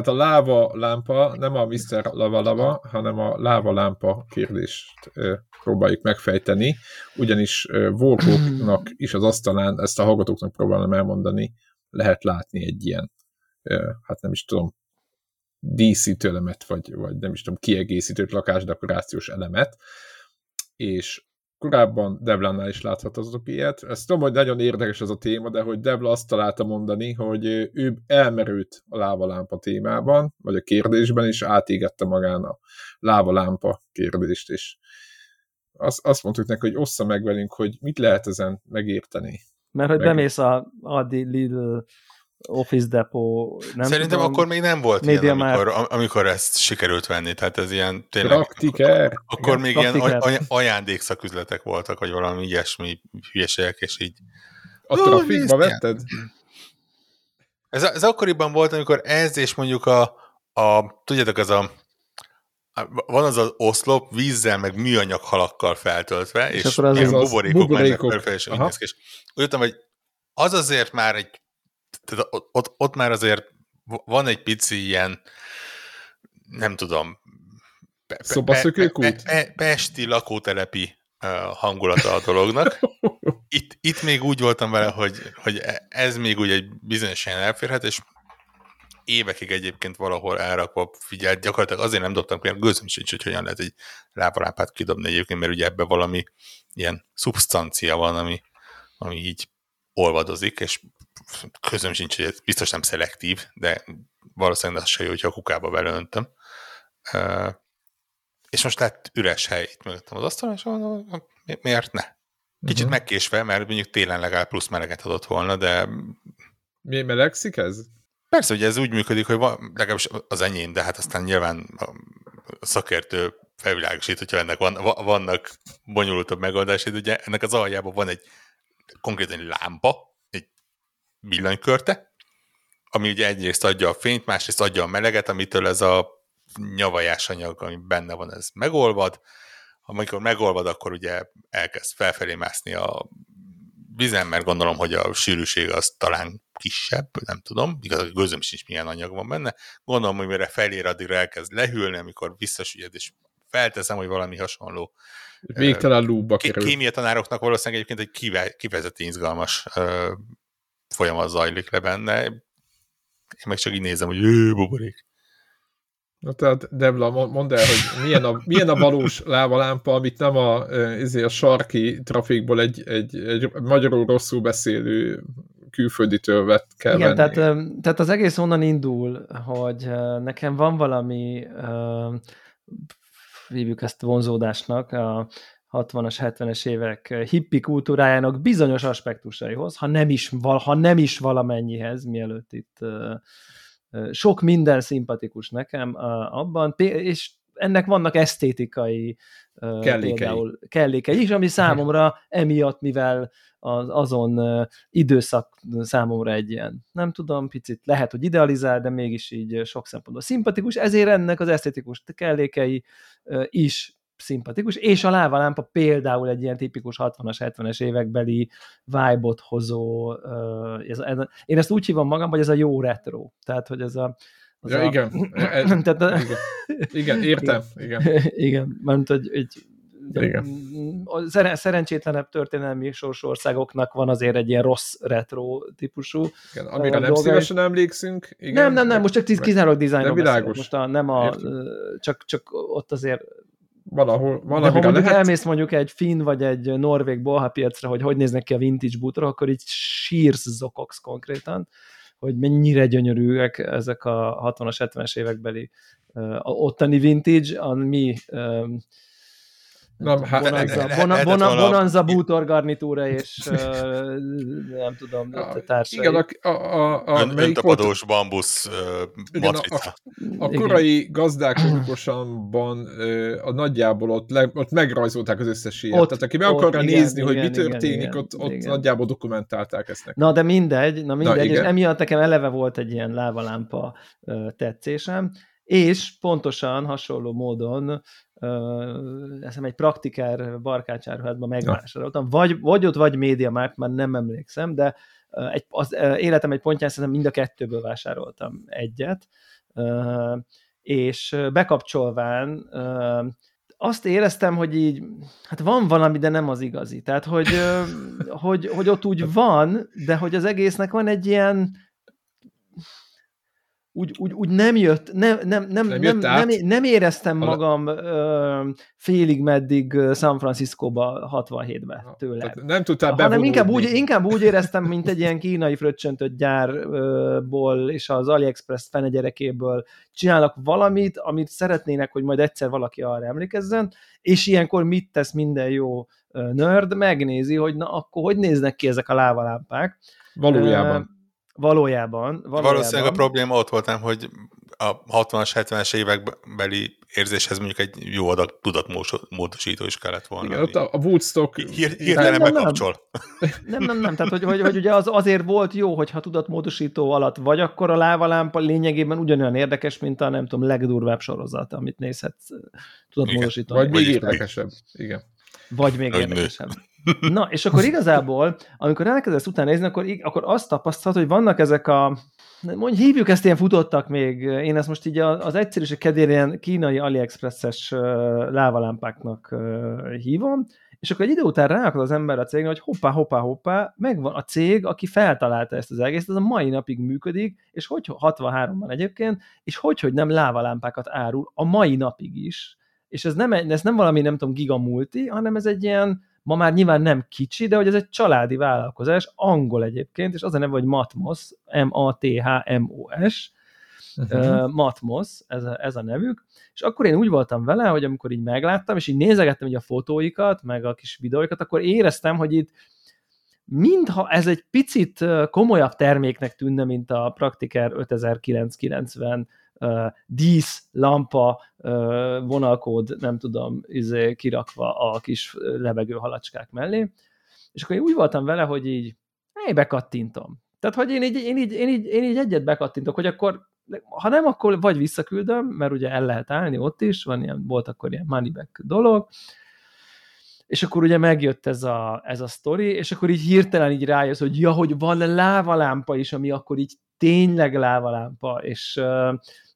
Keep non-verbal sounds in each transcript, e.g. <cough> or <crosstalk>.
Tehát a láva lámpa nem a Mr. Lava Lava, hanem a láva lámpa kérdést próbáljuk megfejteni, ugyanis Volkóknak <clears throat> is az asztalán, ezt a hallgatóknak próbálom elmondani, lehet látni egy ilyen, hát nem is tudom, díszítő elemet, vagy, vagy nem is tudom, kiegészítő lakásdekorációs elemet, és korábban Devlannál is láthatozok ilyet. Ezt tudom, hogy nagyon érdekes ez a téma, de hogy Devla azt találta mondani, hogy ő elmerült a lávalámpa témában, vagy a kérdésben, és átégette magán a lávalámpa kérdést, és azt, azt mondtuk neki, hogy ossza meg velünk, hogy mit lehet ezen megérteni. Mert hogy meg... bemész a Adi Lidl Office Depot, nem Szerintem tudom, akkor még nem volt ilyen, amikor, amikor ezt sikerült venni, tehát ez ilyen tényleg... Praktiker. Akkor Igen, még praktiker. ilyen ajándékszaküzletek voltak, vagy valami ilyesmi hülyeségek, és így... A trafikba vetted? Ez, ez akkoriban volt, amikor ez és mondjuk a, a tudjátok, ez a van az az oszlop vízzel, meg műanyag halakkal feltöltve, és, és akkor az ilyen az buborékok, buborékok. mennek és úgy néz ki. És úgy hogy az azért már egy tehát ott, ott már azért van egy pici ilyen, nem tudom, pe, Szobaszökőkút? Pe, pe, pesti lakótelepi hangulata a dolognak. <laughs> Itt, itt még úgy voltam vele, hogy, hogy e, ez még úgy egy bizonyos helyen elférhet, és évekig egyébként valahol elrakva figyelt, gyakorlatilag azért nem dobtam ki, gőzöm sincs, hogy hogyan lehet egy lábalámpát kidobni egyébként, mert ugye ebben valami ilyen szubstancia van, ami, ami így olvadozik, és közöm sincs, hogy ez biztos nem szelektív, de valószínűleg az se jó, hogyha a kukába belöntöm. Uh, és most lett üres hely itt mögöttem az asztalon, és mondom, miért ne? Kicsit uh-huh. megkésve, mert mondjuk télen legalább plusz meleget adott volna, de... Mi melegszik ez? Persze, hogy ez úgy működik, hogy van, legalábbis az enyém, de hát aztán nyilván a szakértő felvilágosít, hogyha ennek van, vannak bonyolultabb megoldásai, ugye ennek az aljában van egy konkrétan egy lámpa, villanykörte, ami ugye egyrészt adja a fényt, másrészt adja a meleget, amitől ez a nyavajás anyag, ami benne van, ez megolvad. Amikor megolvad, akkor ugye elkezd felfelé mászni a vizen, mert gondolom, hogy a sűrűség az talán kisebb, nem tudom, igaz, gőzöm sincs milyen anyag van benne. Gondolom, hogy mire felér, addigra elkezd lehűlni, amikor visszasüllyed, és felteszem, hogy valami hasonló. Végtelen lúbba kerül. Kémia tanároknak valószínűleg egyébként egy kivezető izgalmas folyamat zajlik le benne. Én meg csak így nézem, hogy ő, buborék. Na tehát, Debla, mondd el, hogy milyen a, milyen a valós lávalámpa, amit nem a, ezért a sarki trafikból egy, egy, egy magyarul rosszul beszélő külfölditől vett kell Igen, venni. Tehát, tehát az egész onnan indul, hogy nekem van valami, hívjuk ezt vonzódásnak, a, 60-as, 70-es évek hippi kultúrájának bizonyos aspektusaihoz, ha nem is, ha nem is valamennyihez, mielőtt itt sok minden szimpatikus nekem abban, és ennek vannak esztétikai kellékei. például kellékei is, ami számomra emiatt, mivel az, azon időszak számomra egy ilyen, nem tudom, picit lehet, hogy idealizál, de mégis így sok szempontból szimpatikus, ezért ennek az esztétikus kellékei is szimpatikus, és a lávalámpa például egy ilyen tipikus 60-as, 70-es évekbeli vibe-ot hozó, ez, ez, én ezt úgy hívom magam, hogy ez a jó retro, tehát, hogy ez a ja, a... igen. <clears throat> Ez, tehát a... igen. Igen, értem. Igen, <clears throat> igen mert hogy egy, igen. A szerencsétlenebb történelmi sorsországoknak van azért egy ilyen rossz retro típusú. Igen, amire nem szívesen emlékszünk. Igen. Nem, nem, nem, most csak kizárólag dizájnról Most a, nem a, csak, csak ott azért valahol, valahol De ha lehet... elmész mondjuk egy finn vagy egy norvég bolhapiacra, hogy hogy néznek ki a vintage bútorok, akkor így sírsz zokogsz konkrétan, hogy mennyire gyönyörűek ezek a 60-as, 70-es évekbeli uh, ottani vintage, a mi uh, Na, hát, bonanza, bona, bona, bonanza bútor garnitúra és uh, nem tudom, a, társai. Igen, a, a, a, Ön, öntapadós volt, bambusz uh, igen, a, a, a korai igen. gazdálkodókosamban uh, a nagyjából ott, le, ott megrajzolták az összes ilyet. Ott, Tehát aki meg akarja nézni, igen, hogy mi történik, igen, ott, ott igen. nagyjából dokumentálták ezt nekik. Na, de mindegy, na mindegy, na, és emiatt nekem eleve volt egy ilyen lávalámpa uh, tetszésem, és pontosan hasonló módon uh, egy praktiker barkácsáruházban megvásároltam, vagy, vagy ott, vagy média már, már nem emlékszem, de uh, egy, az uh, életem egy pontján szerintem mind a kettőből vásároltam egyet, uh, és bekapcsolván uh, azt éreztem, hogy így, hát van valami, de nem az igazi. Tehát, hogy, hogy, hogy ott úgy van, de hogy az egésznek van egy ilyen, úgy, úgy, úgy nem jött, nem, nem, nem, nem, nem, nem, nem éreztem magam ö, félig meddig San Francisco-ba 67-be tőle. Nem tudtál Hanem inkább úgy, inkább úgy éreztem, mint egy ilyen kínai fröccsöntött gyárból és az AliExpress fenegyerekéből csinálnak valamit, amit szeretnének, hogy majd egyszer valaki arra emlékezzen, és ilyenkor mit tesz minden jó nerd, megnézi, hogy na akkor hogy néznek ki ezek a lávalámpák. Valójában valójában, valójában. Valószínűleg a probléma ott voltam, hogy a 60-as, 70-es évekbeli érzéshez mondjuk egy jó adag tudatmódosító is kellett volna. Igen, ott a, a Woodstock... Hír, hirtelen nem, bekapcsol. Nem. <laughs> nem, nem, nem. Tehát, hogy, hogy, hogy ugye az azért volt jó, hogyha tudatmódosító alatt vagy, akkor a lávalámpa lényegében ugyanolyan érdekes, mint a nem tudom, legdurvább sorozat, amit nézhetsz tudatmódosító. Vagy még érdekesebb. Igen. Vagy még érdekesebb. Na, és akkor igazából, amikor elkezdesz utána nézni, akkor, akkor azt tapasztalod, hogy vannak ezek a, mondj, hívjuk ezt ilyen futottak még, én ezt most így az egyszerűség kedvére ilyen kínai AliExpress-es lávalámpáknak hívom, és akkor egy idő után ráakad az ember a cégre, hogy hoppá, hoppá, hoppá, megvan a cég, aki feltalálta ezt az egészet, ez a mai napig működik, és hogy 63-ban egyébként, és hogy, hogy nem lávalámpákat árul a mai napig is, és ez nem, ez nem valami, nem tudom, gigamulti, hanem ez egy ilyen, ma már nyilván nem kicsi, de hogy ez egy családi vállalkozás, angol egyébként, és az a neve, hogy Matmos, M-A-T-H-M-O-S, uh-huh. Matmos, ez a, ez a nevük, és akkor én úgy voltam vele, hogy amikor így megláttam, és így nézegettem így a fotóikat, meg a kis videóikat, akkor éreztem, hogy itt mintha ez egy picit komolyabb terméknek tűnne, mint a Praktiker 5990 uh, dísz, lampa, vonalkód, nem tudom, izé, kirakva a kis lebegő halacskák mellé. És akkor én úgy voltam vele, hogy így, én bekattintom. Tehát, hogy én így, én, így, én, így, én így egyet bekattintok, hogy akkor ha nem, akkor vagy visszaküldöm, mert ugye el lehet állni ott is, van ilyen, volt akkor ilyen money back dolog, és akkor ugye megjött ez a, ez a sztori, és akkor így hirtelen így rájössz, hogy ja, hogy van lávalámpa is, ami akkor így tényleg lávalámpa, és,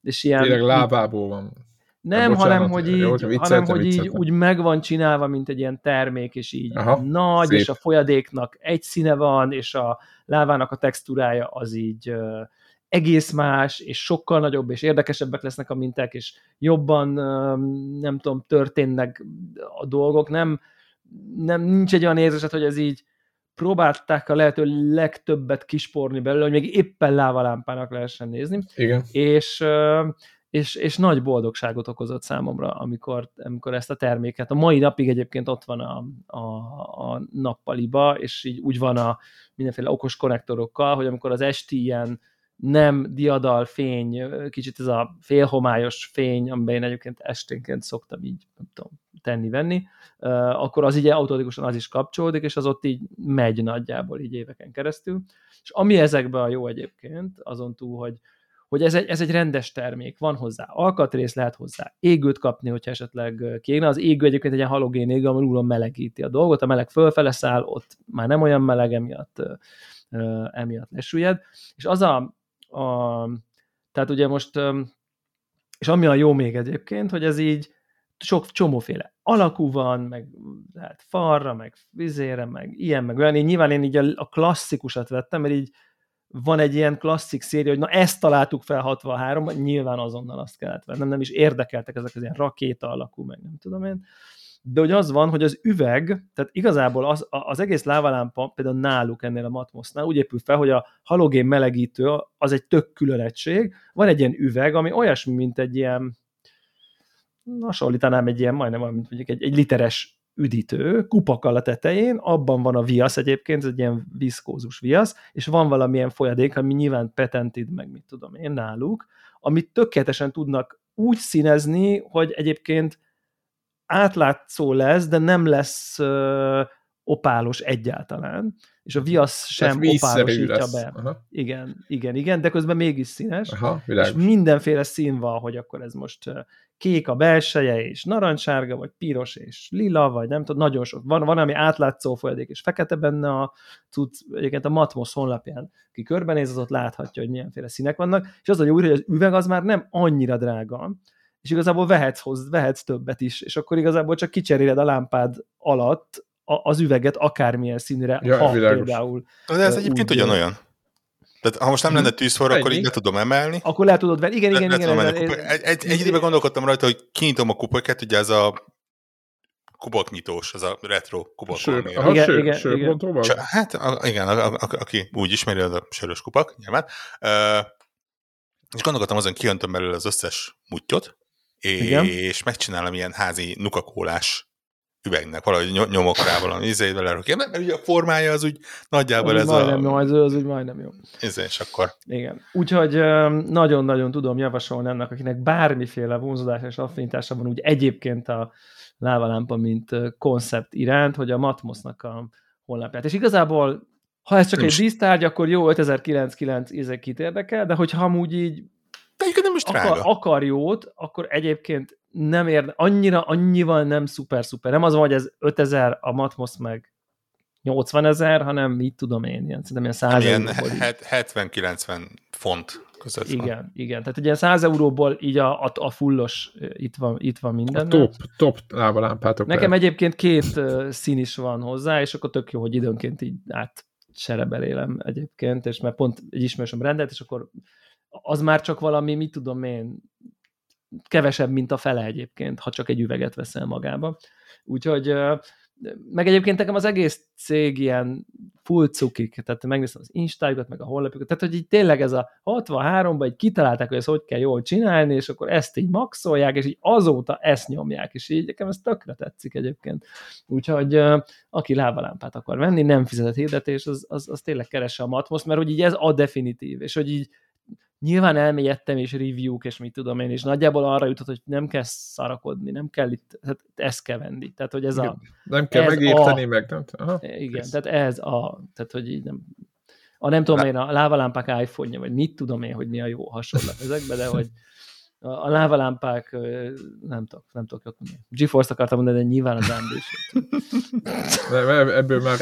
és ilyen... Tényleg lábából van. Nem, bocsánat, hanem hogy így, jó, hanem, hogy így úgy meg van csinálva, mint egy ilyen termék, és így Aha, nagy, szép. és a folyadéknak egy színe van, és a lávának a textúrája az így uh, egész más, és sokkal nagyobb, és érdekesebbek lesznek a minták, és jobban, uh, nem tudom, történnek a dolgok. Nem, nem nincs egy olyan érzéset, hogy ez így próbálták a lehető legtöbbet kisporni belőle, hogy még éppen lávalámpának lehessen nézni. Igen. És, és, és nagy boldogságot okozott számomra, amikor, amikor ezt a terméket, a mai napig egyébként ott van a, a, a nappaliba, és így úgy van a mindenféle okos konnektorokkal, hogy amikor az esti ilyen nem diadal fény, kicsit ez a félhomályos fény, amiben én egyébként esténként szoktam így, nem tudom, tenni-venni, akkor az így automatikusan az is kapcsolódik, és az ott így megy nagyjából így éveken keresztül. És ami ezekben a jó egyébként, azon túl, hogy, hogy ez egy, ez egy rendes termék, van hozzá alkatrész, lehet hozzá égőt kapni, hogyha esetleg kéne. Az égő egyébként egy ilyen halogén égő, ami úron melegíti a dolgot, a meleg fölfele száll, ott már nem olyan meleg, emiatt, emiatt lesüllyed. És az a, a tehát ugye most, és ami a jó még egyébként, hogy ez így sok csomóféle alakú van, meg lehet falra, meg vizére, meg ilyen, meg olyan. Én nyilván én így a, a klasszikusat vettem, mert így van egy ilyen klasszik széria, hogy na ezt találtuk fel 63-ban, nyilván azonnal azt kellett vennem, nem is érdekeltek ezek az ilyen rakéta alakú, meg nem tudom én. De hogy az van, hogy az üveg, tehát igazából az, az egész lávalámpa, például náluk ennél a Matmosnál úgy épül fel, hogy a halogén melegítő az egy tök külön egység, van egy ilyen üveg, ami olyasmi, mint egy ilyen, hasonlítanám egy ilyen, majdnem mint mondjuk egy, egy literes üdítő, kupakkal a tetején, abban van a viasz egyébként, ez egy ilyen viszkózus viasz, és van valamilyen folyadék, ami nyilván petentid, meg mit tudom én náluk, amit tökéletesen tudnak úgy színezni, hogy egyébként átlátszó lesz, de nem lesz ö, opálos egyáltalán, és a viasz sem lesz. be. Aha. Igen, igen, igen, de közben mégis színes. Aha, és mindenféle szín van, hogy akkor ez most kék a belseje, és narancssárga, vagy piros, és lila, vagy nem tudom, nagyon sok. Van, van ami átlátszó folyadék, és fekete benne a cucc, egyébként a Matmos honlapján, ki körbenéz, az ott láthatja, hogy milyenféle színek vannak, és az a jó, hogy az üveg az már nem annyira drága, és igazából vehetsz, hoz, vehetsz többet is, és akkor igazából csak kicseréled a lámpád alatt a- az üveget akármilyen színre, Ja, ha világos. például De ez egyébként úgy, ugyanolyan. Tehát ha most nem lenne tűzfor, akkor így le tudom emelni. akkor le tudod venni. Igen, Le- igen, le igen. igen, igen, Egy, egy, egy időben gondolkodtam rajta, hogy kinyitom a kupoket, ugye ez a kuboknyitós, az a retro kubok. Sör, aha, Igen, sör, igen, sör, igen. Sör- Hát a, igen, a, a, a, aki úgy ismeri, az a sörös kupak, nyilván. Ö, és gondolkodtam azon, kijöntöm belőle az összes muttyot, Igen. és megcsinálom ilyen házi nukakólás üvegnek, valahogy ny- nyomok rá valami izével lerakja, mert ugye a formája az úgy nagyjából az ez majdnem, a... az, az úgy majdnem jó. Ez, és akkor Igen. Úgyhogy nagyon-nagyon tudom javasolni annak, akinek bármiféle vonzódása és affinitása van úgy egyébként a lávalámpa, mint koncept iránt, hogy a Matmosnak a honlapját. És igazából, ha ez csak Nem egy dísztárgy, akkor jó, 5099 ezek kit érdekel, de hogyha amúgy így de nem is drága. akar, akar jót, akkor egyébként nem érde, annyira, annyival nem szuper-szuper. Nem az van, hogy ez 5000 a Matmos meg 80 ezer, hanem mit tudom én, ilyen, szerintem ilyen 100 Ilyen euróból így. he- 70-90 font között van. Igen, igen. Tehát ugye 100 euróból így a, a, a fullos itt van, itt van minden. A top, top lávalámpátok. Nekem lehet. egyébként két szín is van hozzá, és akkor tök jó, hogy időnként így át serebelélem egyébként, és mert pont egy ismerősöm rendelt, és akkor az már csak valami, mit tudom én, kevesebb, mint a fele egyébként, ha csak egy üveget veszel magába. Úgyhogy, meg egyébként nekem az egész cég ilyen full cukik, tehát megnéztem az instájukat, meg a honlapjukat, tehát hogy így tényleg ez a 63-ban így kitalálták, hogy ezt hogy kell jól csinálni, és akkor ezt így maxolják, és így azóta ezt nyomják, és így nekem ez tökre tetszik egyébként. Úgyhogy aki lávalámpát akar venni, nem fizetett hirdetés, az, az, az tényleg keresse a matmos, mert hogy így ez a definitív, és hogy így nyilván elmélyedtem, és review és mit tudom én, és nagyjából arra jutott, hogy nem kell szarakodni, nem kell itt, tehát ezt kell venni. Tehát, hogy ez a, Nem kell megérteni, a- meg nem. Aha, igen, kész. tehát ez a, tehát hogy így nem, a nem tudom én, a lávalámpák iPhone-ja, vagy mit tudom én, hogy mi a jó hasonlat ezekbe, de hogy a, a lávalámpák, nem tudok, nem tudok jót mondani. GeForce-t akartam mondani, de nyilván az AMD is. De ebből már.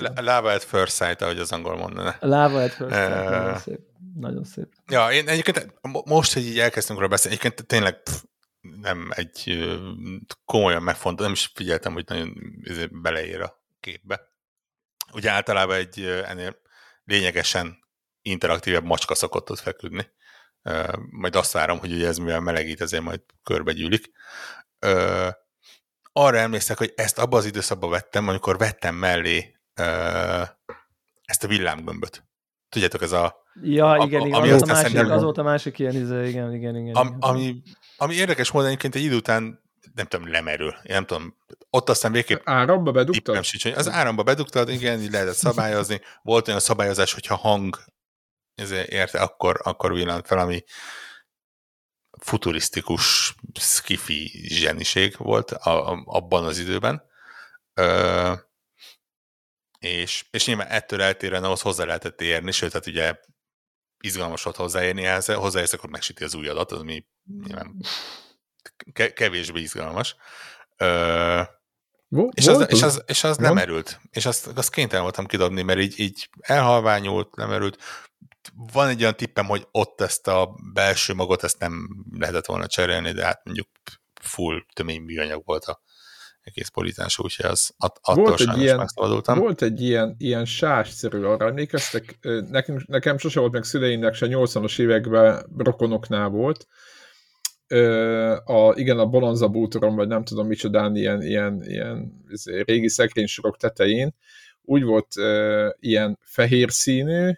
Lá- Lava at first sight, ahogy az angol mondaná. A Lava at First Sight, nagyon szép. Nagyon szép. Ja, én egyébként mo- most, hogy így elkezdtünk róla beszélni, egyébként tényleg pff, nem egy komolyan megfontolt, nem is figyeltem, hogy nagyon izé beleér a képbe. Ugye általában egy ennél lényegesen interaktívebb macska szokott ott feküdni. Majd azt várom, hogy ugye ez mivel melegít, ezért majd körbegyűlik. Arra emlékszek, hogy ezt abban az időszakban vettem, amikor vettem mellé ezt a villámgömböt. Tudjátok, ez a Ja, A- igen, igen. ami Az, a másik, az volt a másik ilyen, izé, igen, igen, igen. Am, igen. ami, ami érdekes módon egyébként egy idő után, nem tudom, lemerül. Én nem tudom, ott aztán végképp Áramba bedugtad? nem sincs. Az áramba bedugtad, igen, így lehetett szabályozni. Volt olyan szabályozás, hogyha hang ezért érte, akkor, akkor villant fel, ami futurisztikus skifi zseniség volt a, a, abban az időben. Ö, és, és nyilván ettől eltérően ahhoz hozzá lehetett érni, sőt, hát ugye izgalmas volt hozzáérni ehhez, hozzáérsz, akkor megsüti az ujjadat, az ami nyilván ke- kevésbé izgalmas. Ö, Volt, és az, és az, és az Mond. lemerült. És azt, azt kénytelen voltam kidobni, mert így, így elhalványult, lemerült. Van egy olyan tippem, hogy ott ezt a belső magot, ezt nem lehetett volna cserélni, de hát mondjuk full tömény műanyag volt a egész politáns, úgyhogy az, att, attól Volt egy ilyen- megszabadultam. Volt egy ilyen, ilyen sásszerű arra, emlékeztek? Ö, Nekem, sose volt meg szüleimnek se 80-as években rokonoknál volt. A, igen, a Bonanza bútoron, vagy nem tudom micsodán, ilyen, ilyen, ilyen izé, régi szekrénysorok tetején, úgy volt ö, ilyen fehér színű,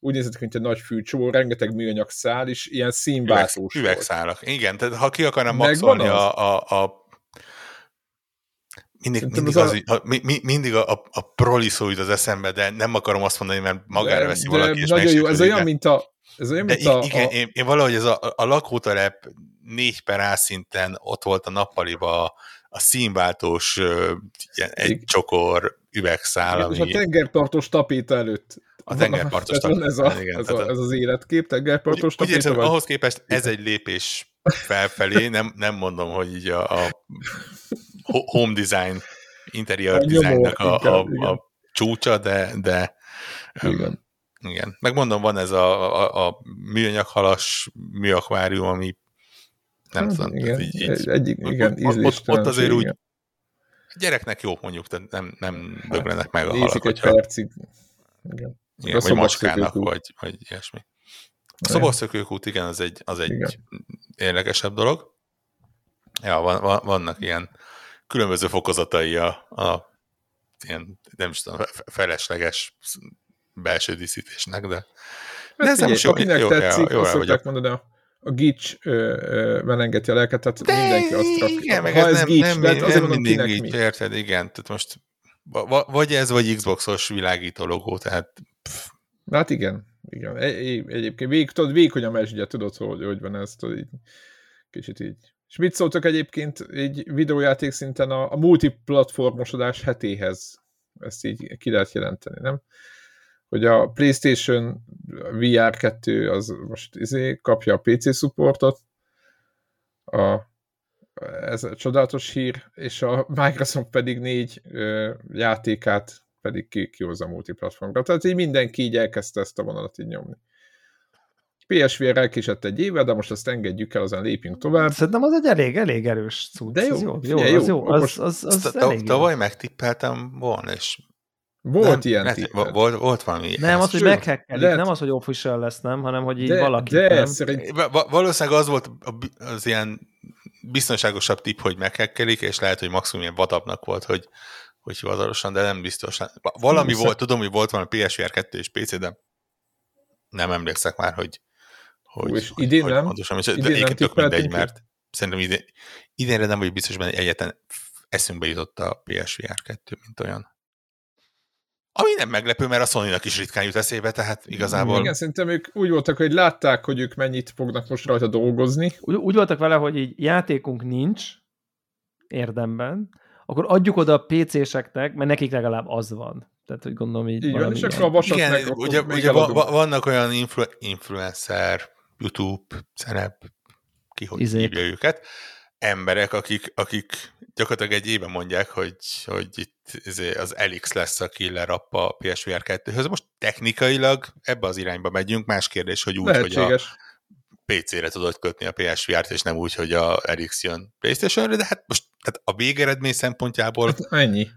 úgy nézett mint egy nagy fűcsó, rengeteg műanyag szál, és ilyen Üveg, színváltós volt. üvegszálak. Igen, tehát ha ki akarnám maxolni a, a, a mindig, Szerintem mindig, az az, a- a, mi, mi, mindig a, a, a proli szó jut az eszembe, de nem akarom azt mondani, mert magára De- veszi de valaki, és Nagyon jó, ez olyan, de- mint a, ez olyan, De mint a, igen, a, én, én valahogy ez a, a lakótelep négy per A szinten ott volt a nappaliba a, a színváltós ilyen egy Igen. csokor üvegszál, ami... És a tengerpartos tapéta előtt. A tengerpartos tapéta. Ez, a, igen, ez, a, ez az életkép, tengerpartos úgy, tapéta. Úgy ahhoz képest ez egy lépés felfelé, nem, nem mondom, hogy így a, a <laughs> home design, interior designnak a, a, a, a csúcsa, de, de igen. igen. Megmondom, van ez a, a, a műanyaghalas műakvárium, ami nem hát, tudom, igen, így, így, egy, igen, ott, ott, ott azért úgy igen. gyereknek jó mondjuk, tehát nem, nem hát, döglenek meg a halak. egy percig. Igen. igen vagy macskának, vagy, vagy ilyesmi. A szoborszökőkút, igen, az egy, az egy igen. érdekesebb dolog. Ja, van, van, vannak ilyen különböző fokozatai a, a ilyen, nem is tudom, felesleges belső díszítésnek, de, de ez nem is jó, akinek jó, tetszik, jó, jó, azt szokták mondani, a, a gics melengeti a lelket, tehát de mindenki azt rak. Igen, meg ha ez, nem, gics, nem, de hát azért nem mindig gics, mi. érted, igen, tehát most vagy ez, vagy Xboxos világító logó, tehát pff. Hát igen, igen. Egy, egyébként végig, tudod, végig, a mesdje, tudod, hogy, hogy van ez, tudod, így, kicsit így. És mit szóltak egyébként egy videójáték szinten a, a multiplatformosodás hetéhez? Ezt így ki lehet jelenteni, nem? Hogy a PlayStation VR 2 az most izé kapja a PC supportot, a, ez a csodálatos hír, és a Microsoft pedig négy ö, játékát pedig ki, kihozza multiplatformra. Tehát így mindenki így elkezdte ezt a vonalat így nyomni. PSVR elkésett egy éve, de most azt engedjük el, azon lépjünk tovább. Szerintem az egy elég, elég erős cucc. De jó, jó, jó, jó, az jó. Az, az, az, az elég Tavaly megtippeltem volna, és volt nem, ilyen lehet, volt, volt valami. Nem az, hogy meghekkelik, nem az, hogy official lesz, nem, hanem hogy így de, valaki. De nem. Szerint... Valószínűleg az volt az ilyen biztonságosabb tipp, hogy meghekkelik, és lehet, hogy maximum ilyen vadapnak volt, hogy, hogy hivatalosan, de nem biztos. Valami nem volt, tudom, hogy volt valami PSVR 2 és PC, de nem emlékszek már, hogy, hogy, és hogy, idén hogy nem? Pontosan, és idén nem tök mindegy, mert szerintem idén, idénre nem vagy biztos benne, hogy egyetlen eszünkbe jutott a PSVR 2, mint olyan. Ami nem meglepő, mert a sony is ritkán jut eszébe, tehát igazából... Igen, szerintem ők úgy voltak, hogy látták, hogy ők mennyit fognak most rajta dolgozni. Úgy, úgy voltak vele, hogy így játékunk nincs érdemben, akkor adjuk oda a PC-seknek, mert nekik legalább az van. Tehát, hogy gondolom így... Igen, és akkor a vasat Igen, meg, ugye, ugye va, vannak olyan influ, influencer, YouTube, szerep, ki hogy Izék. hívja őket, emberek, akik, akik gyakorlatilag egy éve mondják, hogy, hogy itt izé az Elix lesz a killer app a PSVR 2-höz. Most technikailag ebbe az irányba megyünk, más kérdés, hogy úgy, Lehetséges. hogy a PC-re tudod kötni a PSVR-t, és nem úgy, hogy a Elix jön PlayStation-re, de hát most tehát a végeredmény szempontjából hát ennyi.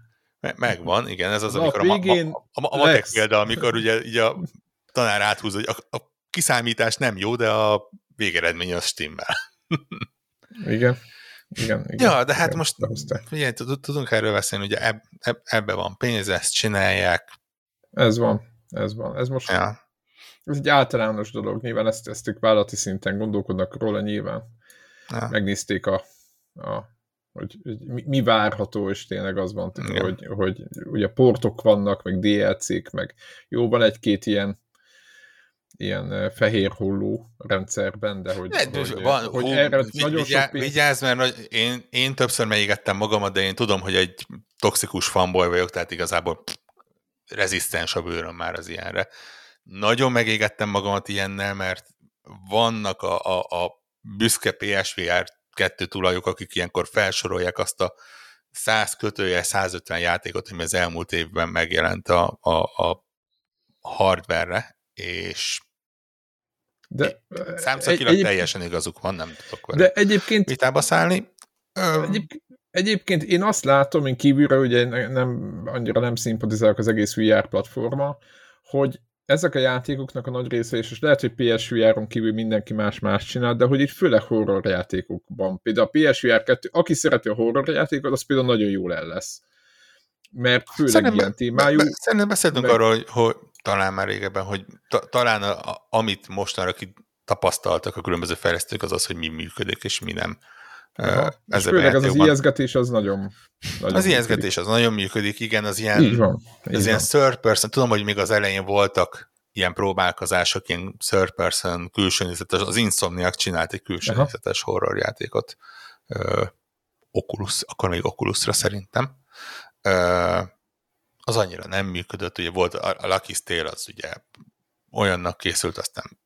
Megvan, igen, ez az, amikor a, a, a, a, a matek példa, amikor ugye, ugye a tanár áthúz, hogy a, a kiszámítás nem jó, de a végeredmény az stimmel. igen. Igen, igen, ja, de hát igen, most figyelj, tudunk erről beszélni, ugye eb, eb, ebbe van pénz, ezt csinálják. Ez van, ez van. Ez most ja. ez egy általános dolog, nyilván ezt, ezt ők vállalati szinten gondolkodnak róla nyilván. Ja. Megnézték a, a hogy, hogy mi, mi várható, és tényleg az van, Igen. hogy, hogy ugye portok vannak, meg DLC-k, meg jó, van egy-két ilyen ilyen fehér hulló rendszerben, de hogy, ne, hogy, van, hogy hú, erre vigy, nagyon vigyá, sok pénz... Vigyázz, mert én, én többször megégettem magamat, de én tudom, hogy egy toxikus fanboy vagyok, tehát igazából pff, rezisztens a bőröm már az ilyenre. Nagyon megégettem magamat ilyennel, mert vannak a, a, a büszke PSVR kettő tulajok, akik ilyenkor felsorolják azt a 100 kötője, 150 játékot, ami az elmúlt évben megjelent a, a, a hardware-re, és de, számszakilag egy, teljesen igazuk van, nem tudok vele de egyébként, vitába szállni. Egyéb, egyébként én azt látom, én kívülről ugye nem, annyira nem szimpatizálok az egész VR platforma, hogy ezek a játékoknak a nagy része, és lehet, hogy PSVR-on kívül mindenki más-más csinál, de hogy itt főleg horror játékokban. Például a PSVR 2, aki szereti a horror játékot, az például nagyon jól el lesz. Mert főleg szerintem, ilyen témájú. Be, be, szerintem beszéltünk meg... arról, hogy, hogy talán már régebben, hogy ta, talán a, a, amit mostanra ki tapasztaltak a különböző fejlesztők, az az, hogy mi működik, és mi nem. Aha, ez főleg az az ijeszgetés az nagyon, nagyon Az ijeszgetés az nagyon működik, igen, az ilyen, így van, így az van. ilyen third person, tudom, hogy még az elején voltak ilyen próbálkozások, ilyen third person külső nézetes, az Insomniac csinált egy külső Aha. nézetes horrorjátékot, Oculus, akkor még Oculusra szerintem. Az annyira nem működött, ugye volt a, a Lucky Tale, az ugye olyannak készült, aztán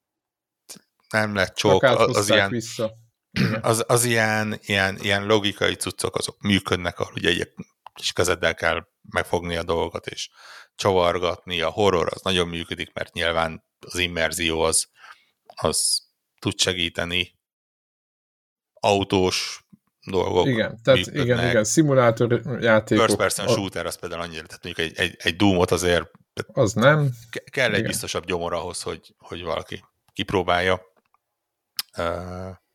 nem lett csók, az, az ilyen, vissza. <clears throat> Az, az ilyen, ilyen, ilyen logikai cuccok, azok működnek, ahol ugye egy kis kezeddel kell megfogni a dolgokat, és csavargatni, a horror az nagyon működik, mert nyilván az immerzió az, az tud segíteni, autós dolgok Igen, tehát működnek. igen, igen, szimulátor játékok. First person shooter, az például annyira, tehát mondjuk egy, egy, egy Doom-ot azért az nem. Kell egy igen. biztosabb gyomor ahhoz, hogy, hogy valaki kipróbálja.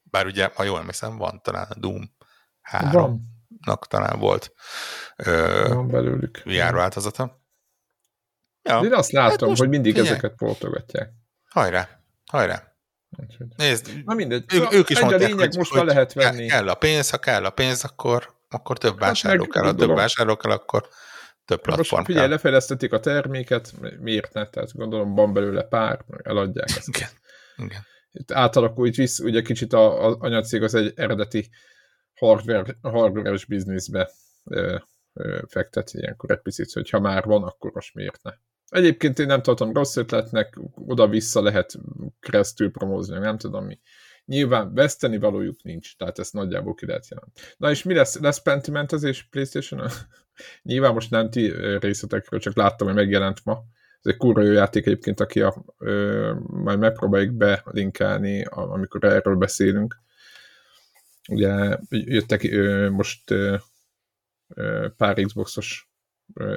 Bár ugye, ha jól emlékszem, van talán a Doom 3-nak talán volt van belőlük. VR változata. Ja. Én azt látom, hát hogy mindig figyelj. ezeket portogatják. Hajrá, hajrá. Nézd, Na mindegy. Ők, szóval ők is mondták, lényeg, hogy, most hogy lehet venni. Kell a pénz, ha kell a pénz, akkor, akkor több hát vásárló kell, ha több vásárló kell, akkor több platform most figyelj, kell. lefejlesztetik a terméket, miért ne? Tehát gondolom van belőle pár, eladják ezt. Igen. Igen. Itt átalakul, itt visz, ugye kicsit az anyacég az egy eredeti hardware, hardware-es bizniszbe ö, ö, fektet ilyenkor egy picit, hogy ha már van, akkor most miért ne? Egyébként én nem tartom rossz ötletnek, oda-vissza lehet keresztül promózni, nem tudom mi. Nyilván veszteni valójuk nincs, tehát ezt nagyjából ki lehet jelenteni. Na és mi lesz? Lesz Pentimentezés Playstation-on? <laughs> Nyilván most nem ti részletekről, csak láttam, hogy megjelent ma. Ez egy kurva jó játék egyébként, aki a, ö, majd megpróbáljuk belinkelni, amikor erről beszélünk. Ugye jöttek ö, most ö, ö, pár Xboxos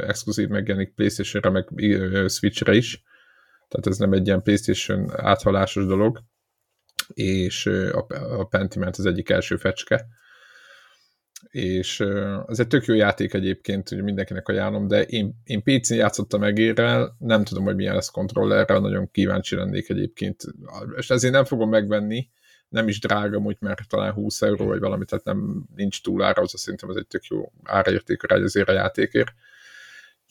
exkluzív megjelenik Playstation-re, meg Switch-re is. Tehát ez nem egy ilyen Playstation áthalásos dolog. És a, Pentiment az egyik első fecske. És ez egy tök jó játék egyébként, hogy mindenkinek ajánlom, de én, én PC-n játszottam megérrel, nem tudom, hogy milyen lesz kontrollerrel, nagyon kíváncsi lennék egyébként. És ezért nem fogom megvenni, nem is drága, úgy, mert talán 20 euró vagy valami, tehát nem nincs túl ára, az szerintem ez egy tök jó árértékre azért a játékért.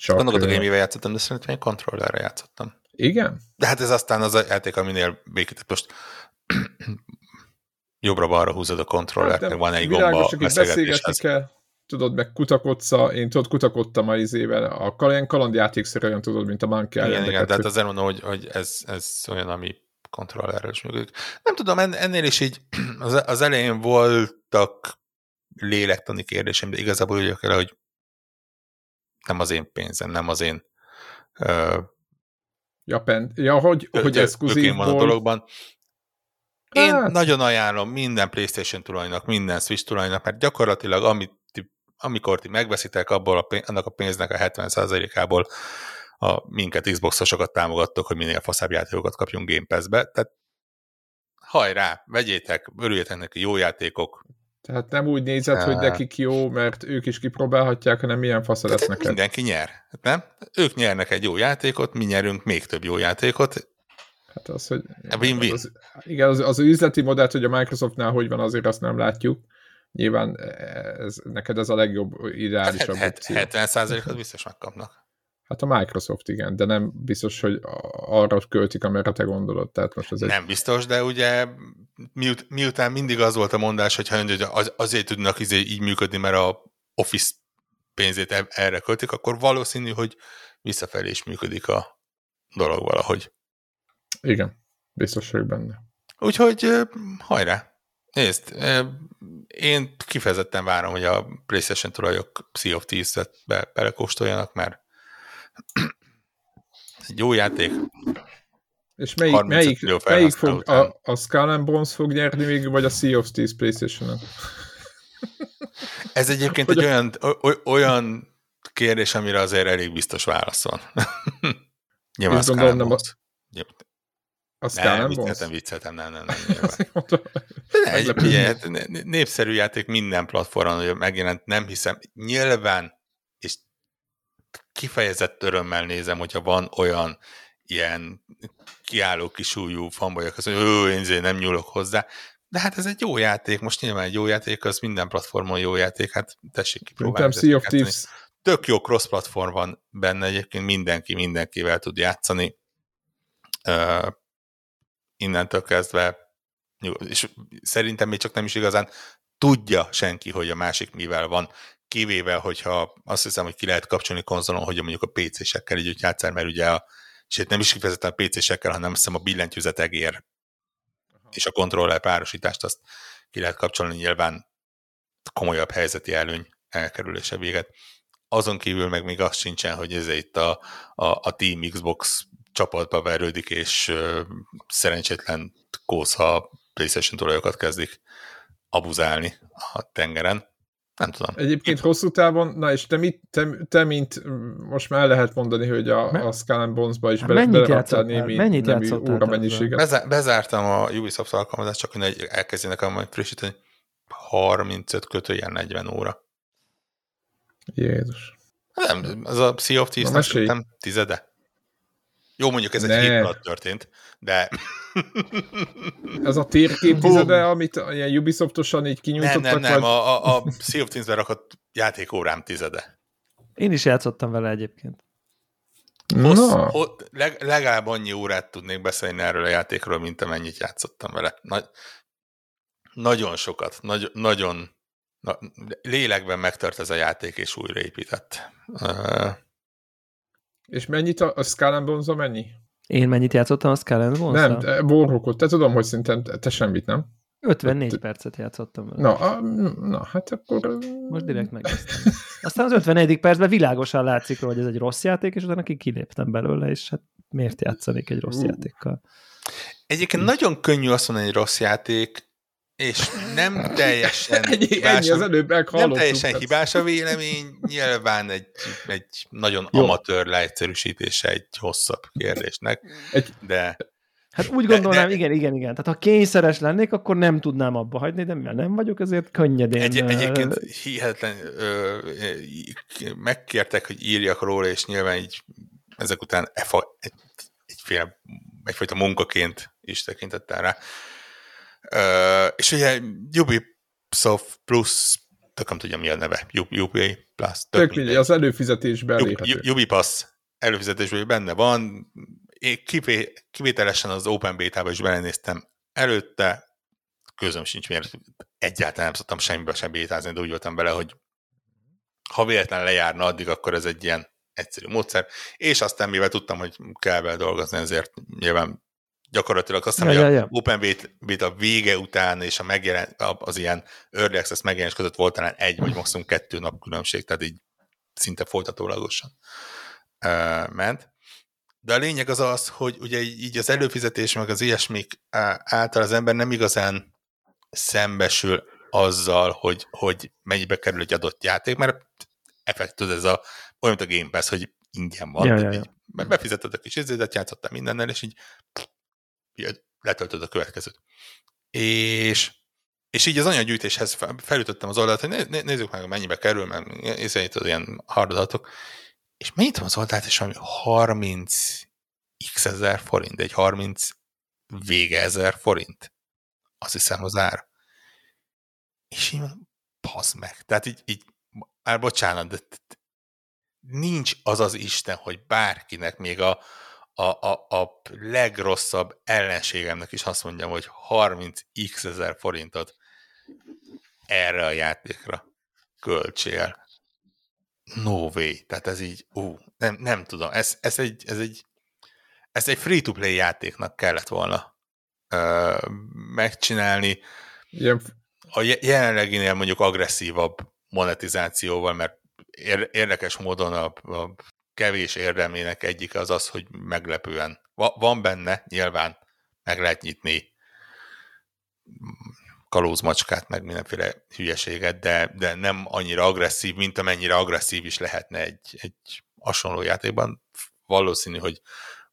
Csak... Gondolod, hogy mivel játszottam, de szerintem én kontrollerre játszottam. Igen? De hát ez aztán az a játék, aminél békített most <clears throat> jobbra-balra húzod a kontrollert, hát, meg van egy gomba beszélgetni kell, tudod, meg kutakodsz, én tudod, kutakodtam a izével, a ilyen kalandjátékszerűen tudod, mint a Monkey Igen, igen, tehát azért mondom, hogy, hogy ez, ez olyan, ami kontrollerrel is működik. Nem tudom, ennél is így <clears throat> az, az elején voltak lélektani kérdésem, de igazából úgy el, hogy nem az én pénzem, nem az én uh, ja, pen, ja, hogy, ö, hogy exkluzív van a dologban. Én hát. nagyon ajánlom minden PlayStation tulajnak, minden Switch tulajnak, mert gyakorlatilag amit ti, amikor ti megveszitek abból a pénz, annak a pénznek a 70%-ából a minket Xbox-osokat támogattok, hogy minél faszább játékokat kapjunk Game Pass-be. Tehát hajrá, vegyétek, örüljetek neki, jó játékok, tehát nem úgy nézett, hogy nekik jó, mert ők is kipróbálhatják, hanem milyen fasz lesz neked. Mindenki nyer, hát nem? Ők nyernek egy jó játékot, mi nyerünk még több jó játékot. Hát az, hogy... Win-win. Az, igen, az, az üzleti modellt, hogy a Microsoftnál hogy van, azért azt nem látjuk. Nyilván ez, neked ez a legjobb, ideálisabb hát, opció. 70%-ot biztos megkapnak. Hát a Microsoft igen, de nem biztos, hogy arra költik, amire te gondolod. Tehát most ez egy... Nem biztos, de ugye miut, miután mindig az volt a mondás, hogy az, azért tudnak izé így működni, mert a Office pénzét e- erre költik, akkor valószínű, hogy visszafelé is működik a dolog valahogy. Igen, biztos vagyok benne. Úgyhogy hajrá! Nézd, én kifejezetten várom, hogy a PlayStation tulajok Sea of Thieves-et be, belekóstoljanak, mert egy jó játék. És melyik, melyik, melyik fog, a, a Skull and Bones fog nyerni még, vagy a Sea of Thieves Playstation-on? Ez egyébként egy olyan, olyan kérdés, amire azért elég biztos válaszol. <laughs> Nyilván a Skull and Bones. A and Bones? Vicceltem, vicceltem, nem, nem, nem. <laughs> De egy, ugye, népszerű játék minden platformon, hogy megjelent, nem hiszem. Nyilván, kifejezett örömmel nézem, hogyha van olyan ilyen kiálló kisúlyú fanbolyok, az, hogy ő, én nem nyúlok hozzá, de hát ez egy jó játék, most nyilván egy jó játék, az minden platformon jó játék, hát tessék kipróbálni. Sea of Thieves. Tök jó cross-platform van benne egyébként, mindenki mindenkivel tud játszani. Uh, innentől kezdve, és szerintem még csak nem is igazán tudja senki, hogy a másik mivel van, kivéve, hogyha azt hiszem, hogy ki lehet kapcsolni konzolon, hogy mondjuk a PC-sekkel így játszál, mert ugye a, és nem is kifejezetten a PC-sekkel, hanem azt hiszem a billentyűzet egér és a kontroller párosítást azt ki lehet kapcsolni, nyilván komolyabb helyzeti előny elkerülése véget. Azon kívül meg még az sincsen, hogy ez itt a, a, a Team Xbox csapatba verődik, és uh, szerencsétlen kósza PlayStation tulajokat kezdik abuzálni a tengeren. Nem tudom. Egyébként hosszú távon, na és te, mit, te, te mint, most már lehet mondani, hogy a, a Skull and Bones-ba is hát bele, beleraktál némi, mennyit némi óra mennyiséget. Bezá, bezártam a Ubisoft alkalmazást, csak hogy elkezdjenek majd frissíteni. 35 kötőjel 40 óra. Jézus. Nem, az a Sea of Thieves nem tizede. Jó, mondjuk ez ne. egy hét alatt történt, de... Ez a térkép tizede, amit ilyen Ubisoftosan így kinyújtottak? Nem, nem, nem, vagy... a, a, a Sea of Thieves-ben rakott játékórám tizede. Én is játszottam vele egyébként. Hossz, no. ho, leg, legalább annyi órát tudnék beszélni erről a játékról, mint amennyit játszottam vele. Nagy, nagyon sokat, nagy, nagyon na, lélekben megtört ez a játék, és újraépített. Uh, és mennyit a, a Skull Bonza mennyi? Én mennyit játszottam a Skull Bonza? Nem, Borhokot, te tudom, hogy szintén te semmit, nem? 54 te, percet játszottam vele. Na, a, na, hát akkor... Most direkt meg. <laughs> Aztán az 54. percben világosan látszik, hogy ez egy rossz játék, és utána kiléptem belőle, és hát miért játszanék egy rossz uh. játékkal? Egyébként nagyon könnyű azt mondani, hogy rossz játék, és nem teljesen ennyi, hibás, ennyi az előbb Nem teljesen hibás a vélemény, nyilván egy, egy nagyon Jó. amatőr leegyszerűsítése egy hosszabb kérdésnek, de... Hát úgy gondolnám, de, de, igen, igen, igen. Tehát ha kényszeres lennék, akkor nem tudnám abba hagyni, de mivel nem vagyok, ezért könnyedén... Egy, egyébként hihetetlen ö, megkértek, hogy írjak róla, és nyilván így ezek után efa, egy, egyféle, egyfajta munkaként is tekintettem rá Uh, és ugye Ubisoft Plus, tök nem tudja mi a neve, Ubi Plus. Tök mindegy, az előfizetésben elérhető. Ubipass előfizetésben benne van, én kivé, kivételesen az Open Beta-ba is belenéztem előtte, közöm sincs miért, egyáltalán nem szoktam semmibe sem bétázni, de úgy voltam bele, hogy ha véletlen lejárna addig, akkor ez egy ilyen egyszerű módszer, és aztán mivel tudtam, hogy kell vele dolgozni, ezért nyilván gyakorlatilag azt hiszem, ja, hogy ja, ja. a Open Beta vége után és a megjelen, az ilyen Early Access megjelenés között volt talán egy vagy maximum kettő nap különbség, tehát így szinte folytatólagosan uh, ment. De a lényeg az az, hogy ugye így az előfizetés meg az ilyesmik által az ember nem igazán szembesül azzal, hogy, hogy mennyibe kerül egy adott játék, mert effektus ez a, olyan, mint a Game Pass, hogy ingyen van. Ja, ja, ja. Így, befizeted a kis izédet, játszottál mindennel, és így letöltöd a következőt. És, és így az anyaggyűjtéshez felütöttem az oldalt, hogy né, nézzük meg, mennyibe kerül, mert hiszen itt az ilyen hard adatok. És megnyitom az oldalt, és valami 30 x ezer forint, egy 30 vége ezer forint. Azt hiszem az ár. És így mondom, meg. Tehát így, így már bocsánat, de nincs az az Isten, hogy bárkinek még a, a, a, a legrosszabb ellenségemnek is azt mondjam, hogy 30x ezer forintot erre a játékra költsél. No way. Tehát ez így, ú, nem, nem tudom. Ez, ez, egy, ez, egy, ez egy free-to-play játéknak kellett volna ö, megcsinálni. Ilyen... A jelenleginél mondjuk agresszívabb monetizációval, mert érdekes módon a, a kevés érdemének egyik az az, hogy meglepően van benne, nyilván meg lehet nyitni kalózmacskát, meg mindenféle hülyeséget, de, de nem annyira agresszív, mint amennyire agresszív is lehetne egy, egy hasonló játékban. Valószínű, hogy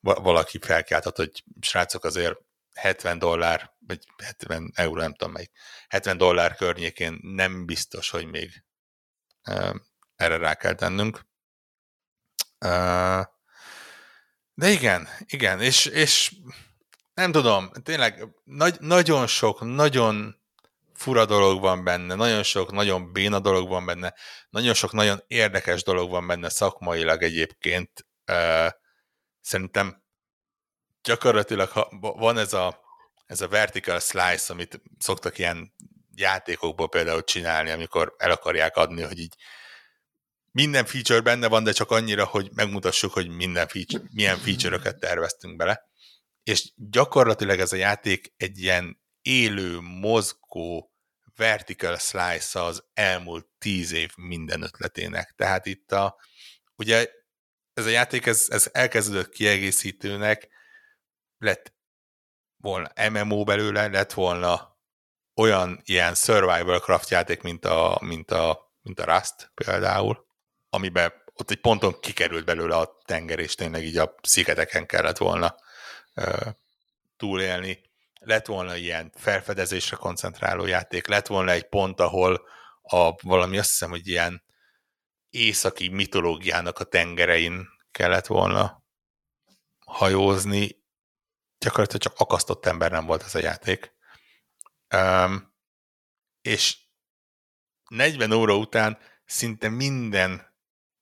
valaki felkelthat, hogy srácok azért 70 dollár, vagy 70 euró, nem tudom melyik, 70 dollár környékén nem biztos, hogy még erre rá kell tennünk. De igen, igen, és, és nem tudom, tényleg nagy, nagyon sok, nagyon fura dolog van benne, nagyon sok, nagyon béna dolog van benne, nagyon sok, nagyon érdekes dolog van benne szakmailag egyébként. Szerintem gyakorlatilag ha van ez a, ez a vertical slice, amit szoktak ilyen játékokból például csinálni, amikor el akarják adni, hogy így minden feature benne van, de csak annyira, hogy megmutassuk, hogy minden feature, milyen feature-öket terveztünk bele. És gyakorlatilag ez a játék egy ilyen élő, mozgó, vertical slice az elmúlt tíz év minden ötletének. Tehát itt a, ugye ez a játék, ez, ez elkezdődött kiegészítőnek, lett volna MMO belőle, lett volna olyan ilyen survival craft játék, mint a, mint a, mint a Rust például, amiben ott egy ponton kikerült belőle a tenger, és tényleg így a szigeteken kellett volna uh, túlélni. Lett volna ilyen felfedezésre koncentráló játék, lett volna egy pont, ahol a valami azt hiszem, hogy ilyen északi mitológiának a tengerein kellett volna hajózni. Gyakorlatilag csak akasztott ember nem volt ez a játék. Um, és 40 óra után szinte minden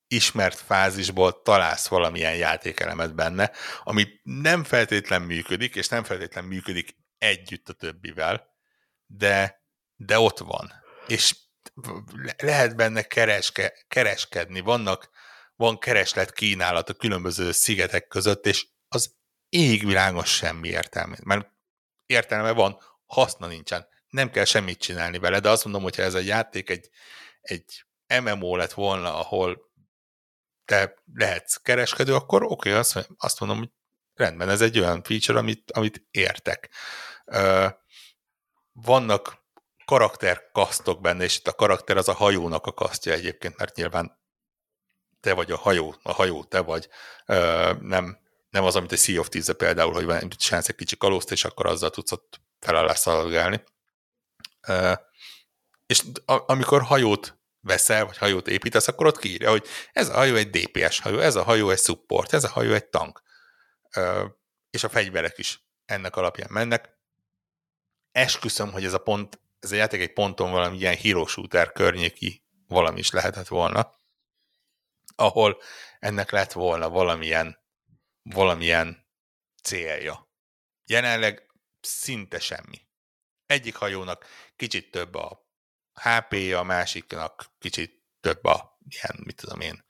ismert fázisból találsz valamilyen játékelemet benne, ami nem feltétlen működik, és nem feltétlen működik együtt a többivel, de, de ott van. És lehet benne kereske, kereskedni, vannak, van kereslet kínálat a különböző szigetek között, és az égvilágos semmi értelme. Mert értelme van, haszna nincsen. Nem kell semmit csinálni vele, de azt mondom, hogyha ez a játék egy, egy MMO lett volna, ahol te lehetsz kereskedő, akkor oké, okay, azt, azt mondom, hogy rendben, ez egy olyan feature, amit, amit értek. vannak karakterkasztok benne, és itt a karakter az a hajónak a kasztja egyébként, mert nyilván te vagy a hajó, a hajó te vagy, nem, nem az, amit egy Sea of Thieves például, hogy van egy kicsi kalózt, és akkor azzal tudsz ott felállás szaladgálni. És amikor hajót veszel, vagy hajót építesz, akkor ott kiírja, hogy ez a hajó egy DPS hajó, ez a hajó egy support, ez a hajó egy tank. És a fegyverek is ennek alapján mennek. Esküszöm, hogy ez a pont, ez a játék egy ponton valami ilyen hero shooter környéki valami is lehetett volna, ahol ennek lett volna valamilyen, valamilyen célja. Jelenleg szinte semmi. Egyik hajónak kicsit több a HP, a másiknak kicsit több a ilyen, mit tudom én,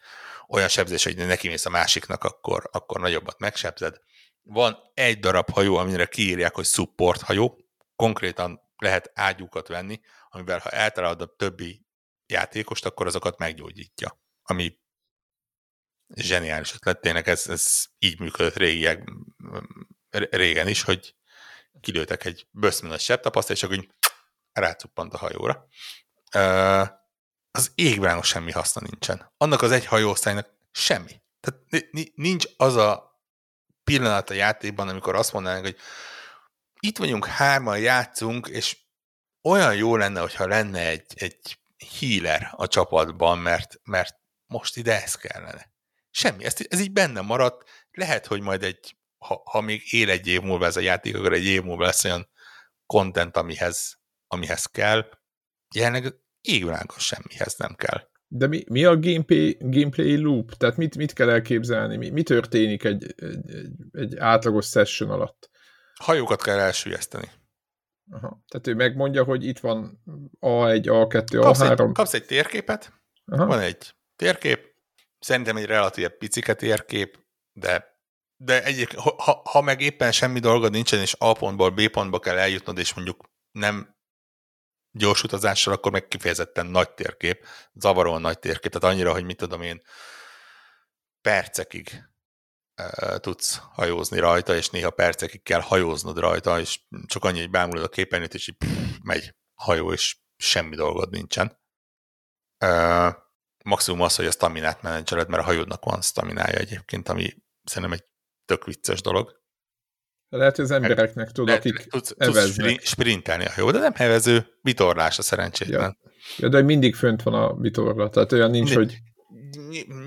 olyan sebzés, hogy neki mész a másiknak, akkor, akkor nagyobbat megsebzed. Van egy darab hajó, amire kiírják, hogy support hajó, konkrétan lehet ágyúkat venni, amivel ha eltalálod a többi játékost, akkor azokat meggyógyítja. Ami zseniális ötlet, tényleg ez, ez így működött régiek, régen is, hogy kilőtek egy böszmönös sebtapaszt, és akkor rácuppant a hajóra. Az égben semmi haszna nincsen. Annak az egy hajóosztálynak semmi. Tehát nincs az a pillanat a játékban, amikor azt mondanánk, hogy itt vagyunk, hárman játszunk, és olyan jó lenne, hogyha lenne egy, egy healer a csapatban, mert, mert most ide ez kellene. Semmi, ez, ez így benne maradt. Lehet, hogy majd egy, ha, ha még él egy év múlva ez a játék, akkor egy év múlva lesz olyan content, amihez, amihez kell. Jelenleg égvilágos semmihez nem kell. De mi, mi a gameplay, gameplay loop? Tehát mit, mit kell elképzelni? Mi, mi történik egy, egy, egy, egy átlagos session alatt? Hajókat kell elsüllyeszteni. Aha. Tehát ő megmondja, hogy itt van A1, A2, kapsz A3. Egy, kapsz egy térképet, Aha. van egy térkép, szerintem egy relatív picike térkép, de de egyik, ha, ha meg éppen semmi dolgod nincsen, és A pontból B pontba kell eljutnod, és mondjuk nem gyors utazással, akkor meg kifejezetten nagy térkép, zavaróan nagy térkép, tehát annyira, hogy mit tudom én, percekig e, tudsz hajózni rajta, és néha percekig kell hajóznod rajta, és csak annyi, hogy bámulod a képernyőt, és így pff, megy hajó, és semmi dolgod nincsen. E, maximum az, hogy a staminát menedzseled, mert a hajódnak van staminája egyébként, ami szerintem egy tök vicces dolog. Lehet, hogy az embereknek tud, Lehet, akik tudsz, eveznek. Tudsz sprintelni a jó, de nem hevező, vitorlás a szerencsétlen. Ja. ja, de mindig fönt van a vitorla, tehát olyan nincs, de, hogy...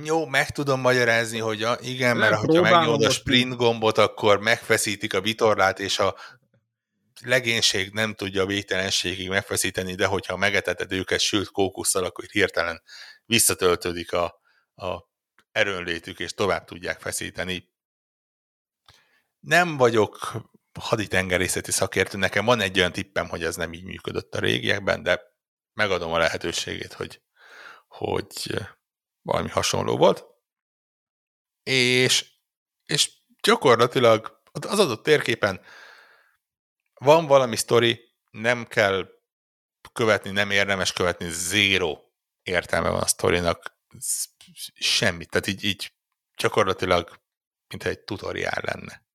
Jó, meg tudom magyarázni, hogy a, igen, nem, mert ha megnyomod a sprint gombot, akkor megfeszítik a vitorlát, és a legénység nem tudja a végtelenségig megfeszíteni, de hogyha megeteted őket sült kókusszal, akkor hirtelen visszatöltődik a, a erőnlétük, és tovább tudják feszíteni nem vagyok haditengerészeti szakértő, nekem van egy olyan tippem, hogy ez nem így működött a régiekben, de megadom a lehetőségét, hogy, hogy valami hasonló volt, és, és gyakorlatilag az adott térképen van valami sztori, nem kell követni, nem érdemes követni, zéro értelme van a sztorinak, semmi. Tehát így, így gyakorlatilag, mint egy tutoriál lenne.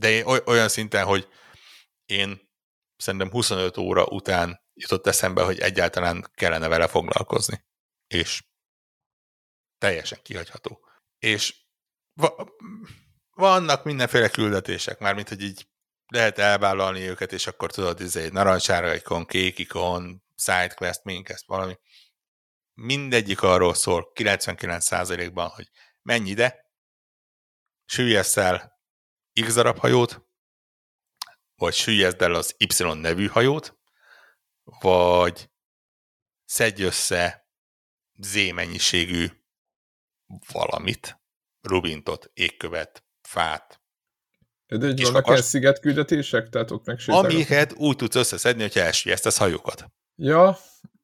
De olyan szinten, hogy én szerintem 25 óra után jutott eszembe, hogy egyáltalán kellene vele foglalkozni. És teljesen kihagyható. És va- vannak mindenféle küldetések, mármint, hogy így lehet elvállalni őket, és akkor tudod, ez izé, egy narancsára ikon, kék ikon, sidequest, minket, valami. Mindegyik arról szól 99%-ban, hogy menj ide, süllyessz el X darab hajót, vagy süllyezd el az Y nevű hajót, vagy szedj össze Z mennyiségű valamit, rubintot, égkövet, fát. De egy vannak ilyen szigetküldetések? Tehát ott meg Amiket úgy tudsz összeszedni, hogyha elsüllyesztesz hajókat. Ja,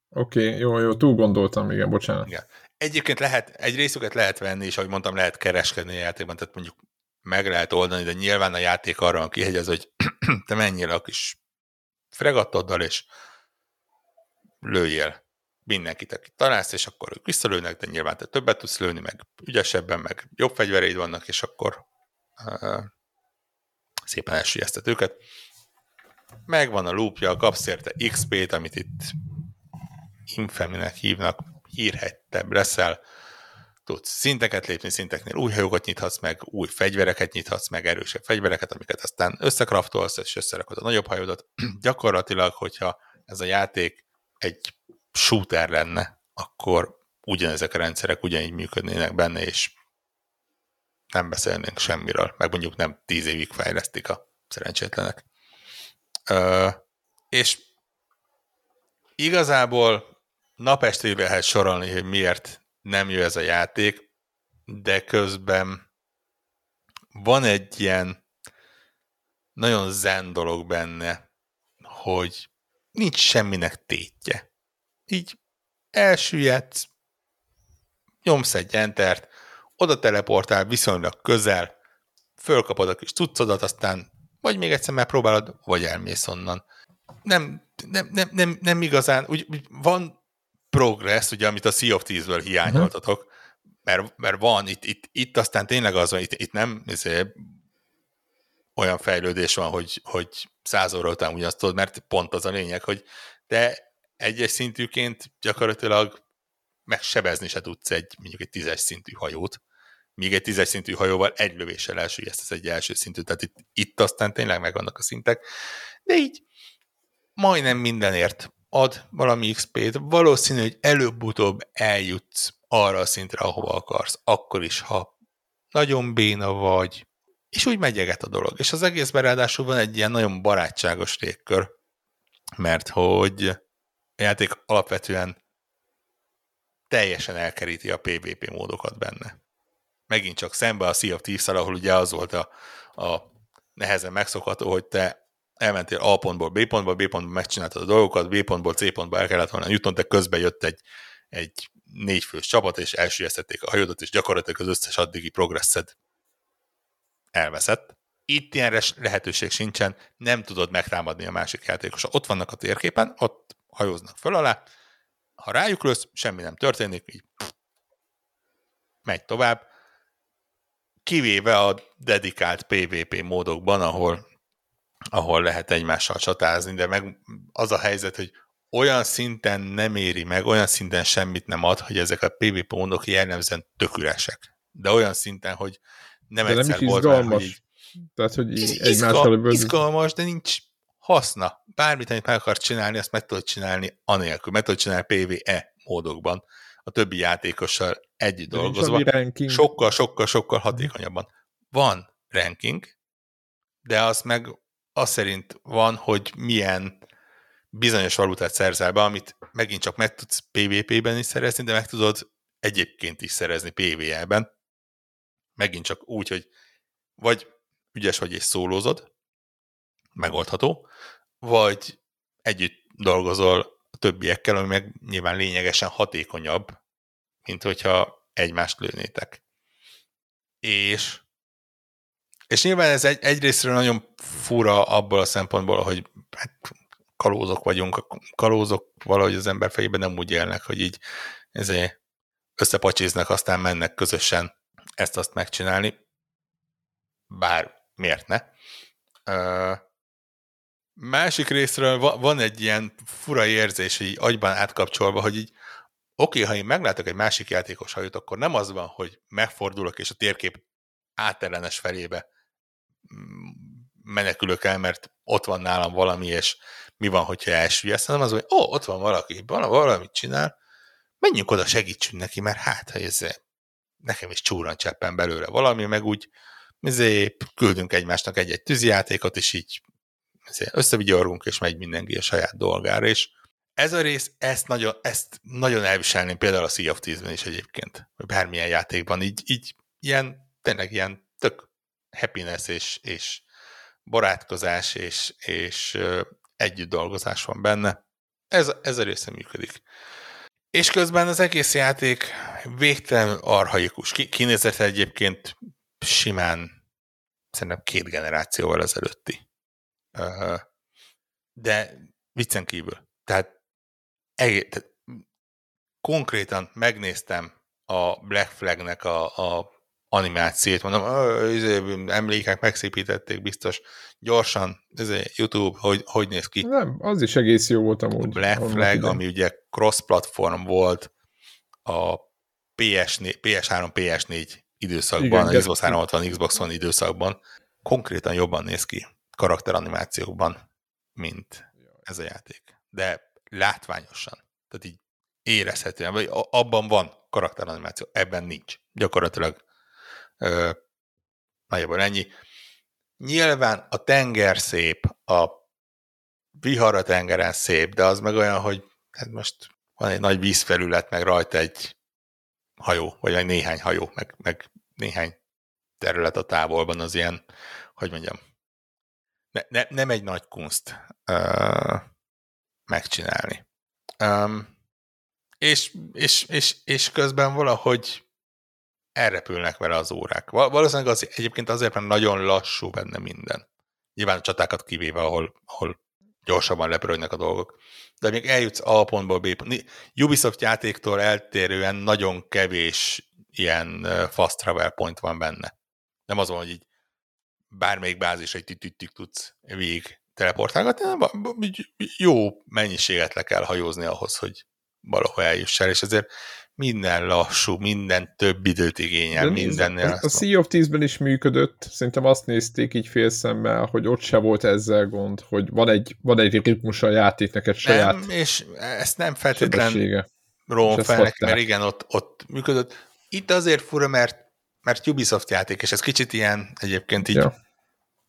oké, okay, jó, jó, túl gondoltam, igen, bocsánat. Igen. Egyébként lehet, egy részüket lehet venni, és ahogy mondtam, lehet kereskedni a játékban, tehát mondjuk meg lehet oldani, de nyilván a játék arra van kihegyez, hogy <clears throat> te menjél a kis fregattoddal, és lőjél mindenkit, akit találsz, és akkor ők visszalőnek, de nyilván te többet tudsz lőni, meg ügyesebben, meg jobb fegyvereid vannak, és akkor uh, szépen elsüllyesztet őket. Megvan a loopja, kapsz érte XP-t, amit itt infeminek hívnak, hírhettebb leszel, tudsz szinteket lépni, szinteknél új hajókat nyithatsz meg, új fegyvereket nyithatsz meg, erősebb fegyvereket, amiket aztán összekraftolsz, és összerakod a nagyobb hajódat. <clears throat> Gyakorlatilag, hogyha ez a játék egy shooter lenne, akkor ugyanezek a rendszerek ugyanígy működnének benne, és nem beszélnénk semmiről, meg mondjuk nem tíz évig fejlesztik a szerencsétlenek. Ö, és igazából napestig lehet sorolni, hogy miért nem jó ez a játék, de közben van egy ilyen nagyon zen dolog benne, hogy nincs semminek tétje. Így elsüllyedsz, nyomsz egy entert, oda teleportál viszonylag közel, fölkapod a kis cuccodat, aztán vagy még egyszer megpróbálod, vagy elmész onnan. Nem, nem, nem, nem, nem igazán, úgy, úgy van progress, ugye, amit a Sea of Thieves-ből hiányoltatok, uh-huh. mert, mert van, itt, itt, itt aztán tényleg az van, itt, itt nem ezért, olyan fejlődés van, hogy, hogy száz óra után ugyanazt tudod, mert pont az a lényeg, hogy te egyes szintűként gyakorlatilag megsebezni se tudsz egy, mondjuk egy tízes szintű hajót, míg egy tízes szintű hajóval egy lövéssel elsüllyesztesz egy első szintű, tehát itt, itt aztán tényleg megvannak a szintek, de így majdnem mindenért ad valami XP-t, valószínű, hogy előbb-utóbb eljutsz arra a szintre, ahova akarsz, akkor is, ha nagyon béna vagy, és úgy megyeget a dolog. És az egész ráadásul van egy ilyen nagyon barátságos légkör, mert hogy a játék alapvetően teljesen elkeríti a PvP módokat benne. Megint csak szembe a Sea of thieves ahol ugye az volt a, a nehezen megszokható, hogy te elmentél A pontból B pontból, B pontból megcsináltad a dolgokat, B pontból C pontba el kellett volna jutnod, de közben jött egy, egy négyfős csapat, és elsüllyesztették a hajódat, és gyakorlatilag az összes addigi progresszed elveszett. Itt ilyen lehetőség sincsen, nem tudod megtámadni a másik játékos. Ott vannak a térképen, ott hajóznak föl alá, ha rájuk lősz, semmi nem történik, így megy tovább, kivéve a dedikált PvP módokban, ahol ahol lehet egymással csatázni, de meg az a helyzet, hogy olyan szinten nem éri meg, olyan szinten semmit nem ad, hogy ezek a PvP módok jellemzően töküresek. De olyan szinten, hogy nem de egyszer nem volt. Már, hogy így, Tehát, hogy így izgal, izgalmas, de nincs haszna. Bármit, amit meg akar csinálni, azt meg tudod csinálni anélkül. Meg tudod csinálni PvE módokban. A többi játékossal együtt de dolgozva. Sokkal, sokkal, sokkal hatékonyabban. Van ranking, de az meg az szerint van, hogy milyen bizonyos valutát szerzel be, amit megint csak meg tudsz PvP-ben is szerezni, de meg tudod egyébként is szerezni PvE-ben. Megint csak úgy, hogy vagy ügyes vagy és szólózod, megoldható, vagy együtt dolgozol a többiekkel, ami meg nyilván lényegesen hatékonyabb, mint hogyha egymást lőnétek. És és nyilván ez egy, egyrésztről nagyon fura abból a szempontból, hogy hát, kalózok vagyunk, kalózok valahogy az ember fejében nem úgy élnek, hogy így ezért összepacsiznak, aztán mennek közösen ezt-azt megcsinálni. Bár miért ne? Ö, másik részről van egy ilyen fura érzés, így agyban átkapcsolva, hogy így oké, ha én meglátok egy másik játékos hajót, akkor nem az van, hogy megfordulok, és a térkép átellenes felébe menekülök el, mert ott van nálam valami, és mi van, hogyha elsüllyesz, hanem az, hogy ó, ott van valaki, valamit csinál, menjünk oda, segítsünk neki, mert hát, ha ez nekem is csúran cseppen belőle valami, meg úgy ezért küldünk egymásnak egy-egy tűzijátékot, és így összevigyorgunk, és megy mindenki a saját dolgára, és ez a rész, ezt nagyon, ezt nagyon elviselném például a Sea of Thieves-ben is egyébként, vagy bármilyen játékban, így, így ilyen, tényleg ilyen tök happiness és, és barátkozás és, és együtt dolgozás van benne. Ez, ez a része működik. És közben az egész játék végtelen arhaikus. Kinézett egyébként simán szerintem két generációval ezelőtti. De viccen kívül. Tehát, egész, tehát konkrétan megnéztem a Black Flagnek a, a animációt, mondom, izé, emlékek megszépítették biztos gyorsan, ez YouTube, hogy, hogy néz ki. Nem, az is egész jó volt amúgy. Black Flag, ami ugye cross-platform volt a PS, PS3, PS4 időszakban, Igen, a Xbox 360, Xbox One időszakban konkrétan jobban néz ki karakteranimációkban, mint ez a játék. De látványosan. Tehát így érezhetően, vagy abban van karakteranimáció, ebben nincs. Gyakorlatilag nagyjából ennyi. Nyilván a tenger szép, a vihar a tengeren szép, de az meg olyan, hogy hát most van egy nagy vízfelület, meg rajta egy hajó, vagy egy néhány hajó, meg, meg néhány terület a távolban az ilyen, hogy mondjam, ne, ne, nem egy nagy kunst uh, megcsinálni. Um, és, és, és, és közben valahogy elrepülnek vele az órák. Valószínűleg az, egyébként azért, mert nagyon lassú benne minden. Nyilván a csatákat kivéve, ahol, ahol gyorsabban lepörögnek a dolgok. De még eljutsz A pontból B pont. Ubisoft játéktól eltérően nagyon kevés ilyen fast travel point van benne. Nem az van, hogy így bármelyik bázis egy tütütük tudsz végig teleportálgatni, hanem jó mennyiséget le kell hajózni ahhoz, hogy valahol eljuss el, és ezért minden lassú, minden több időt igényel, minden. A, a Sea of Thieves-ben is működött, szerintem azt nézték így félszemmel, hogy ott se volt ezzel gond, hogy van egy, van egy ritmus a játéknak, egy saját Nem, és ezt nem feltétlenül rom fel mert igen, ott, ott működött. Itt azért fura, mert, mert Ubisoft játék, és ez kicsit ilyen egyébként így, ja.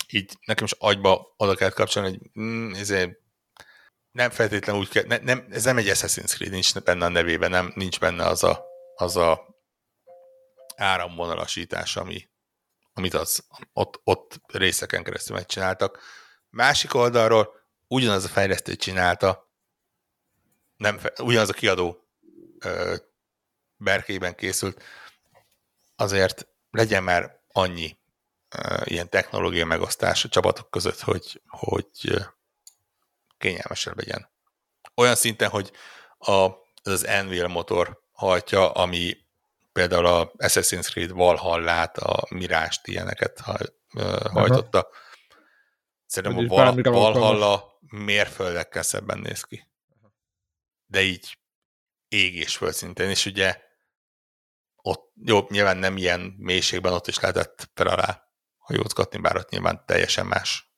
így nekem is agyba oda kell kapcsolni, hogy mm, ezért nem feltétlenül úgy kell, ne, nem, ez nem egy Assassin's Creed, nincs benne a nevében, nem, nincs benne az a, az a áramvonalasítás, ami, amit az, ott, ott részeken keresztül megcsináltak. Másik oldalról ugyanaz a fejlesztő csinálta, nem, ugyanaz a kiadó ö, berkében készült, azért legyen már annyi ö, ilyen technológia megosztás a csapatok között, hogy, hogy kényelmesebb legyen. Olyan szinten, hogy a, az Envil motor hajtja, ami például a Assassin's Creed Valhallát, a Mirást, ilyeneket hajtotta. Aha. Szerintem a Val- Valhalla mérföldekkel szebben néz ki. De így ég és föld és ugye ott, jó, nyilván nem ilyen mélységben ott is lehetett fel alá hajózgatni, bár ott nyilván teljesen más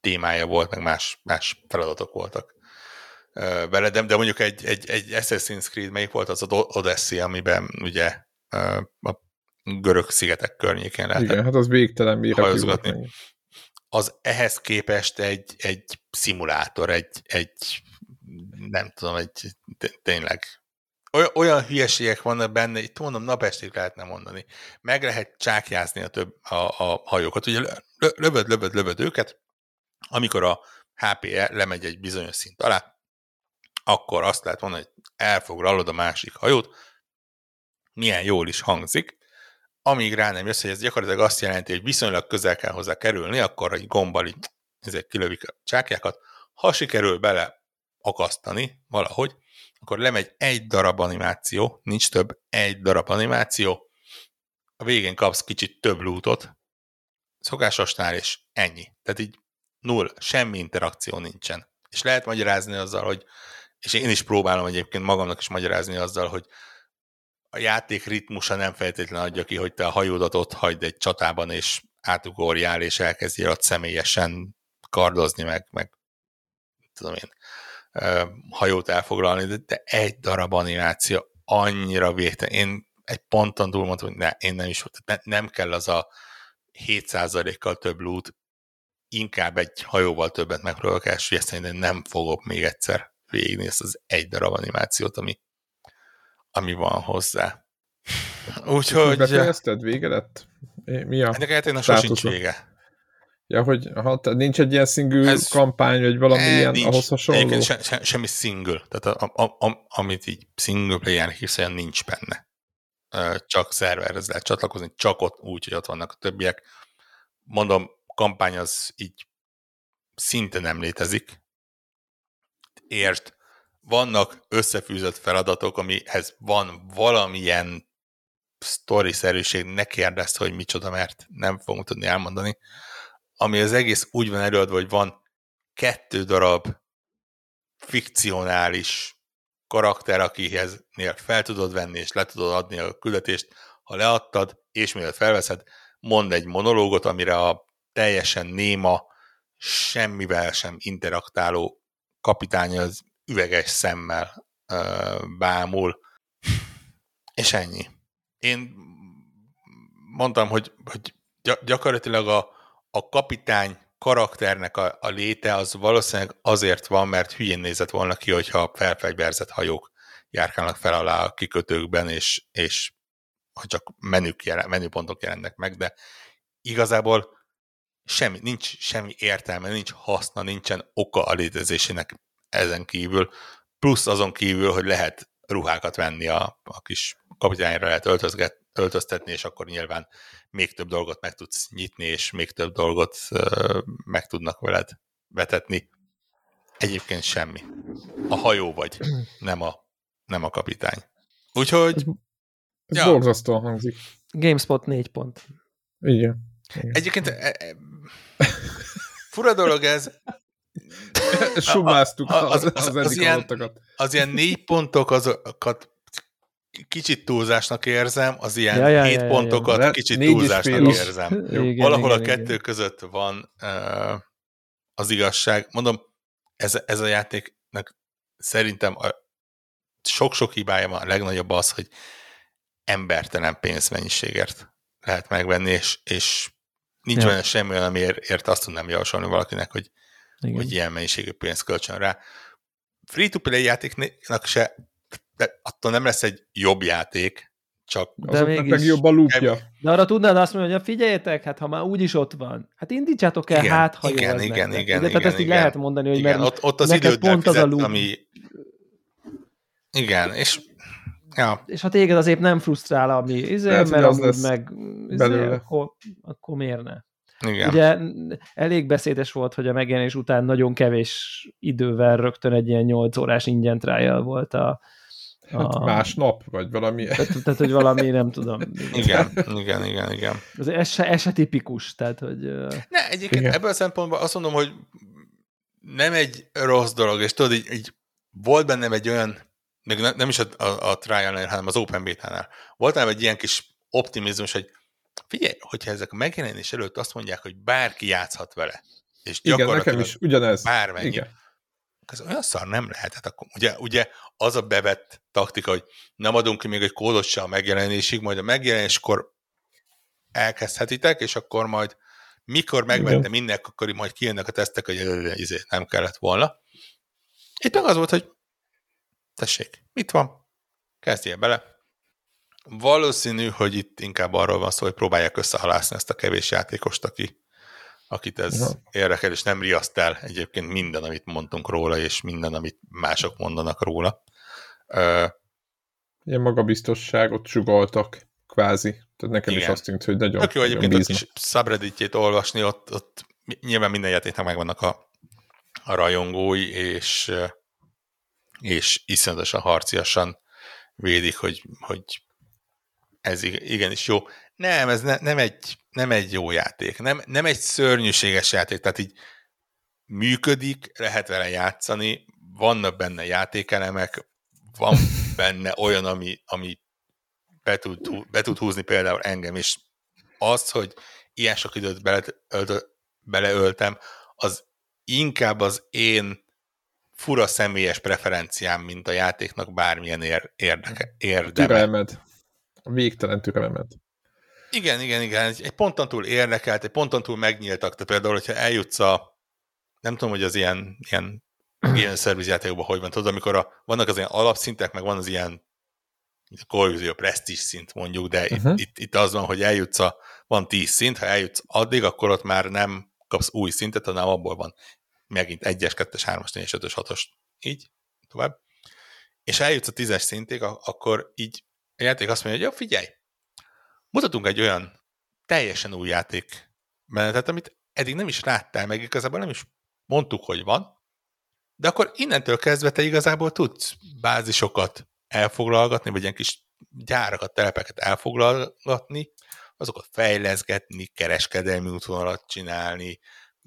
témája volt, meg más, más feladatok voltak vele, de, de mondjuk egy, egy, egy Assassin's Creed, melyik volt az Odyssey, amiben ugye a görög szigetek környékén lehetett Igen, hát az végtelen hajozgatni. Az ehhez képest egy, egy szimulátor, egy, egy nem tudom, egy tényleg olyan, olyan hülyeségek vannak benne, itt mondom, napestig lehetne mondani. Meg lehet csákjázni a, több, a, a hajókat. Ugye lövöd, lövöd, lövöd őket, amikor a HPE lemegy egy bizonyos szint alá, akkor azt lehet mondani, hogy elfoglalod a másik hajót, milyen jól is hangzik, amíg rá nem jössz, hogy ez gyakorlatilag azt jelenti, hogy viszonylag közel kell hozzá kerülni, akkor egy gombbal így ezek kilövik a csákjákat. Ha sikerül bele akasztani valahogy, akkor lemegy egy darab animáció, nincs több, egy darab animáció, a végén kapsz kicsit több lootot, szokásosnál, és ennyi. Tehát így null, semmi interakció nincsen. És lehet magyarázni azzal, hogy, és én is próbálom egyébként magamnak is magyarázni azzal, hogy a játék ritmusa nem feltétlenül adja ki, hogy te a hajódat ott hagyd egy csatában, és átugorjál, és elkezdjél ott személyesen kardozni, meg, meg tudom én, hajót elfoglalni, de, de egy darab animáció annyira végtelen. Én egy ponton túl mondtam, hogy ne, én nem is, ne, nem kell az a 7%-kal több loot, inkább egy hajóval többet megpróbálok elsüllyeszteni, de nem fogok még egyszer végignézni az egy darab animációt, ami, ami van hozzá. Úgyhogy... Befejezted? Vége lett? Mi a Ennek a sosincs vége. Ja, hogy ha nincs egy ilyen single Ez, kampány, vagy valami e, ilyen nincs, ahhoz hasonló? Se, se, semmi single. Tehát a, a, a, amit így single player hiszen nincs benne. Csak szerverhez lehet csatlakozni, csak ott úgy, hogy ott vannak a többiek. Mondom, kampány az így szinte nem létezik. Értsd, vannak összefűzött feladatok, amihez van valamilyen sztori-szerűség, ne kérdezd, hogy micsoda, mert nem fogom tudni elmondani ami az egész úgy van előadva, hogy van kettő darab fikcionális karakter, akihez fel tudod venni, és le tudod adni a küldetést, ha leadtad, és mielőtt felveszed, mond egy monológot, amire a teljesen néma, semmivel sem interaktáló kapitány az üveges szemmel ö, bámul, és ennyi. Én mondtam, hogy, hogy gyakorlatilag a, a kapitány karakternek a, a léte az valószínűleg azért van, mert hülyén nézett volna ki, hogyha felfegyverzett hajók járkálnak fel alá a kikötőkben, és, és ha csak menük jelen, menüpontok jelennek meg, de igazából semmi, nincs semmi értelme, nincs haszna, nincsen oka a létezésének ezen kívül, plusz azon kívül, hogy lehet ruhákat venni a, a kis kapitányra lehet öltözget, öltöztetni, és akkor nyilván még több dolgot meg tudsz nyitni, és még több dolgot uh, meg tudnak veled vetetni. Egyébként semmi. A hajó vagy, nem a, nem a kapitány. Úgyhogy... Ez, ez ja. borzasztóan hangzik. GameSpot 4 pont. Igen. Igen. Egyébként e, e, <laughs> fura dolog ez. Sumáztuk az, az, az, az, az, ilyen, az ilyen négy pontok, azokat kicsit túlzásnak érzem, az ilyen ja, ja, hét ja, pontokat ja. kicsit Négy túlzásnak érzem. <laughs> Igen, Valahol igen, a kettő igen. között van uh, az igazság. Mondom, ez, ez a játéknak szerintem a sok-sok hibája van, a legnagyobb az, hogy embertelen pénzmennyiségért lehet megvenni, és, és nincs ja. olyan semmi olyan, amiért azt tudnám javasolni valakinek, hogy, hogy ilyen mennyiségű pénzt költsön rá. Free-to-play játéknak se de attól nem lesz egy jobb játék, csak de mégis, jobb a lúpja. De arra tudnád azt mondani, hogy figyeljetek, hát ha már úgyis ott van, hát indítsátok el, igen, hát ha igen, jó igen, igen, igen, de, Tehát ezt így lehet mondani, hogy igen, mert ott, ott az idő pont fizet, az a ami... Igen, és Ja. És ha téged azért nem frusztrál, ami izé, Lehet, mert az amúgy meg izé, akkor, akkor miért ne? Igen. Ugye elég beszédes volt, hogy a megjelenés után nagyon kevés idővel rögtön egy ilyen 8 órás ingyen trial volt a, Hát a... másnap, vagy valami. Tehát, tehát, hogy valami, nem tudom. Igen, igen, igen, igen. Ez, ez, se, ez se tipikus, tehát, hogy... Ne, egyébként igen. ebből a szempontból azt mondom, hogy nem egy rossz dolog, és tudod, így, így volt bennem egy olyan, még ne, nem is a, a, a trial hanem az Open Beta-nál, volt bennem egy ilyen kis optimizmus, hogy figyelj, hogyha ezek a megjelenés előtt azt mondják, hogy bárki játszhat vele, és Igen, nekem is ugyanez. Bármennyi, Igen ez olyan szar nem lehet. Hát akkor, ugye, ugye az a bevett taktika, hogy nem adunk ki még egy kódot se a megjelenésig, majd a megjelenéskor elkezdhetitek, és akkor majd mikor megvette mindenki, akkor majd kijönnek a tesztek, hogy izé, nem kellett volna. Itt meg az volt, hogy tessék, mit van? Kezdjél bele. Valószínű, hogy itt inkább arról van szó, hogy próbálják összehalászni ezt a kevés játékost, aki akit ez ja. érdekel, és nem riaszt el egyébként minden, amit mondtunk róla, és minden, amit mások mondanak róla. ilyen magabiztosságot sugaltak, kvázi. Tehát nekem Igen. is azt tűnt, hogy nagyon Tök jó egyébként a kis subredditjét olvasni, ott, ott nyilván minden játéknak megvannak a, a rajongói, és, és iszonyatosan harciasan védik, hogy, hogy ez igenis jó. Nem, ez ne, nem, egy, nem egy jó játék, nem, nem egy szörnyűséges játék, tehát így működik, lehet vele játszani, vannak benne játékelemek, van <laughs> benne olyan, ami, ami be, tud, be tud húzni például engem is. Az, hogy ilyen sok időt bele, ölt, beleöltem, az inkább az én fura személyes preferenciám, mint a játéknak bármilyen ér, érdeke, érdeme. Türelmed. Végtelen türelmed. Igen, igen, igen. Egy ponton túl érdekelt, egy ponton túl megnyíltak. Te például, hogyha eljutsz a, nem tudom, hogy az ilyen, ilyen ilyen szervizjátékokban hogy van, tudod, amikor a, vannak az ilyen alapszintek, meg van az ilyen a presztis szint mondjuk, de uh-huh. itt, itt, itt az van, hogy eljutsz a, van 10 szint, ha eljutsz addig, akkor ott már nem kapsz új szintet, hanem abból van megint 1-es, 2-es, 3-as, 4-es, 5-ös, 6-os, így tovább. És eljutsz a 10-es szintig, akkor így a játék azt mondja, hogy jó, figyelj, mutatunk egy olyan teljesen új játék menetet, amit eddig nem is láttál meg, igazából nem is mondtuk, hogy van, de akkor innentől kezdve te igazából tudsz bázisokat elfoglalgatni, vagy ilyen kis gyárakat, telepeket elfoglalgatni, azokat fejleszgetni, kereskedelmi útvonalat csinálni,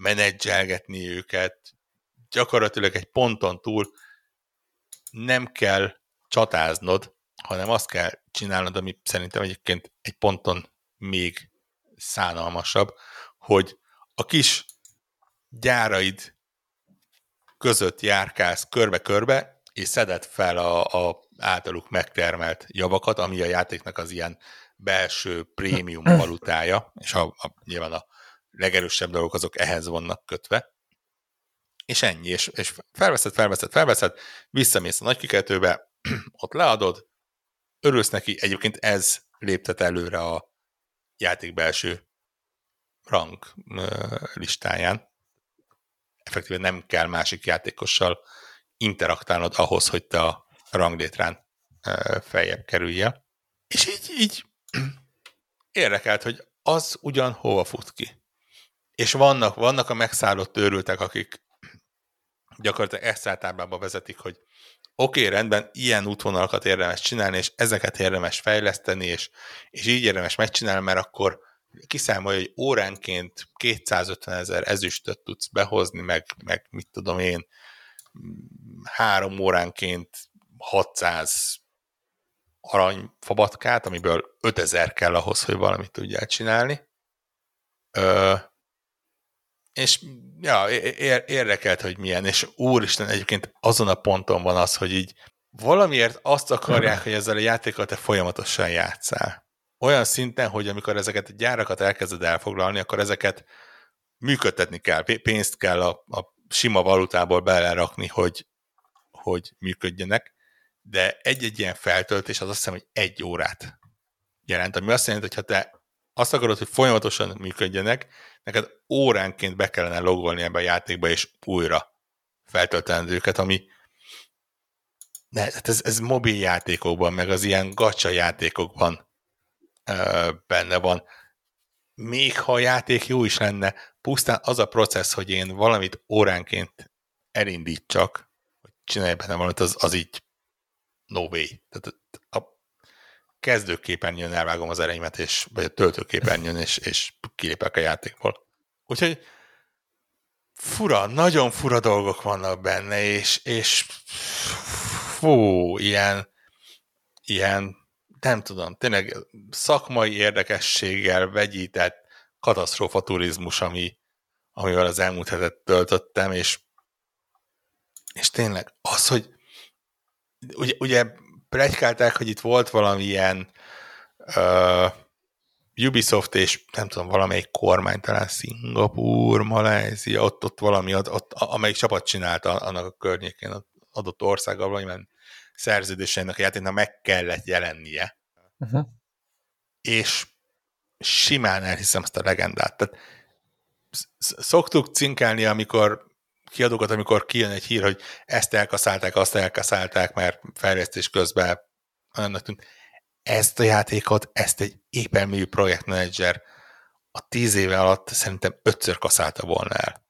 menedzselgetni őket, gyakorlatilag egy ponton túl nem kell csatáznod, hanem azt kell csinálnod, ami szerintem egyébként egy ponton még szánalmasabb, hogy a kis gyáraid között járkálsz körbe-körbe, és szeded fel a, a általuk megtermelt javakat, ami a játéknak az ilyen belső prémium <clears throat> valutája, és a, a, nyilván a legerősebb dolgok azok ehhez vannak kötve. És ennyi, és, és felveszed, felveszed, felveszed, visszamész a nagykikeltőbe, <clears throat> ott leadod, örülsz neki, egyébként ez léptet előre a játék belső rang listáján effektíve nem kell másik játékossal interaktálnod ahhoz, hogy te a ranglétrán feljebb kerülje. És így, így <clears throat> érdekelt, hogy az ugyan hova fut ki. És vannak, vannak a megszállott őrültek, akik gyakorlatilag Excel vezetik, hogy oké, okay, rendben, ilyen útvonalakat érdemes csinálni, és ezeket érdemes fejleszteni, és, és így érdemes megcsinálni, mert akkor kiszámolja, hogy óránként 250 ezer ezüstöt tudsz behozni, meg, meg mit tudom én, három óránként 600 aranyfabatkát, amiből 5000 kell ahhoz, hogy valamit tudjál csinálni. Ö, és ja, érdekelt, hogy milyen, és úristen, egyébként azon a ponton van az, hogy így valamiért azt akarják, hogy ezzel a játékkal te folyamatosan játszál. Olyan szinten, hogy amikor ezeket a gyárakat elkezded elfoglalni, akkor ezeket működtetni kell, pénzt kell a, a sima valutából belerakni, hogy, hogy működjenek, de egy-egy ilyen feltöltés az azt hiszem, hogy egy órát jelent, ami azt jelenti, hogy ha te azt akarod, hogy folyamatosan működjenek, neked óránként be kellene logolni ebbe a játékba, és újra feltöltened őket, ami ne, hát ez, ez mobil játékokban, meg az ilyen gacsa játékokban benne van. Még ha a játék jó is lenne, pusztán az a processz, hogy én valamit óránként elindítsak, hogy csinálj benne valamit, az, az így no way. Tehát kezdőképernyőn elvágom az erényemet, és, vagy a töltőképernyőn, és, és kilépek a játékból. Úgyhogy fura, nagyon fura dolgok vannak benne, és, és fú, ilyen, ilyen nem tudom, tényleg szakmai érdekességgel vegyített katasztrófa turizmus, ami, amivel az elmúlt hetet töltöttem, és, és tényleg az, hogy ugye, ugye plegykálták, hogy itt volt valamilyen uh, Ubisoft és nem tudom, valamelyik kormány, talán Szingapúr, Malázia, ott, ott valami, ott, ott, amelyik csapat csinálta annak a környékén, adott országgal valamilyen szerződéseinek a játéknak meg kellett jelennie. Uh-huh. És simán elhiszem ezt a legendát. Tehát szoktuk cinkálni, amikor kiadókat, amikor kijön egy hír, hogy ezt elkaszálták, azt elkaszálták, mert fejlesztés közben olyannak tűnt. Ezt a játékot, ezt egy épermű projektmenedzser a tíz éve alatt szerintem ötször kaszálta volna el.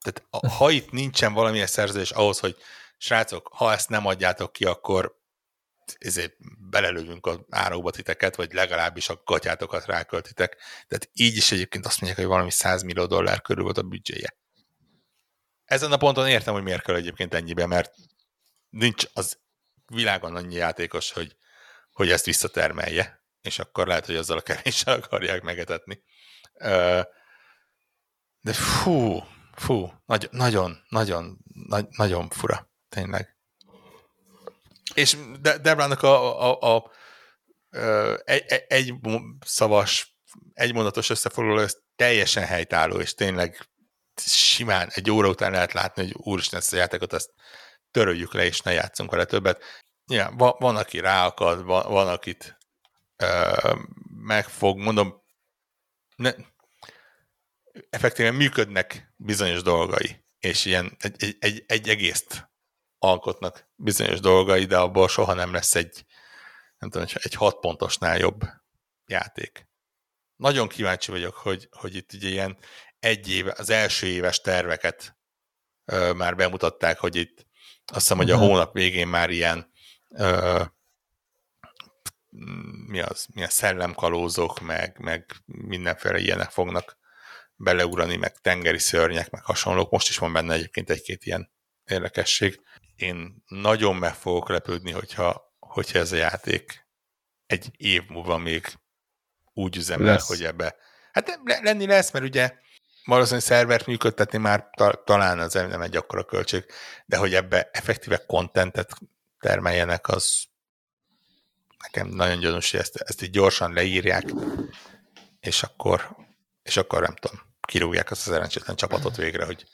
Tehát ha itt nincsen valamilyen szerződés ahhoz, hogy srácok, ha ezt nem adjátok ki, akkor ezért belelövünk a áróba titeket, vagy legalábbis a gatyátokat ráköltitek. Tehát így is egyébként azt mondják, hogy valami 100 millió dollár körül volt a büdzséje. Ezen a ponton értem, hogy miért kell egyébként ennyibe, mert nincs az világon annyi játékos, hogy, hogy ezt visszatermelje, és akkor lehet, hogy azzal a kevéssel akarják megetetni. De fú, fú, nagy, nagyon, nagyon, nagy, nagyon fura, tényleg. És De Debrának a, a, a, a egy, egy szavas, egy mondatos összefoglaló, ez teljesen helytálló, és tényleg simán egy óra után lehet látni, hogy úristen, ezt a játékot, ezt töröljük le, és ne játszunk vele többet. Ja, van, van aki ráakad, van, van akit ö, megfog, mondom, ne, effektíven működnek bizonyos dolgai, és ilyen egy, egy, egy, egy egészt alkotnak bizonyos dolgai, de abból soha nem lesz egy, nem tudom, egy hat pontosnál jobb játék. Nagyon kíváncsi vagyok, hogy, hogy itt ugye ilyen egy éve, az első éves terveket ö, már bemutatták, hogy itt azt hiszem, hogy a mhm. hónap végén már ilyen ö, mi az, milyen szellemkalózok, meg, meg mindenféle ilyenek fognak beleurani, meg tengeri szörnyek, meg hasonlók. Most is van benne egyébként egy-két ilyen érdekesség. Én nagyon meg fogok lepődni, hogyha, hogyha ez a játék egy év múlva még úgy üzemel, lesz. hogy ebbe... Hát lenni lesz, mert ugye valószínűleg szervert működtetni már ta, talán az nem egy akkora költség, de hogy ebbe effektíve kontentet termeljenek, az nekem nagyon gyanús, hogy ezt, ezt így gyorsan leírják, és akkor, és akkor nem tudom, kirúgják azt a szerencsétlen csapatot végre, hogy